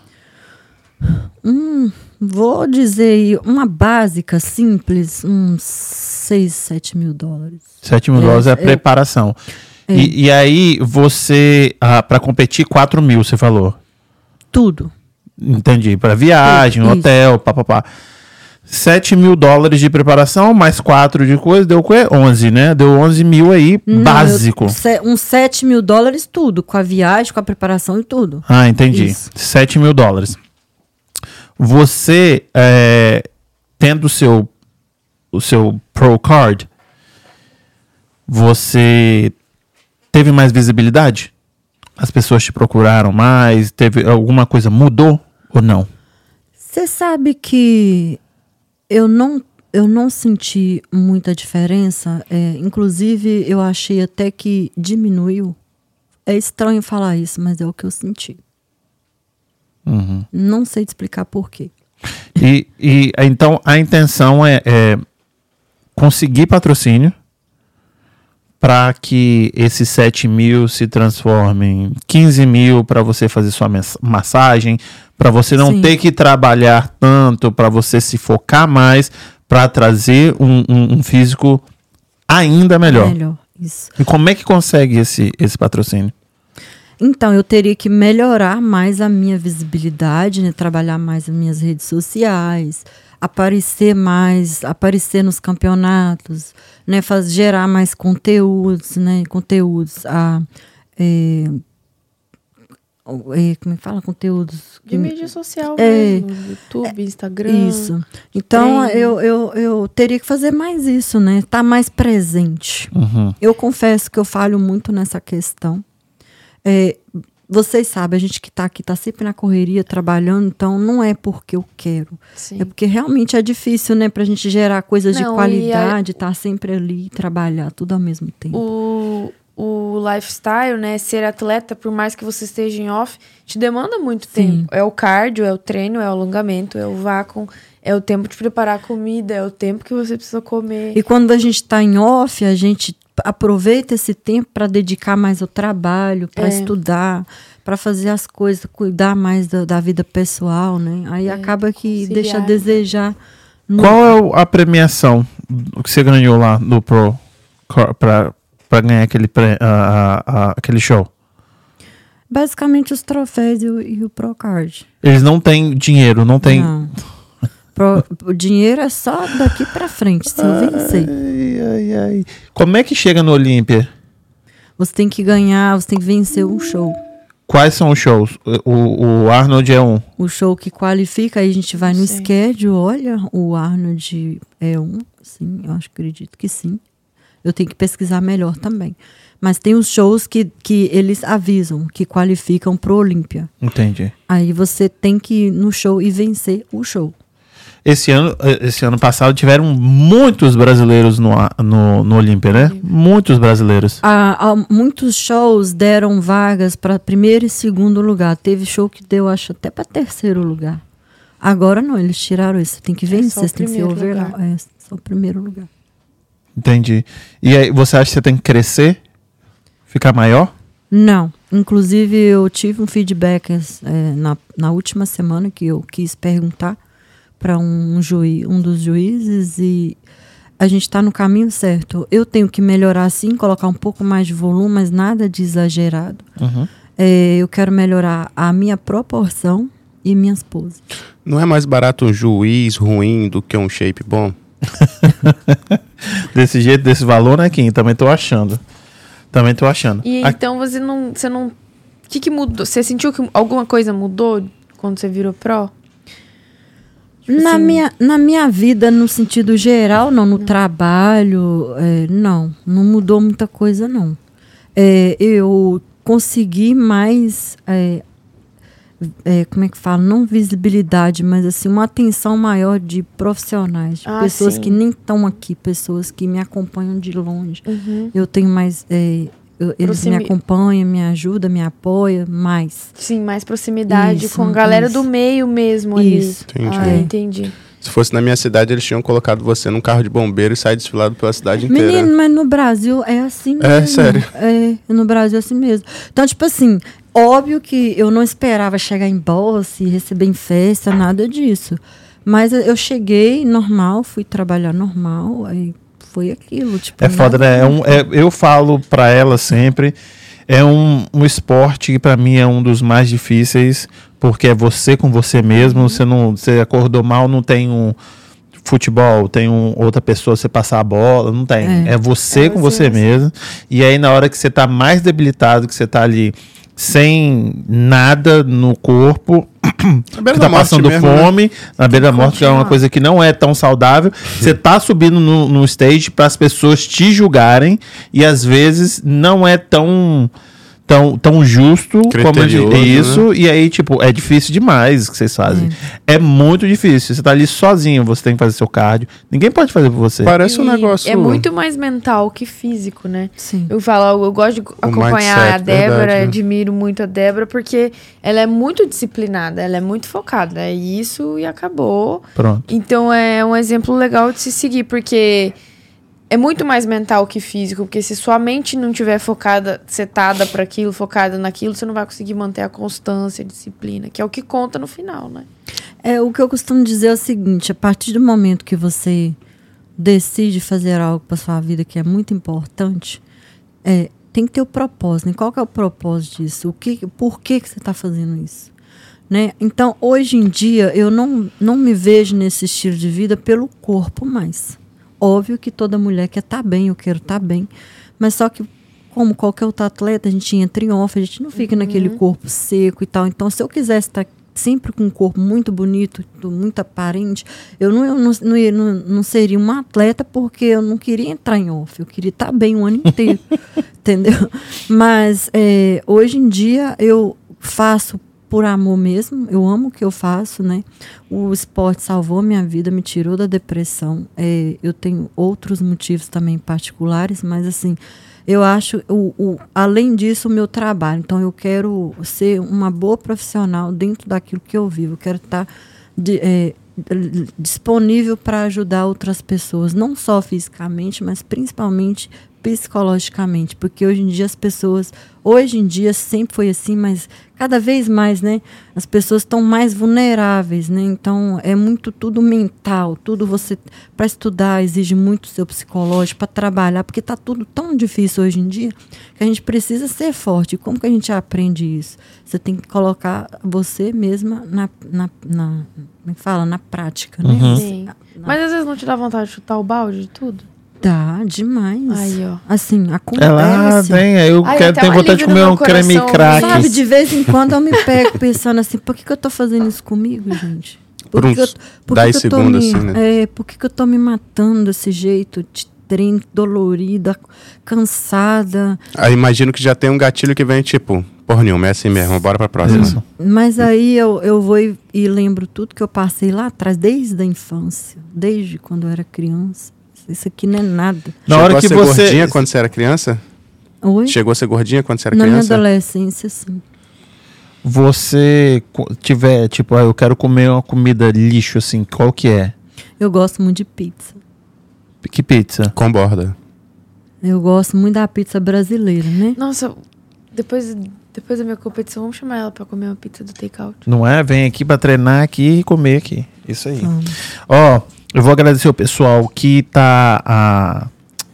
Hum, vou dizer aí, uma básica, simples, uns 6, 7 mil dólares. 7 mil É, dólares é a é. preparação. É. E, e aí, você, ah, para competir, 4 mil, você falou. Tudo. Entendi. Para viagem, Isso. hotel, papapá. 7 mil dólares de preparação, mais 4 de coisa, deu o quê? 11, né? Deu 11 mil aí, Não, básico. eu- uns 7 mil dólares, tudo. Com a viagem, com a preparação e tudo. Ah, entendi. Isso. 7 mil dólares. Você, é, tendo o seu, o seu Pro Card, você teve mais visibilidade? As pessoas te procuraram mais? Teve alguma coisa mudou ou não? Você sabe que eu não, eu não senti muita diferença. é, inclusive, eu achei até que diminuiu. É estranho falar isso, mas é o que eu senti. Não sei te explicar por quê. E, e então a intenção é, é conseguir patrocínio para que esses 7 mil se transformem em 15 mil para você fazer sua massagem, para você não Sim. ter que trabalhar tanto, para você se focar mais, para trazer um, um- um físico ainda melhor. Melhor. Isso. E como é que consegue esse, esse patrocínio? Então, eu teria que melhorar mais a minha visibilidade, né? trabalhar mais as minhas redes sociais, aparecer mais, aparecer nos campeonatos, né? Faz, gerar mais conteúdos, né? Conteúdos. A, é, o- é, como é que fala? Conteúdos. De mídia social É. mesmo. YouTube, Instagram. Isso. Então, eu, eu, eu teria que fazer mais isso, né? Estar mais presente. Uhum. Eu confesso que eu falho muito nessa questão. É, vocês sabem, a gente que está aqui está sempre na correria, trabalhando, então não é porque eu quero. Sim. É porque realmente é difícil, né? Pra gente gerar coisas de Não, e qualidade, estar sempre ali, trabalhar tudo ao mesmo tempo. o, o lifestyle, né? Ser atleta, por mais que você esteja em off, te demanda muito Sim. tempo. É o cardio, é o treino, é o alongamento, é o vácuo, é o tempo de preparar a comida, é o tempo que você precisa comer. E quando a gente está em off, a gente aproveita esse tempo para dedicar mais ao trabalho, para É. estudar, para fazer as coisas, cuidar mais da, da vida pessoal, né? Aí acaba que conciliar. deixa a desejar. no- Qual é a premiação que você ganhou lá no Pro para ganhar aquele, pré- a- a- a- aquele show? Basicamente os troféus e o, e o Procard. Eles não têm dinheiro, não tem. Não. Pro- o dinheiro é só daqui para frente, se eu vencer. Ai, ai, ai. Como é que chega no Olímpia? Você tem que ganhar, você tem que vencer um show. Quais são os shows? O, o Arnold é um. O show que qualifica, aí a gente vai no Sim. schedule, olha, o Arnold é um, sim, eu acho, acredito que sim. Eu tenho que pesquisar melhor também. Mas tem os shows que, que eles avisam, que qualificam pro Olímpia. Entendi. Aí você tem que ir no show e vencer o show. Esse ano, esse ano passado tiveram muitos brasileiros no, no, no Olímpia, né? Muitos brasileiros. Ah, ah, muitos shows deram vagas para primeiro e segundo lugar. Teve show que deu, acho, até para terceiro lugar. Agora não, eles tiraram isso. Tem que É vencer, você tem que ser primeiro overall. lugar. É só o primeiro lugar. Entendi. E aí, você acha que você tem que crescer? Ficar maior? Não. Inclusive, eu tive um feedback eh, na, na última semana que eu quis perguntar para um, juiz, um dos juízes e a gente está no caminho certo. Eu tenho que melhorar sim, colocar um pouco mais de volume, mas nada de exagerado. Uhum. Eh, eu quero melhorar a minha proporção e minhas poses. Não é mais barato um juiz ruim do que um shape bom? Desse jeito, desse valor, né, Kim? Também tô achando. Também tô achando. E A- então você não. Você não. O que, que mudou? Você sentiu que alguma coisa mudou quando você virou pró? Tipo Na, assim- minha, na minha vida, no sentido geral, não. No trabalho, é, não. Não mudou muita coisa, não. É, eu consegui mais. é, é, como é que fala? Não visibilidade, mas assim, uma atenção maior de profissionais. De Ah, pessoas sim. que nem estão aqui, pessoas que me acompanham de longe. Uhum. Eu tenho mais. É, eu- eles Proximi- me acompanham, me ajudam, me apoiam mais. Sim, mais proximidade Isso, com a galera isso. do meio mesmo ali. Isso. Entendi. Ah, entendi. Se fosse na minha cidade, eles tinham colocado você num carro de bombeiro e sair desfilado pela cidade inteira. Menino, mas no Brasil é assim mesmo. É, sério? É, no Brasil é assim mesmo. Então, tipo assim, Óbvio que eu não esperava chegar em bolsa e receber em festa, nada disso. Mas eu- eu cheguei normal, fui trabalhar normal, aí foi aquilo. Tipo, É foda, nada- né? É um- é- eu falo pra ela sempre. É um, um esporte que pra mim é um dos mais difíceis, porque é você com você mesmo. Você não, você acordou mal, não tem um futebol, tem um, outra pessoa você passar a bola, não tem. É, você É com você você mesmo. E aí na hora que você tá mais debilitado, que você tá ali sem nada no corpo, que da tá morte passando mesmo, né? fome, na beira da morte, que é uma coisa que não é tão saudável. Você tá subindo no, no stage para as pessoas te julgarem e às vezes não é tão tão, tão justo como digo isso e aí tipo é difícil demais o que vocês fazem. É muito difícil. Você tá ali sozinho, você tem que fazer seu cardio. Ninguém pode fazer por você. Parece um E negócio. É muito mais mental que físico, né? Sim. Eu falo, eu gosto de acompanhar mindset, a Débora, verdade, né? admiro muito a Débora, porque ela é muito disciplinada, ela é muito focada. É isso e acabou. Pronto. Então é um exemplo legal de se seguir, porque é muito mais mental que físico, porque se sua mente não tiver focada, setada para aquilo, focada naquilo, você não vai conseguir manter a constância, a disciplina, que é o que conta no final, né? É, o que eu costumo dizer é o seguinte: a partir do momento que você decide fazer algo para sua vida que é muito importante, é, tem que ter o propósito. Né? Qual que é o propósito disso? O que, por que, que você está fazendo isso? Né? Então, hoje em dia, eu não, não me vejo nesse estilo de vida pelo corpo mais. Óbvio que toda mulher quer estar bem, eu quero estar bem, mas só que como qualquer outro atleta, a gente entra em off, a gente não fica naquele corpo seco e tal. Então, se eu quisesse estar sempre com um corpo muito bonito, muito aparente, eu não, eu não, não, não, não seria uma atleta porque eu não queria entrar em off, eu queria estar bem o ano inteiro, entendeu? Mas é, hoje em dia eu faço por amor mesmo, eu amo o que eu faço, né? O esporte salvou minha vida, me tirou da depressão. É, eu tenho outros motivos também particulares, mas assim, eu acho, o, o- além disso, o meu trabalho. Então, eu quero ser uma boa profissional dentro daquilo que eu vivo. Eu quero estar de- é, disponível para ajudar outras pessoas, não só fisicamente, mas principalmente psicologicamente, porque hoje em dia as pessoas, hoje em dia sempre foi assim, mas cada vez mais, né, as pessoas estão mais vulneráveis, né? Então é muito tudo mental, tudo você para estudar exige muito seu psicológico para trabalhar, porque tá tudo tão difícil hoje em dia que a gente precisa ser forte. E como que a gente aprende isso? Você tem que colocar você mesma na, na, na como é fala, na prática, né? Uhum. Sim. Mas às vezes não te dá vontade de chutar o balde de tudo? Dá demais. Aí, ó. Assim, acontece. Ela tem, eu Ai, quero tenho um vontade de comer um meu creme coração, crack. Sabe, de vez em quando eu me pego pensando assim, por que, que eu tô fazendo isso comigo, gente? Por que uns que eu, por 10 que que eu tô segundos, me, assim, né? É, por que, que eu tô me matando desse jeito, de treino, dolorida, cansada? Aí imagino que já tem um gatilho que vem tipo, porra nenhuma, é assim mesmo, bora pra próxima. Isso. Mas aí eu, eu vou e, e lembro tudo que eu passei lá atrás, desde a infância, desde quando eu era criança. Isso aqui não é nada. Na Chegou hora a que ser você gordinha quando você era criança? Oi? Chegou a ser gordinha quando você era Na minha criança? adolescência, sim. você tiver, tipo, ah, eu quero comer uma comida lixo assim, qual que é? Eu gosto muito de pizza. Que pizza? Com borda. Eu gosto muito da pizza brasileira, né? Nossa, depois, depois da minha competição, vamos chamar ela pra comer uma pizza do takeout. Não é? Vem aqui pra treinar aqui e comer aqui. Isso aí. Ó, eu vou agradecer o pessoal que tá a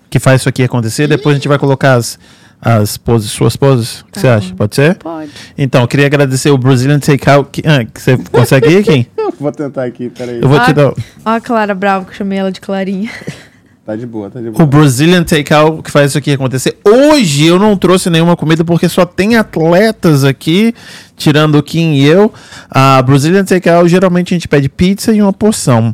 que faz isso aqui acontecer. Depois a gente vai colocar as as poses, suas poses. O que Tá você acha? Pode ser? Pode. Então, eu queria agradecer o Brazilian Takeout. Que, ah, que você consegue ir, quem? Vou tentar aqui, peraí. Eu vou te Ah. dar. Ó a Clara Bravo, que eu chamei ela de Clarinha. Tá de boa, tá de O Brazilian Takeout que faz isso aqui acontecer. Hoje eu não trouxe nenhuma comida porque só tem atletas aqui, tirando o Kim e eu. A Brazilian Takeout geralmente a gente pede pizza e uma porção.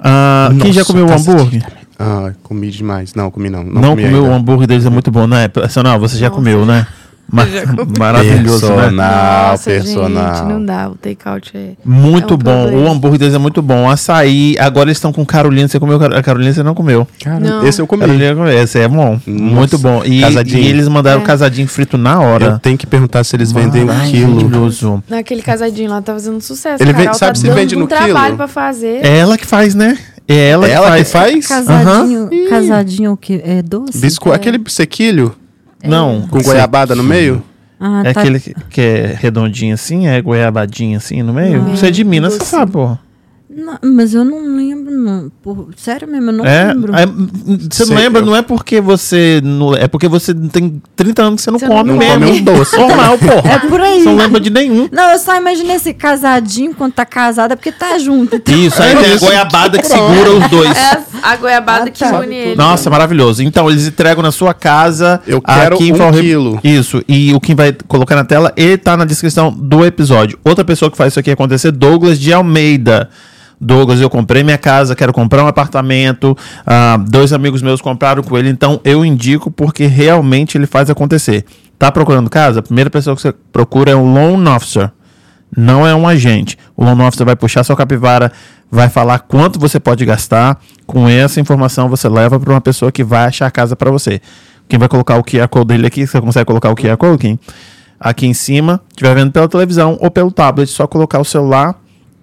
Ah, quem já Nossa, comeu o cacetinho hambúrguer? Ah, comi demais. Não, comi não. Não, Não, comi comeu ainda. o hambúrguer deles é muito bom, né? Personal, você já Nossa, comeu, né? Ma- Maravilhoso, né? Personal, Nossa, personal. gente, não dá. O takeout é... Muito É um bom. problema. O hambúrguer deles é muito bom. Açaí. Agora eles estão com Carolina. Você comeu a Carolina? Você não comeu. Não. esse eu comi. Carolina. Esse é bom. Muito bom. E, casadinho. e eles mandaram É. casadinho frito na Eu hora. tenho que perguntar se eles vendem um quilo. Maravilhoso. Naquele casadinho lá, tá fazendo sucesso. Ele Carol vende- sabe tá se dando vende um no trabalho quilo? pra fazer. É ela que faz, né? É ela, Ela que que faz. faz? Casadinho, casadinho o que? É doce? Bisco... Aquele sequilho Não. com goiabada no meio? Ah, É tá. aquele que, é redondinho assim, é goiabadinho assim no meio? Não. Você é de Minas, você sabe, pô. Não, mas eu não lembro, não. Por- sério mesmo, eu não É, lembro. é, você não lembra, eu- não é porque você. Não, é porque você tem 30 anos que você não Você come não mesmo. come um doce. Normal, pô. É por aí. Você não lembra de nenhum. Não, eu só imaginei esse casadinho quando tá casada, porque tá junto. então- Isso, aí tem a goiabada que segura os dois. É a goiabada Ah, que tá. une ele. Nossa, maravilhoso. Então, eles entregam na sua casa. Eu quero Kim um vai- quilo. Isso. E o Kim vai colocar na tela e tá na descrição do episódio. Outra pessoa que faz isso aqui acontecer, Douglas de Almeida. Douglas, eu comprei minha casa, quero comprar um apartamento. ah, dois amigos meus compraram com ele, então eu indico porque realmente ele faz acontecer. Tá procurando casa? A primeira pessoa que você procura é um loan officer. Não é um agente. O loan officer vai puxar sua capivara, vai falar quanto você pode gastar. Com essa informação, você leva para uma pessoa que vai achar a casa para você. Quem vai colocar o QR Code dele aqui, você consegue colocar o QR Code, Kim? Aqui em cima, estiver vendo pela televisão ou pelo tablet, só colocar o celular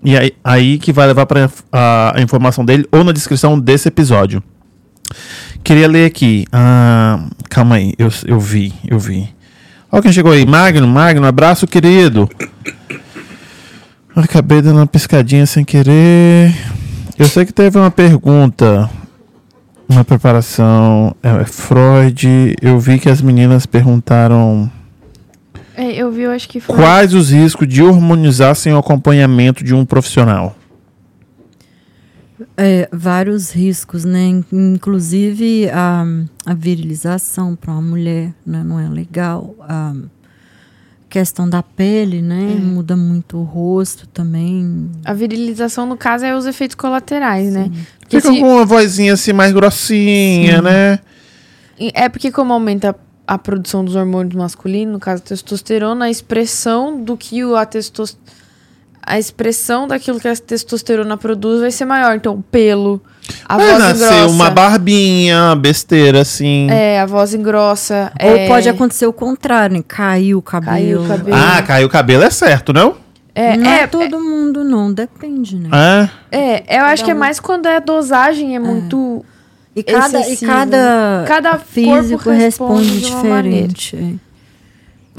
e aí, aí que vai levar para a informação dele ou na descrição desse episódio. Queria ler aqui. Ah, calma aí, eu, eu vi, eu vi. Olha quem chegou aí. Magno, Magno, abraço, querido. Acabei dando uma piscadinha sem querer. Eu sei que teve uma pergunta na preparação. É, Freud. Eu vi que as meninas perguntaram É, eu vi, eu acho que foi. quais os riscos de hormonizar sem o acompanhamento de um profissional. É, vários riscos, né? In- Inclusive a, a virilização para uma mulher né? não é legal. A questão da pele, né? Muda muito o rosto também. A virilização, no caso, é os efeitos colaterais, né? Porque Fica se- com uma vozinha assim mais grossinha, né? É porque como aumenta a produção dos hormônios masculinos, no caso a testosterona, a expressão do que o, a testos, a expressão daquilo que a testosterona produz vai ser maior. Então, pelo, a Vai voz nascer engrossa. uma barbinha, besteira assim. É, a voz engrossa. Ou é, pode acontecer o contrário, né? Cair o cabelo. Cair o cabelo. Ah, caiu o cabelo é certo, não? É, não é, é, todo mundo, não. Depende, né? É. é, eu acho que é mais quando a dosagem é muito. E cada, e cada, Cada físico corpo responde, responde de uma diferente. é.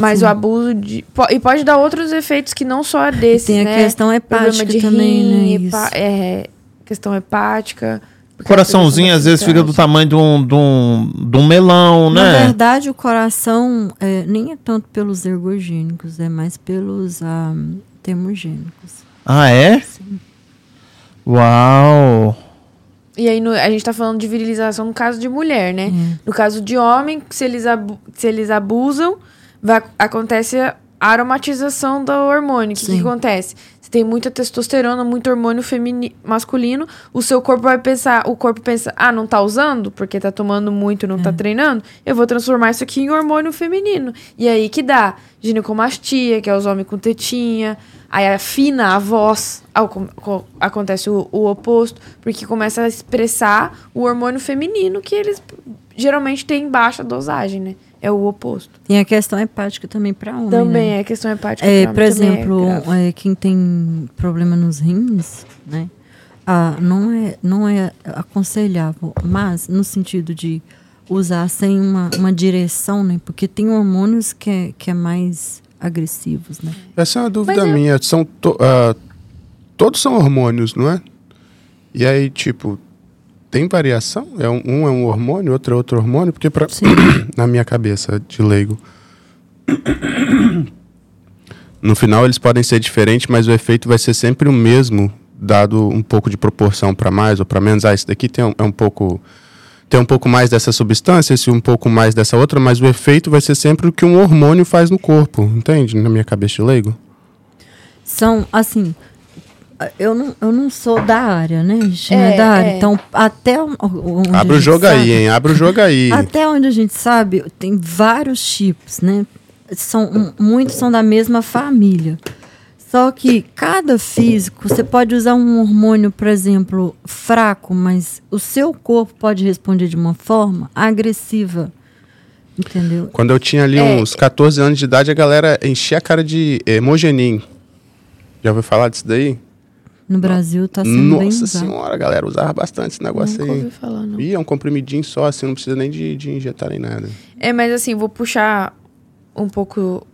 Mas o abuso de. E pode dar outros efeitos que não só desse. Tem a né? questão Problema hepática de também, rim, né? hepa- é, questão hepática. O coraçãozinho às vezes fica do tamanho de um, de um, de um melão, Na né? verdade, o coração é, nem é tanto pelos ergogênicos, é mais pelos ah, termogênicos. Ah, é? Uau! E aí no- a gente tá falando de virilização no caso de mulher, né? No caso de homem, se eles, abu- se eles abusam, vai, acontece a aromatização do hormônio. O que, que acontece? Se tem muita testosterona, muito hormônio masculino, o seu corpo vai pensar, o corpo pensa, ah, não tá usando, porque tá tomando muito, não tá treinando, eu vou transformar isso aqui em hormônio feminino. E aí que dá ginecomastia, que é os homens com tetinha, aí afina a voz, ao- co- acontece o, o oposto, porque começa a expressar o hormônio feminino que eles geralmente têm em baixa dosagem, né? É o oposto. Tem a questão hepática também para homem. Também né? é questão hepática. É, pra por é exemplo, grave. é, quem tem problema nos rins, né? Ah, não, é, não é aconselhável, mas no sentido de usar sem uma, uma direção, né? Porque tem hormônios que é, que é mais agressivos, né? Essa é uma dúvida Mas eu- minha. São to- ah, todos são hormônios, não é? E aí, tipo, tem variação? É um, um é um hormônio, outro é outro hormônio? Porque pra, na minha cabeça de leigo. No final eles podem ser diferentes, mas o efeito vai ser sempre o mesmo, dado um pouco de proporção para mais ou para menos. Ah, esse daqui tem um, é um pouco tem um pouco mais dessa substância, esse um pouco mais dessa outra, mas o efeito vai ser sempre o que um hormônio faz no corpo, entende? Na minha cabeça de leigo. São, assim, eu não, eu não sou da área, né? Gente não é É, da área. é. Então, até onde a Abre o gente jogo aí, sabe- hein? Abre o jogo aí. Até onde a gente sabe, tem vários tipos, né? São, um- muitos são da mesma família. Só que cada físico, você pode usar um hormônio, por exemplo, fraco, mas o seu corpo pode responder de uma forma agressiva. Entendeu? Quando eu tinha ali É. uns 14 anos de idade, a galera enchia a cara de hemogenin. Já ouviu falar disso daí? No Brasil tá sendo bem Nossa usado. senhora, a galera usava bastante esse negócio Nunca ouvi aí. falar, não. Ih, é um comprimidinho só, assim, não precisa nem de, de injetar nem nada. É, mas assim, vou puxar um pouco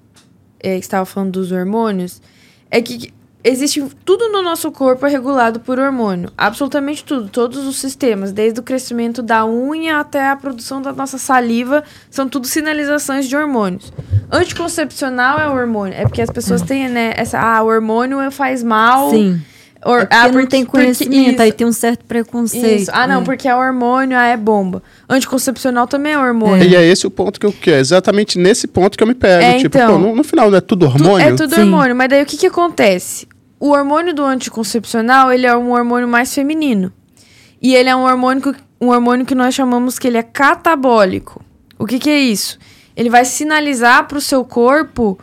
é, que estava falando dos hormônios, é que existe tudo no nosso corpo é regulado por hormônio. Absolutamente tudo, todos os sistemas, desde o crescimento da unha até a produção da nossa saliva, são tudo sinalizações de hormônios. Anticoncepcional é o hormônio, é porque as pessoas têm, né, essa, ah, o hormônio faz mal. Sim. Or, É porque ah, não tem conhecimento, isso. aí tem um certo preconceito. Isso. Ah, não, É. porque é hormônio, ah, é bomba. Anticoncepcional também é hormônio. E é esse o ponto que eu quero. Exatamente nesse ponto que eu me pego. É, tipo, então. pô, no, no final não é tudo Tu- hormônio? é tudo Sim. hormônio, mas daí o que que acontece? O hormônio do anticoncepcional, ele é um hormônio mais feminino. E ele é um hormônio, que- um hormônio que nós chamamos que ele é catabólico. O que que é isso? Ele vai sinalizar para o seu corpo...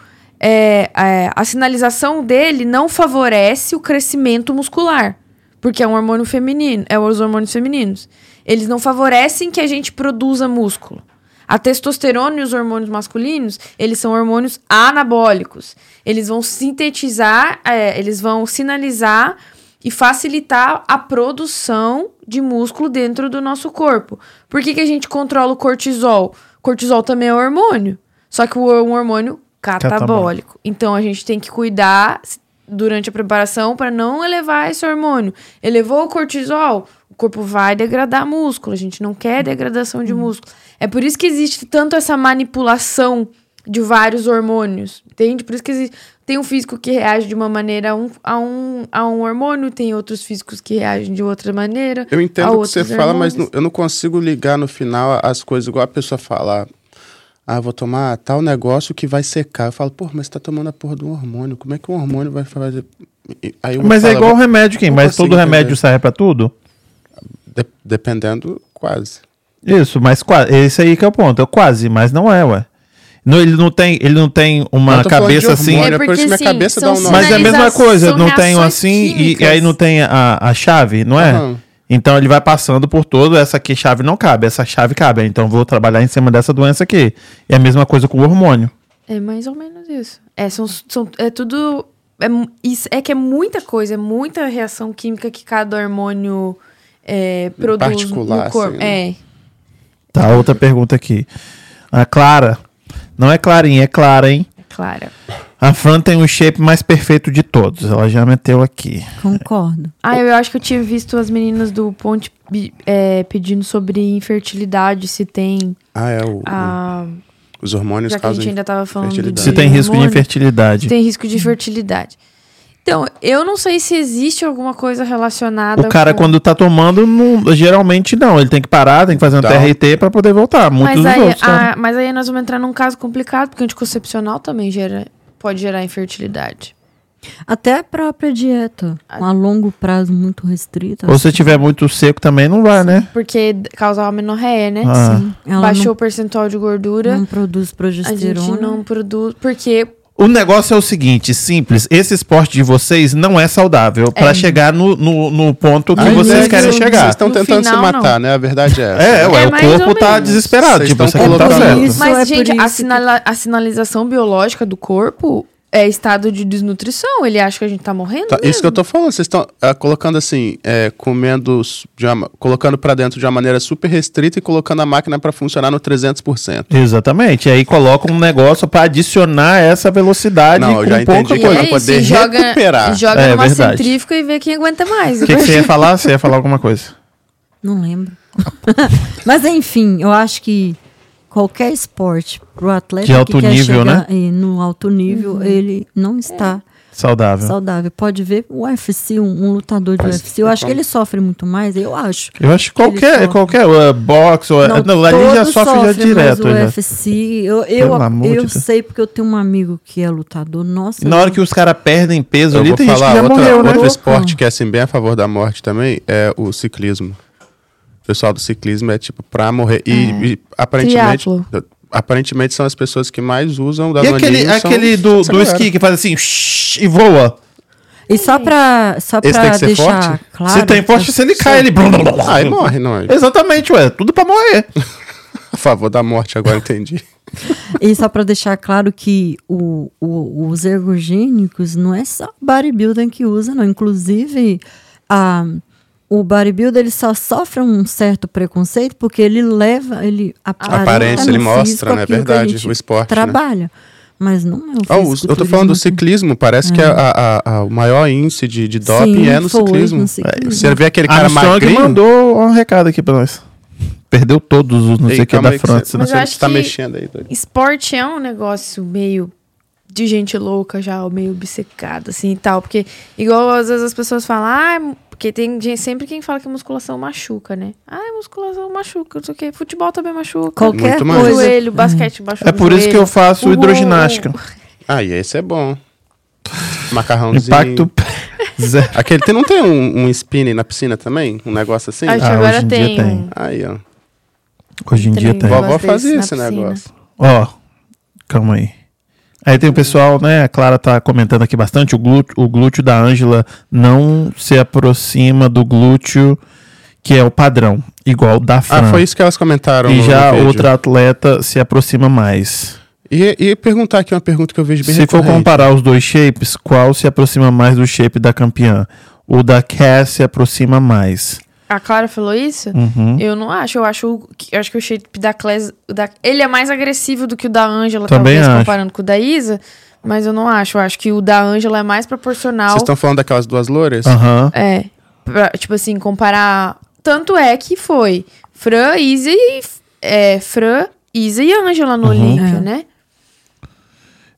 é, é, a sinalização dele não favorece o crescimento muscular. Porque é um hormônio feminino. É os hormônios femininos. Eles não favorecem que a gente produza músculo. A testosterona e os hormônios masculinos, eles são hormônios anabólicos. Eles vão sintetizar, é, eles vão sinalizar e facilitar a produção de músculo dentro do nosso corpo. Por que, que a gente controla o cortisol? Cortisol também é hormônio, só que um hormônio catabólico. Então a gente tem que cuidar durante a preparação para não elevar esse hormônio. Elevou o cortisol, o corpo vai degradar músculo. A gente não quer degradação de músculo. É por isso que existe tanto essa manipulação de vários hormônios, entende? Por isso que existe, tem um físico que reage de uma maneira a um, a um, a um hormônio, tem outros físicos que reagem de outra maneira. Eu entendo o que você outros fala, mas hormônios. não- eu não consigo ligar no final as coisas igual a pessoa fala. Ah, vou tomar tal negócio que vai secar. Eu falo, pô, mas você tá tomando a porra do hormônio. Como é que um hormônio vai fazer. E- Aí eu Mas é falo, igual o vou- remédio, quem? Mas todo remédio entender. serve pra tudo? de- dependendo, quase. Isso, mas quase. Esse aí que é o ponto. É quase, mas não é, ué. Não, ele não tem, ele não tem uma Eu cabeça assim. hormônio, É por isso porque, minha cabeça dá um nome. Mas é a mesma coisa, não tem um assim, e, químicas. aí não tem a, a chave, não é? Aham. Então ele vai passando por todo, essa aqui chave não cabe, essa chave cabe. Então vou trabalhar em cima dessa doença aqui. E a mesma coisa com o hormônio. É mais ou menos isso. É, são, são, é tudo. É, isso, é que é muita coisa, é muita reação química que cada hormônio é, produz particular, no corpo. assim, né? É. Tá, outra pergunta aqui. A Clara. Não é Clarinha, é Clara, hein? Clara. A Fran tem o shape mais perfeito de todos. Ela já meteu aqui. Concordo. Ah, eu acho que eu tinha visto as meninas do Ponte é, pedindo sobre infertilidade, se tem. Ah, é. O, A, os hormônios já que a causam. gente ainda tava falando. Se tem risco de infertilidade. Se tem risco de fertilidade. Então, eu não sei se existe alguma coisa relacionada. O cara, com... quando tá tomando, não- geralmente não. Ele tem que parar, tem que fazer um. TRT pra poder voltar. Muitos Mas dos aí, outros, tá? a- mas aí nós vamos entrar num caso complicado, porque o anticoncepcional também gera, pode gerar infertilidade. Até a própria dieta, a longo prazo muito restrita. Ou se tiver muito seco também, não vai, né? Porque causa amenorreia, né? Ah. ela Baixou não, o percentual de gordura, não produz a progesterona. gente não produz. Porque O negócio é o seguinte, simples. Esse esporte de vocês não é saudável pra chegar no, no, no ponto que Ai, vocês querem Vocês chegar. estão No tentando final, se matar, né? A verdade é essa. É, ué, É o corpo tá menos. desesperado. Vocês Tipo, estão você não tá certo. Mas, é gente, a, que- sinala- a sinalização biológica do corpo é estado de desnutrição. Ele acha que a gente tá morrendo. Tá, isso que eu tô falando, vocês estão ah, colocando assim, é, comendo, uma- colocando pra dentro de uma maneira super restrita e colocando a máquina pra funcionar no 300%. Exatamente. E aí coloca um negócio pra adicionar essa velocidade Não, eu com já pouca entendi. coisa. pra é isso, poder joga, recuperar. e joga É, numa verdade. centrífuga e vê quem aguenta mais. O que, que você ia falar? Você ia falar alguma coisa? Não lembro. Mas enfim, eu acho que qualquer esporte pro atleta De alto que quer nível, chegar eh, no alto nível, ele não está Saudável. saudável. Pode ver o UFC, um, um lutador de Mas UFC. Eu acho que ele sofre muito mais, eu acho. Eu acho que qualquer, sofre. qualquer uh, boxe, ou, não, não, ali já todos sofre já direto. Mas o já. UFC, eu, eu, Pelo amor de eu Deus. sei porque eu tenho um amigo que é lutador. Nossa, na hora que os caras perdem peso Eu ali, vou tem gente que falar já outra, morreu, né? outro esporte que é assim bem a favor da morte também é o ciclismo. O pessoal do ciclismo é tipo pra morrer. E, e aparentemente, Triatlo. aparentemente são as pessoas que mais usam da E aquele, aquele do, do esqui que faz assim shhh, e voa? E só pra, só Esse tem pra que ser deixar forte? claro. se tem forte, se ele cai, ele. Aí morre, não é? Exatamente, ué. Tudo pra morrer. A favor da morte, agora entendi. E só pra deixar claro que o, o- os ergogênicos não é só bodybuilder que usa, não. Inclusive, a, o bodybuilder ele só sofre um certo preconceito porque ele leva, ele aparenta Aparência, ele mostra, né? a Verdade, o esporte, né? Trabalha. Mas não é o Ah, o- eu tô falando do ciclismo, parece que a- a- a- o maior índice de, de doping Sim, é no ciclismo. no É, ciclismo. Você vê aquele cara magrinho. mandou um recado aqui pra nós. Perdeu todos os não Ei, sei o que calma da França. Você, né? Mas eu você acho tá que- mexendo aí, doido. Esporte é um negócio meio de gente louca já, meio obcecado, assim e tal. Porque, igual às vezes as pessoas falam, ah, porque tem gente, sempre quem fala que musculação machuca, né? Ah, musculação machuca, não sei o quê. Futebol também machuca. Qualquer Muito coisa. Joelho, basquete machuca. É por isso que eu faço O- hidroginástica. Ah, e esse é bom. Macarrãozinho. Impacto zero. Aquele tem, não tem um, um spinning na piscina também? Um negócio assim? Acho que Ah, agora hoje em dia tem. tem. Aí, ó. Hoje em dia Tem. tem. Vó- Vovó fazia esse negócio. Ó, calma aí. Aí tem o pessoal, né? A Clara tá comentando aqui bastante. O glúteo, o glúteo da Ângela não se aproxima do glúteo que é o padrão, igual o da Fran. Ah, foi isso que elas comentaram E já vídeo. outra atleta se aproxima mais. E, e perguntar aqui uma pergunta que eu vejo bem Se for comparar os dois shapes, qual se aproxima mais do shape da campeã? O da Cass se aproxima mais. A Clara falou isso? Uhum. Eu não acho. Eu acho, que- eu acho que o shape da Class. o da- ele é mais agressivo do que o da Ângela, Também talvez, acho. comparando com o da Isa. Mas eu não acho. Eu acho que o da Ângela é mais proporcional. Vocês estão falando daquelas duas loiras? Aham. É. pra, tipo assim, comparar. Tanto é que foi Fran, Isa e. É, Fran, Isa e Ângela no Uhum. Olímpia, É. né?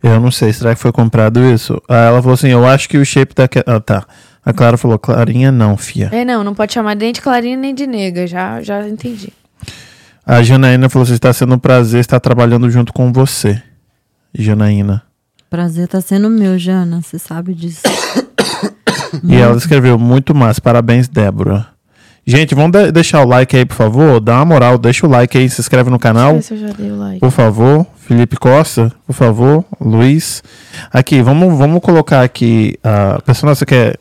Eu não sei, será que foi comprado isso? Ah, ela falou assim, eu acho que o shape da... Ah, tá. A Clara falou, Clarinha não, fia. É, não, não pode chamar nem de Clarinha nem de nega. Já, já entendi. A Janaína falou assim, está sendo um prazer estar trabalhando junto com você. Janaína. Prazer tá sendo meu, Jana. Você sabe disso. E ela escreveu, muito massa, parabéns, Débora. Gente, vamos de- deixar o like aí, por favor. Dá uma moral, deixa o like aí, se inscreve no canal. Deixa eu ver se eu já dei o like. Por favor, Felipe Costa, por favor, Luiz. Aqui, vamos, vamos colocar aqui a pessoa você quer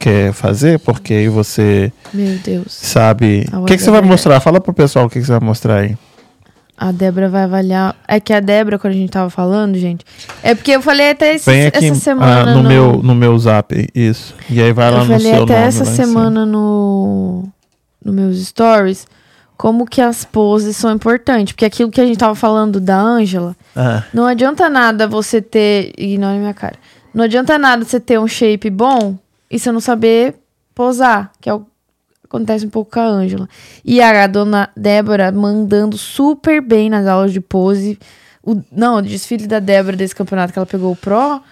quer fazer, porque aí você Meu Deus. sabe. O que, que você vai mostrar? Fala pro pessoal o que, que você vai mostrar aí. A Débora vai avaliar. É que a Débora, quando a gente tava falando, gente. É porque eu falei até esse- Vem aqui essa semana. ah, no, meu no meu Zap, isso. E aí vai lá eu no falei seu até nome. essa lá semana no, no meus stories como que as poses são importantes. Porque aquilo que a gente tava falando da Ângela, Ah, não adianta nada você ter. Ignore minha cara. Não adianta nada você ter um shape bom e você não saber posar, que é o acontece um pouco com a Ângela. E a dona Débora mandando super bem nas aulas de pose. O, não, o desfile da Débora desse campeonato que ela pegou o Pro.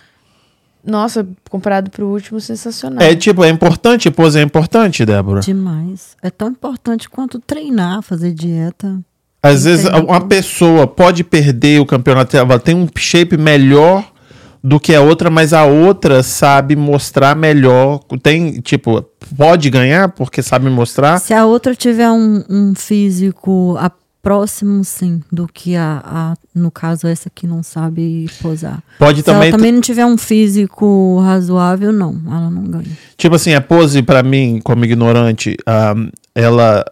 Nossa, comparado pro último, sensacional. É tipo, é importante, pose é importante, Débora. Demais. É tão importante quanto treinar, fazer dieta. Às vezes uma pessoa pode perder o campeonato, ela tem um shape melhor do que a outra, mas a outra sabe mostrar melhor. Tem, tipo, pode ganhar porque sabe mostrar. Se a outra tiver um, um físico a- próximo, sim, do que a, a- no caso, essa que não sabe posar. Pode Se também, ela também não tiver um físico razoável, não, ela não ganha. tipo assim, a pose pra mim, como ignorante, ah, ela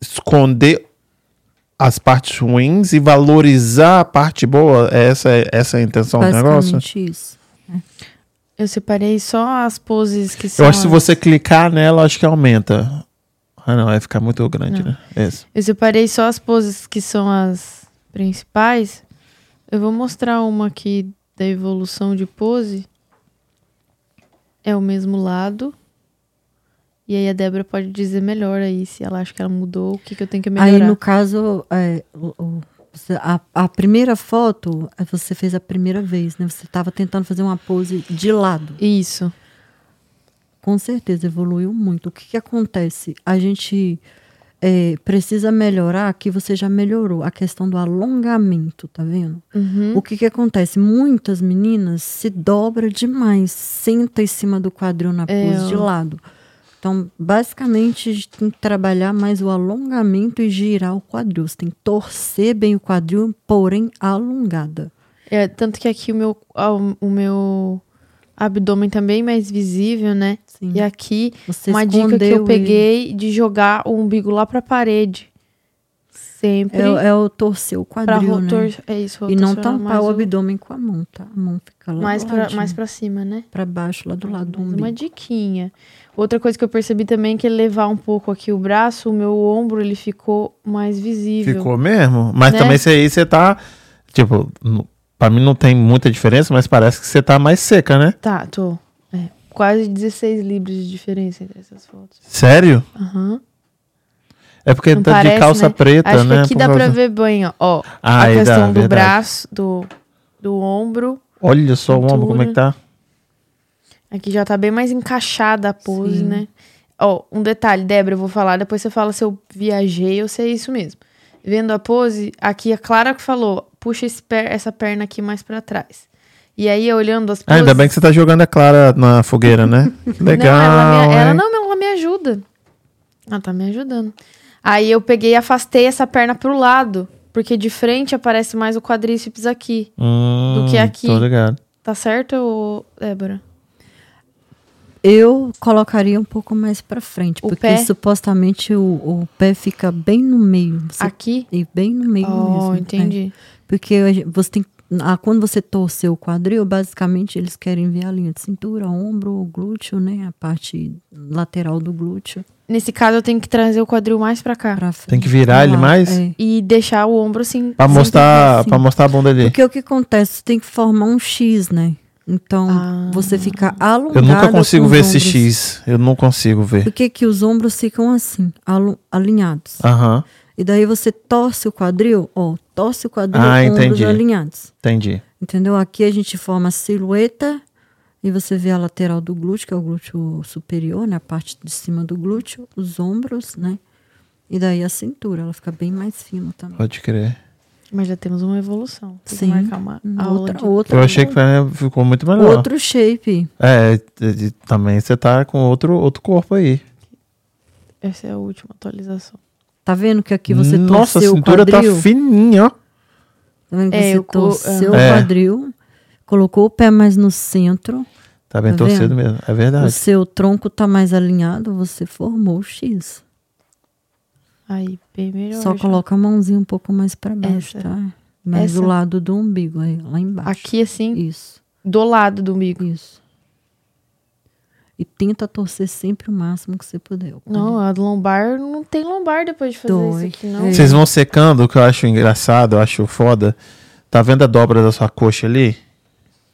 esconder as partes ruins e valorizar a parte boa. Essa é essa é a intenção do negócio. Isso. Eu separei só as poses que são. Eu acho que se você clicar nela, acho que aumenta. Ah, não, vai ficar muito grande, Não. né? Esse. Eu separei só as poses que são as principais. Eu vou mostrar uma aqui da evolução de pose. É o mesmo lado. E aí a Débora pode dizer melhor aí se ela acha que ela mudou, o que, que eu tenho que melhorar. Aí, no caso, é, a, a primeira foto, é, você fez a primeira vez, né? Você estava tentando fazer uma pose de lado. Isso. Com certeza, evoluiu muito. O que, que acontece? A gente é, precisa melhorar, que você já melhorou, a questão do alongamento, tá vendo? Uhum. O que, que acontece? Muitas meninas se dobra demais, senta em cima do quadril na É, pose de ó. lado. Então, basicamente, a gente tem que trabalhar mais o alongamento e girar o quadril. Você tem que torcer bem o quadril, porém alongada. É, tanto que aqui o meu, o o meu abdômen também mais visível, né? Sim. E aqui, Você uma dica que eu peguei de jogar o umbigo lá pra parede. Sempre. ele. É, é o torcer o quadril, né? É isso, E não tampar o abdômen com a mão, tá? A mão fica lá mais do pra, ladinho, mais pra cima, né? pra baixo, lá do lado do umbigo. uma diquinha. Outra coisa que eu percebi também é que levar um pouco aqui o braço, o meu ombro, ele ficou mais visível. Ficou mesmo? Mas Né? também isso aí você tá. Tipo, Pra mim não tem muita diferença, mas parece que você tá mais seca, né? Tá, tô. É, quase 16 libras de diferença entre essas fotos. Sério? Aham. É porque Não tá parece, de calça né? preta, Acho né? que aqui Por dá pra causa- ver bem, ó. ó Ah, a aí dá, questão do verdade. braço, do, do ombro. Olha só o ombro, como é que tá? Aqui já tá bem mais encaixada a pose, Sim. né? Ó, um detalhe, Débora, eu vou falar, depois você fala se eu viajei ou se é isso mesmo. Vendo a pose, aqui a Clara que falou, puxa essa perna aqui mais pra trás. E aí, olhando as Ah, poses... ainda bem que você tá jogando a Clara na fogueira, né? Legal. Não, ela, me, ela não, ela me ajuda. Ela tá me ajudando. Aí eu peguei e afastei essa perna pro lado, porque de frente aparece mais o quadríceps aqui. Hum, do que aqui. Tô ligado. Tá certo, Débora? Eu colocaria um pouco mais pra frente, O porque pé? supostamente o, o pé fica bem no meio. Você, Aqui? e bem no meio Oh, mesmo. é. entendi. Porque a gen- você tem ah, quando você torcer o quadril, basicamente eles querem ver a linha de cintura, ombro, glúteo, né? A parte lateral do glúteo Nesse caso, eu tenho que trazer o quadril mais pra cá. pra. Tem que virar ele Lá, mais? é. E deixar o ombro assim. Pra mostrar, assim. pra mostrar a bunda ali. Porque o que acontece? Você tem que formar um X, né? Então, Ah. você fica alongado Eu nunca consigo com ver esse ombros. X. Eu não consigo ver. Por que, que os ombros ficam assim, alinhados? Aham, E daí você torce o quadril, ó, torce o quadril Ah, com ombros entendi. alinhados. entendi. Entendeu? Aqui a gente forma a silhueta e você vê a lateral do glúteo, que é o glúteo superior, né? A parte de cima do glúteo, os ombros, né? E daí a cintura, ela fica bem mais fina também. Pode crer. Mas já temos uma evolução. Tem Sim. marcar uma Outra, de- outra, Eu achei que foi- ficou muito melhor. outro shape. É, de- também você tá com outro, outro corpo aí. Essa é a última atualização. Tá vendo que aqui você Nossa, a torceu o cintura quadril? tá fininha, ó. Tá vendo que É, você torceu É. o quadril, colocou o pé mais no centro, Tá bem Tá torcido vendo? mesmo. É o verdade. seu tronco tá mais alinhado, você formou o X. Aí, bem melhor. Só já. coloca a mãozinha um pouco mais pra baixo, Essa. tá? Mais Essa? do lado do umbigo, aí, lá embaixo. Aqui, assim, Isso, do lado do umbigo. isso. E tenta torcer sempre o máximo que você puder. Não, a lombar não tem lombar depois de fazer Dói. isso aqui, não. Vocês vão secando, o que eu acho engraçado, eu acho foda. Tá vendo a dobra da sua coxa ali?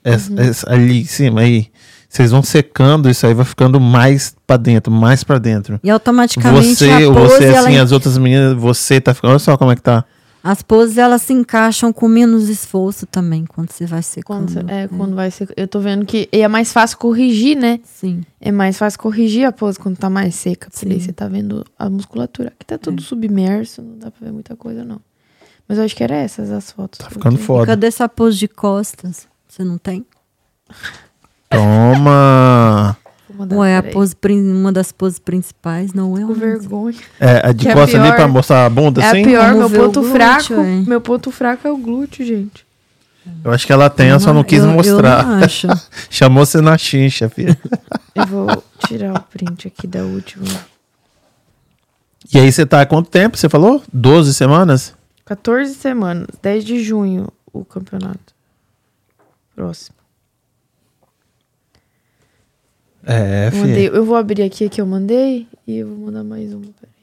Essa- Uhum. essa- ali em cima aí. Vocês vão secando, isso aí vai ficando mais pra dentro, mais pra dentro. E automaticamente Você, a pose, você ela, assim, as outras meninas, você tá ficando. Olha só como é que tá. as poses elas se encaixam com menos esforço também quando você vai secando. Quando, é, quando vai ser. Eu tô vendo que e é mais fácil corrigir, né? Sim. É mais fácil corrigir a pose quando tá mais seca. Porque aí Sim. você tá vendo a musculatura. Aqui tá tudo submerso, não dá pra ver muita coisa, não. Mas eu acho que era essas as fotos. Tá ficando foda. Cadê essa pose de costas? Você não tem? Toma! Ué, a pose, uma das poses principais não é Com uma. vergonha. É, a de Que é costa ali pior. pra mostrar a bunda, É assim? pior, Vamos meu ponto glúteo, fraco. é. Meu ponto fraco é o glúteo, gente. Eu acho que ela tem, eu só não quis Eu- eu mostrar. não acho. Chamou você na chincha, filha. Eu vou tirar o print aqui da última. E aí você tá há quanto tempo? Você falou? 12 semanas? 14 semanas, 10 de junho o campeonato. Próximo. É, Eu, mandei- eu vou abrir aqui a que eu mandei e eu vou mandar mais uma. Peraí.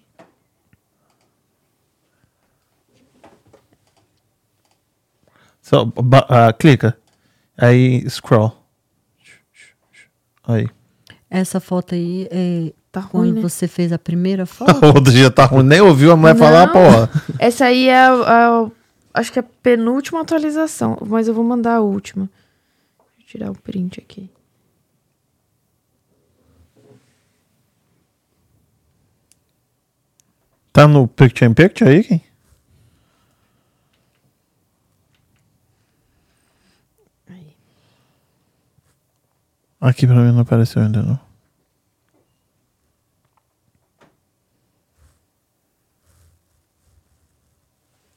Só, ba- ah, clica. Aí, scroll. Aí. Essa foto aí é Tá ruim, quando né? você fez a primeira O foto. outro dia tá ruim. Nem ouviu a mulher falar, Não. porra. Essa aí é a, a- Acho que é a penúltima atualização, mas eu vou mandar a última. Deixa eu tirar o print aqui. Tá no Picture in Picture aí, quem? Aí. Aqui pra mim não apareceu ainda, não.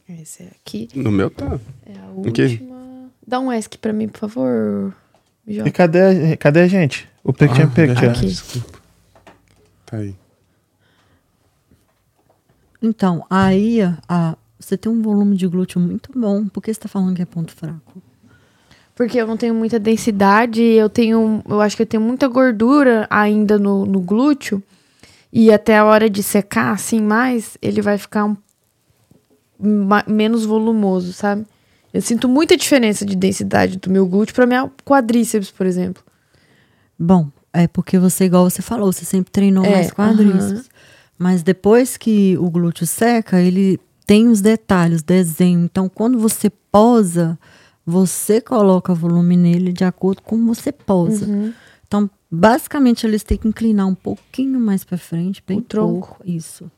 Essa é aqui. No meu tá. É a última. Dá um ESC pra mim, por favor. E cadê, a- cadê a gente? O Picture in Ah, Picture. verdade, Aqui. Desculpa. Tá aí. Então, aí a, você tem um volume de glúteo muito bom. Por que você tá falando que é ponto fraco? Porque eu não tenho muita densidade, eu tenho. Eu acho que eu tenho muita gordura ainda no, no glúteo. E até a hora de secar, assim, mais, ele vai ficar um, ma- menos volumoso, sabe? Eu sinto muita diferença de densidade do meu glúteo pra minha quadríceps, por exemplo. Bom, é porque você, igual você falou, você sempre treinou É, mais quadríceps. aham. Mas depois que o glúteo seca, ele tem os detalhes, desenho. Então, quando você posa, você coloca volume nele de acordo com como você posa. Uhum. Então, basicamente, eles têm que inclinar um pouquinho mais para frente, bem O tronco. pouco, isso.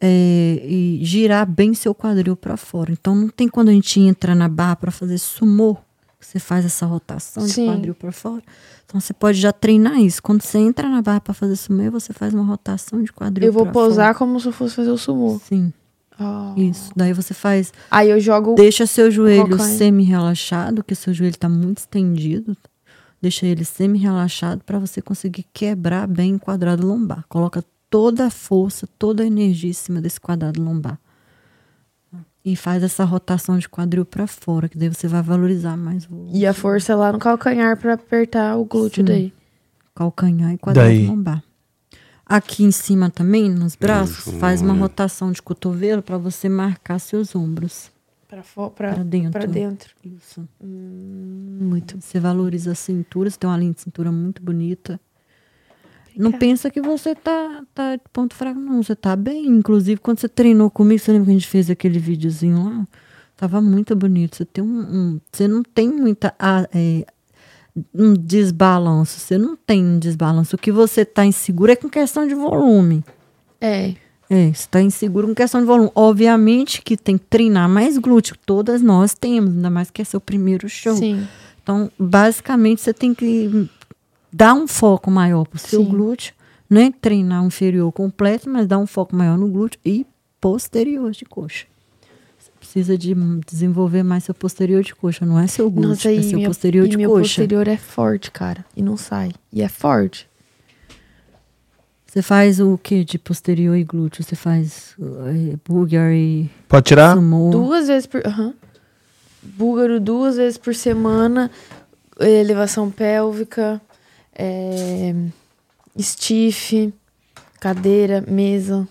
É, e girar bem seu quadril para fora. Então, não tem quando a gente entra na barra para fazer sumô, você faz essa rotação Sim. de quadril para fora. Então, você pode já treinar isso. Quando você entra na barra para fazer sumô, você faz uma rotação de quadril Eu vou pra posar como se eu fosse fazer o sumô. fora. Sim, Ah. isso. Daí você faz Aí eu jogo. Deixa seu joelho semi-relaxado, que seu joelho está muito estendido. Deixa ele semi-relaxado para você conseguir quebrar bem o quadrado lombar. Coloca toda a força, toda a energia em cima desse quadrado lombar. E faz essa rotação de quadril para fora, que daí você vai valorizar mais o E a força é lá no calcanhar pra apertar o glúteo Sim. daí. calcanhar e quadrado Daí. lombar. Aqui em cima também, nos braços, faz uma rotação de cotovelo para você marcar seus ombros. Pra dentro. pra dentro. Isso. Muito. Você valoriza a cintura, você tem uma linha de cintura muito bonita. Não Obrigada. pensa que você tá, tá de ponto fraco, não. Você tá bem. Inclusive, quando você treinou comigo, você lembra que a gente fez aquele videozinho lá? Tava muito bonito. Você tem um. um- você não tem muita. ah, é, um desbalanço. Você não tem um desbalanço. O que você tá inseguro é com questão de volume. É. É, você tá inseguro com questão de volume. Obviamente que tem que treinar mais glúteo. Todas nós temos, ainda mais que é seu primeiro show. Sim. Então, basicamente, você tem que dar um foco maior para o seu Sim. glúteo. Não é treinar o inferior completo, mas dar um foco maior no glúteo e posterior de coxa. Você precisa de desenvolver mais seu posterior de coxa. Não é seu glúteo, Nossa, é seu meu, posterior e de meu coxa. posterior é forte, cara. E não sai. E é forte. Você faz o que de posterior e glúteo? Você faz eh, búlgar e Pode tirar? sumô? Duas vezes por. Aham. Búlgaro duas vezes por semana. Elevação pélvica. É, stiff. Cadeira, mesa.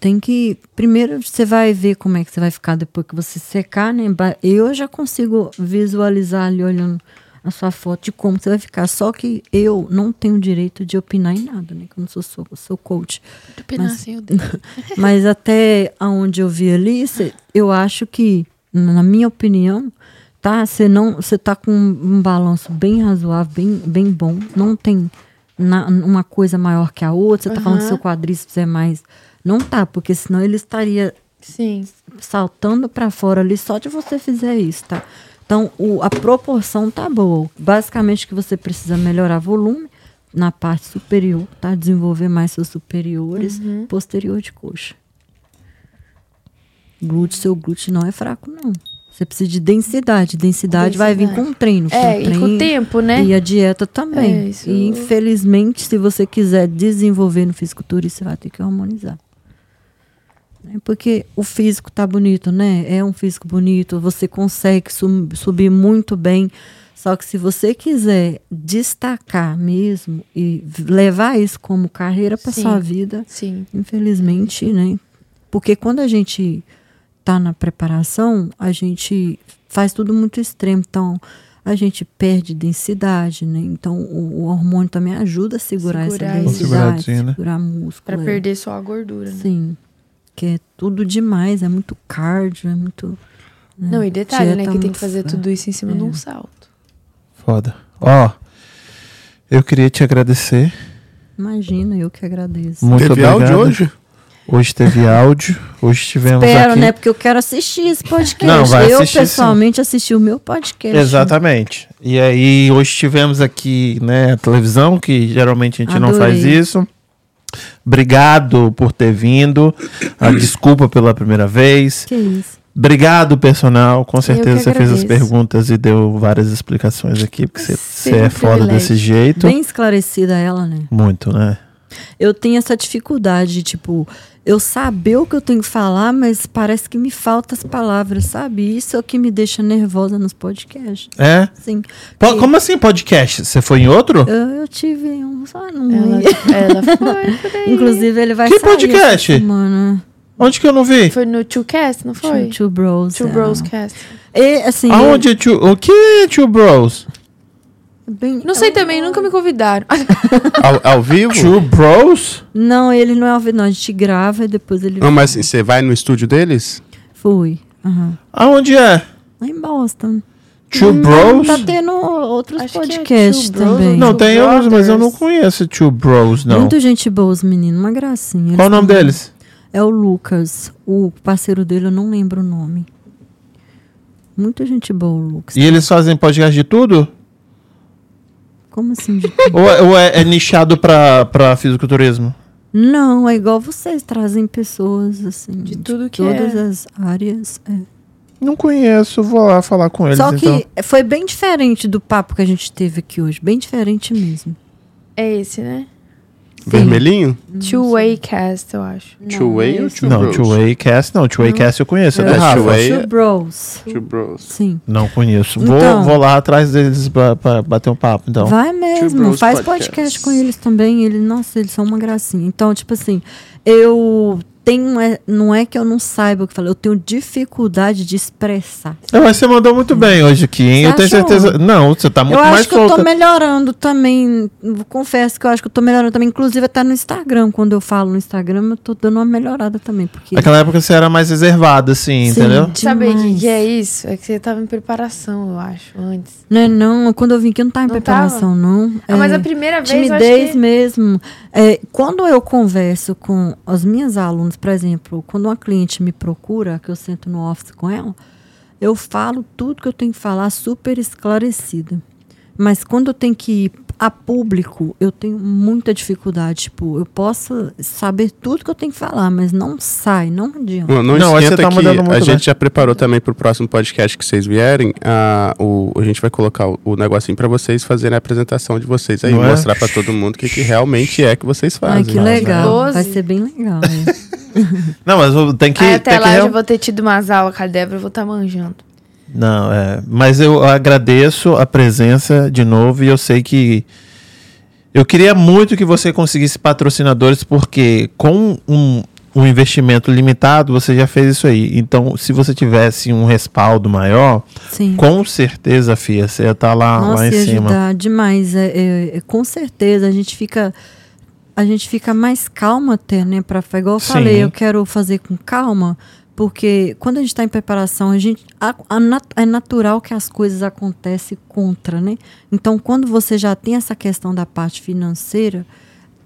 Tem que. Primeiro você vai ver como é que você vai ficar depois que você secar, né? Eu já consigo visualizar ali olhando a sua foto de como você vai ficar. Só que eu não tenho direito de opinar em nada, né? Que eu não sou, sou, sou coach. Do pedacinho dele. Mas até aonde eu vi ali, cê- eu acho que, na minha opinião, tá? Você não, você tá com um balanço bem razoável, bem, bem bom. Não tem na- uma coisa maior que a outra. Você tá falando que seu quadríceps é mais. Não tá, porque senão ele estaria Sim. saltando para fora ali só de você fizer isso, tá? Então, o- a proporção tá boa. Basicamente, o que você precisa melhorar volume na parte superior, tá? Desenvolver mais seus superiores, Uhum. posterior de coxa. Glúteo, seu glúteo não é fraco, não. Você precisa de densidade. Densidade, vai vir Densidade. com treino. Com É, e com treino o tempo, né? E a dieta também. É, isso- E infelizmente, se você quiser desenvolver no fisiculturismo, você vai ter que harmonizar. Né? Porque o físico tá bonito, né? É um físico bonito, você consegue sum- subir muito bem. Só que se você quiser destacar mesmo e levar isso como carreira para sua vida, Sim. infelizmente, né? Porque quando a gente tá na preparação, a gente faz tudo muito extremo. Então, a gente perde densidade, né? Então, o, o hormônio também ajuda a segurar, Segurar essa densidade, né? segurar músculo. Pra é. perder só a gordura, né? Sim. Que é tudo demais, é muito cardio, é muito. né? Não, e detalhe, né? Que tem que fazer tudo isso em cima de É. um salto. Foda. Ó, eu queria te agradecer. Imagina, eu que agradeço. Muito Teve obrigado. áudio hoje? Hoje teve áudio. Hoje tivemos Espero, aqui. né? Porque eu quero assistir esse podcast. Não, vai eu, assistir, pessoalmente, assisti o meu podcast. Exatamente. E aí, hoje tivemos aqui, né, a televisão, que geralmente a gente não faz Adorei. isso. Obrigado por ter vindo. Ah, desculpa pela primeira vez. Que isso. Obrigado, personal. Com certeza você fez as perguntas e deu várias explicações aqui, porque você- é foda privilégio. desse jeito. Bem esclarecida ela, né? Muito, né? Eu tenho essa dificuldade de, tipo, eu saber o que eu tenho que falar, mas parece que me faltam as palavras, sabe? Isso é o que me deixa nervosa nos podcasts. É? Sim. Po- como assim podcast? Você foi em outro? Eu, eu tive um só não Ela, ela foi. Inclusive, ele vai Que sair essa podcast? semana. Onde que eu não vi? Foi no Two Cast, não foi? Two, two Bros. Two é. Bros Cast. E, assim, Aonde é Two... O que é Two Bros? É bem- Não sei também, nunca me convidaram. Ao, ao vivo? Two Bros? Não, ele não é ao vivo, não. A gente grava e depois ele Não, mas você vai no estúdio deles? Fui. Aham. Aonde é? Lá em Boston. Two Hum, Bros? Tá tendo outros Acho é podcasts Bros também. Não, tem uns, mas eu não conheço Two Bros, não. Muita gente boa, os meninos. Uma gracinha. Qual o nome deles? É o Lucas. O parceiro dele, eu não lembro o nome. Muita gente boa, o Lucas. E eles fazem podcast de tudo? Como assim de? Ou, é, ou é- é nichado pra, pra fisiculturismo? Não, é igual vocês trazem pessoas assim. De tudo que todas é. as áreas. é. Não conheço, vou lá falar com eles Só que então. foi bem diferente do papo que a gente teve aqui hoje. Bem diferente mesmo. É esse, né? Vermelhinho? Two Way Cast, eu acho. Two Way ou Two Não, Bros? Two Way Cast não. Two Way Cast eu conheço. É do É, Rafa. Two. Two Bros. Two Bros. Sim. Não conheço. Vou, Então. vou lá atrás deles pra, pra bater um papo, então. Vai mesmo. Bros Faz Podcast. podcast com eles também. Eles, nossa, eles são uma gracinha. Então, tipo assim, eu tenho. é- Não é que eu não saiba o que falar, eu tenho dificuldade de expressar. Não, mas você mandou muito bem hoje aqui, hein? Você Eu tenho certeza. Não, você tá muito eu mais acho que eu solta. tô melhorando também. Confesso que eu acho que eu tô melhorando também. Inclusive, até no Instagram. Quando eu falo no Instagram, eu tô dando uma melhorada também. Porque. Naquela época você era mais reservada, assim, Sim. entendeu? Sabe o que, é isso? É que você tava em preparação, eu acho, antes. Não é não. Quando eu vim aqui, eu não tava em Não preparação, não. Ah, mas É, a primeira vez eu acho timidez que... mesmo. É, quando eu converso com as minhas alunas, por exemplo, quando uma cliente me procura, que eu sento no office com ela, eu falo tudo que eu tenho que falar super esclarecida. Mas quando eu tenho que ir a público, eu tenho muita dificuldade. Tipo, eu posso saber tudo que eu tenho que falar, mas não sai, não adianta. Não, não, Não, esquenta tá que a bem. gente já preparou também pro próximo podcast que vocês vierem. A, o, a gente vai colocar o, o negocinho pra vocês fazerem a apresentação de vocês aí, Não é? mostrar pra todo mundo o que, que realmente é que vocês fazem. Ai, que legal. Vai ser bem legal. Não, mas eu- tem que. Aí até tem que lá eu real- já vou ter tido umas aulas com a Débora, eu vou estar manjando. Não, é. Mas eu agradeço a presença de novo e eu sei que. Eu queria muito que você conseguisse patrocinadores, porque com um, um investimento limitado, você já fez isso aí. Então, se você tivesse um respaldo maior, Sim. com certeza, Fia, você ia estar lá, Nossa, lá em ia cima. ajudar demais. É, é, é, com certeza, a gente fica. A gente fica mais calma até, né? Pra, igual eu Sim. falei, eu quero fazer com calma, porque quando a gente está em preparação, a gente, a- a nat- é natural que as coisas acontecem contra, né? Então, quando você já tem essa questão da parte financeira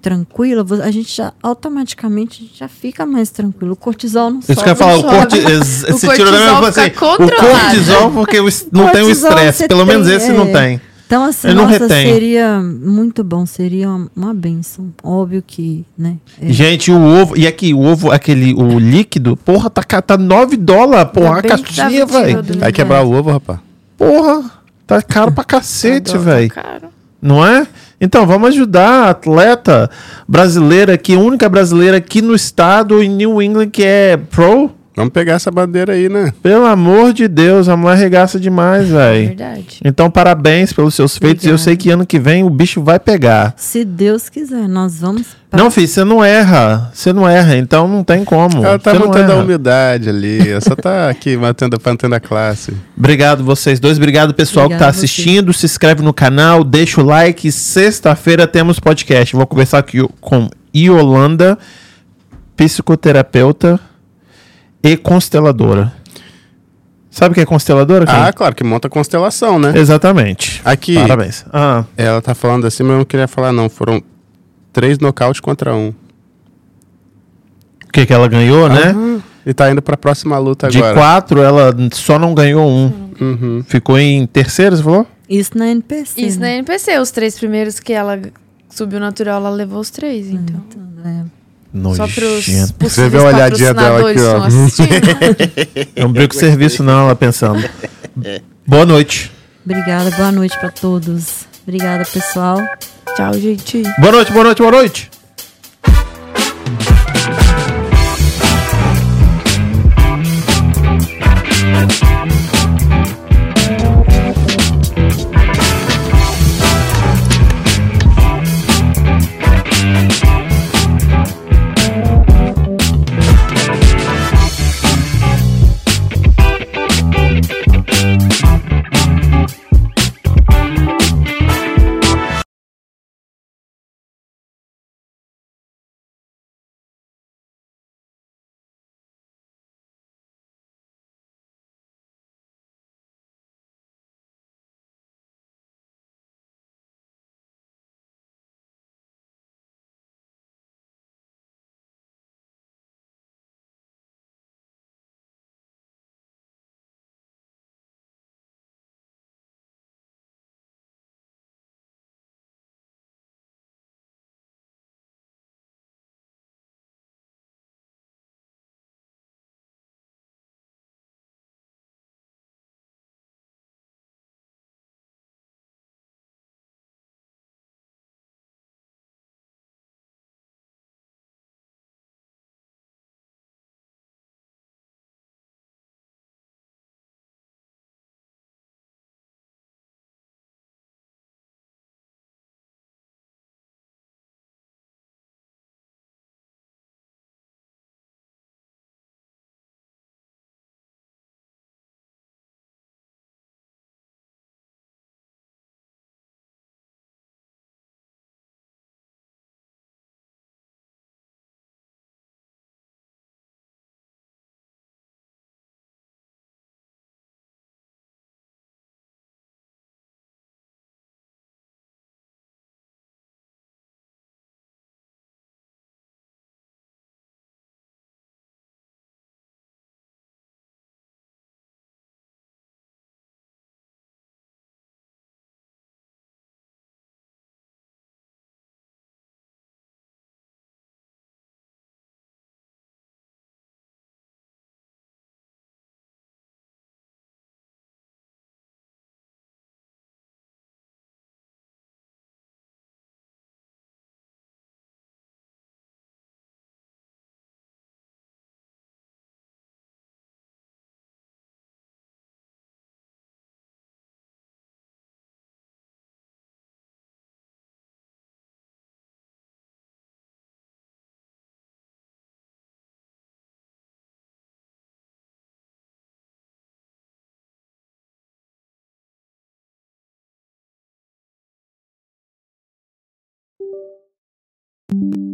tranquila, a gente já automaticamente gente já fica mais tranquilo. O cortisol não Isso sobe. que eu ia falar, o corti, O esse tirou da minha cortisol assim, o cortisol, porque o es- não tem o Cortisol estresse. Pelo menos tem, esse não é. tem. Então, assim, Ele nossa, seria muito bom, seria uma, benção. Óbvio que, né? é. Gente, o ovo. E aqui, o ovo, aquele, o líquido, porra, tá, tá 9 dólares, porra, a caixinha, velho. Vai quebrar o ovo, rapaz. Porra, tá caro pra cacete, velho. Cara. Não é? Então, vamos ajudar a atleta brasileira aqui, única brasileira aqui no estado, em New England, que é pro. Vamos pegar essa bandeira aí, né? Pelo amor de Deus, a mulher regaça demais, É velho. verdade. Então, parabéns pelos seus feitos. E eu Obrigada. sei que ano que vem o bicho vai pegar. Se Deus quiser, nós vamos. pra- Não, filho, você não erra. Você não erra, então não tem como. Ela tá mantendo a humildade ali. Ela só tá aqui mantendo, mantendo a classe. Obrigado vocês dois, obrigado pessoal que Obrigada tá assistindo, se inscreve no canal, deixa o like. Sexta-feira temos podcast. Vou conversar aqui com Iolanda, psicoterapeuta e consteladora. Sabe o que é consteladora? Ah, Kim? claro, que monta constelação, né? Exatamente. Aqui, Parabéns. Ah, ela tá falando assim, mas eu não queria falar, não. Foram três nocautes contra um. o que que ela ganhou, né? Aham. E tá indo pra próxima luta De agora. quatro, ela só não ganhou um. Uhum. Ficou em terceiro, você falou? Isso na NPC. Isso na né? NPC, os três primeiros que ela subiu natural, ela levou os três, então. É. Só pros Nojento. possíveis Você vê a olhadinha dela aqui, ó. não brinco com serviço, não, ela pensando. Boa noite. Obrigada, boa noite pra todos. Obrigada, pessoal. Tchau, gente. Boa noite, boa noite, boa noite. you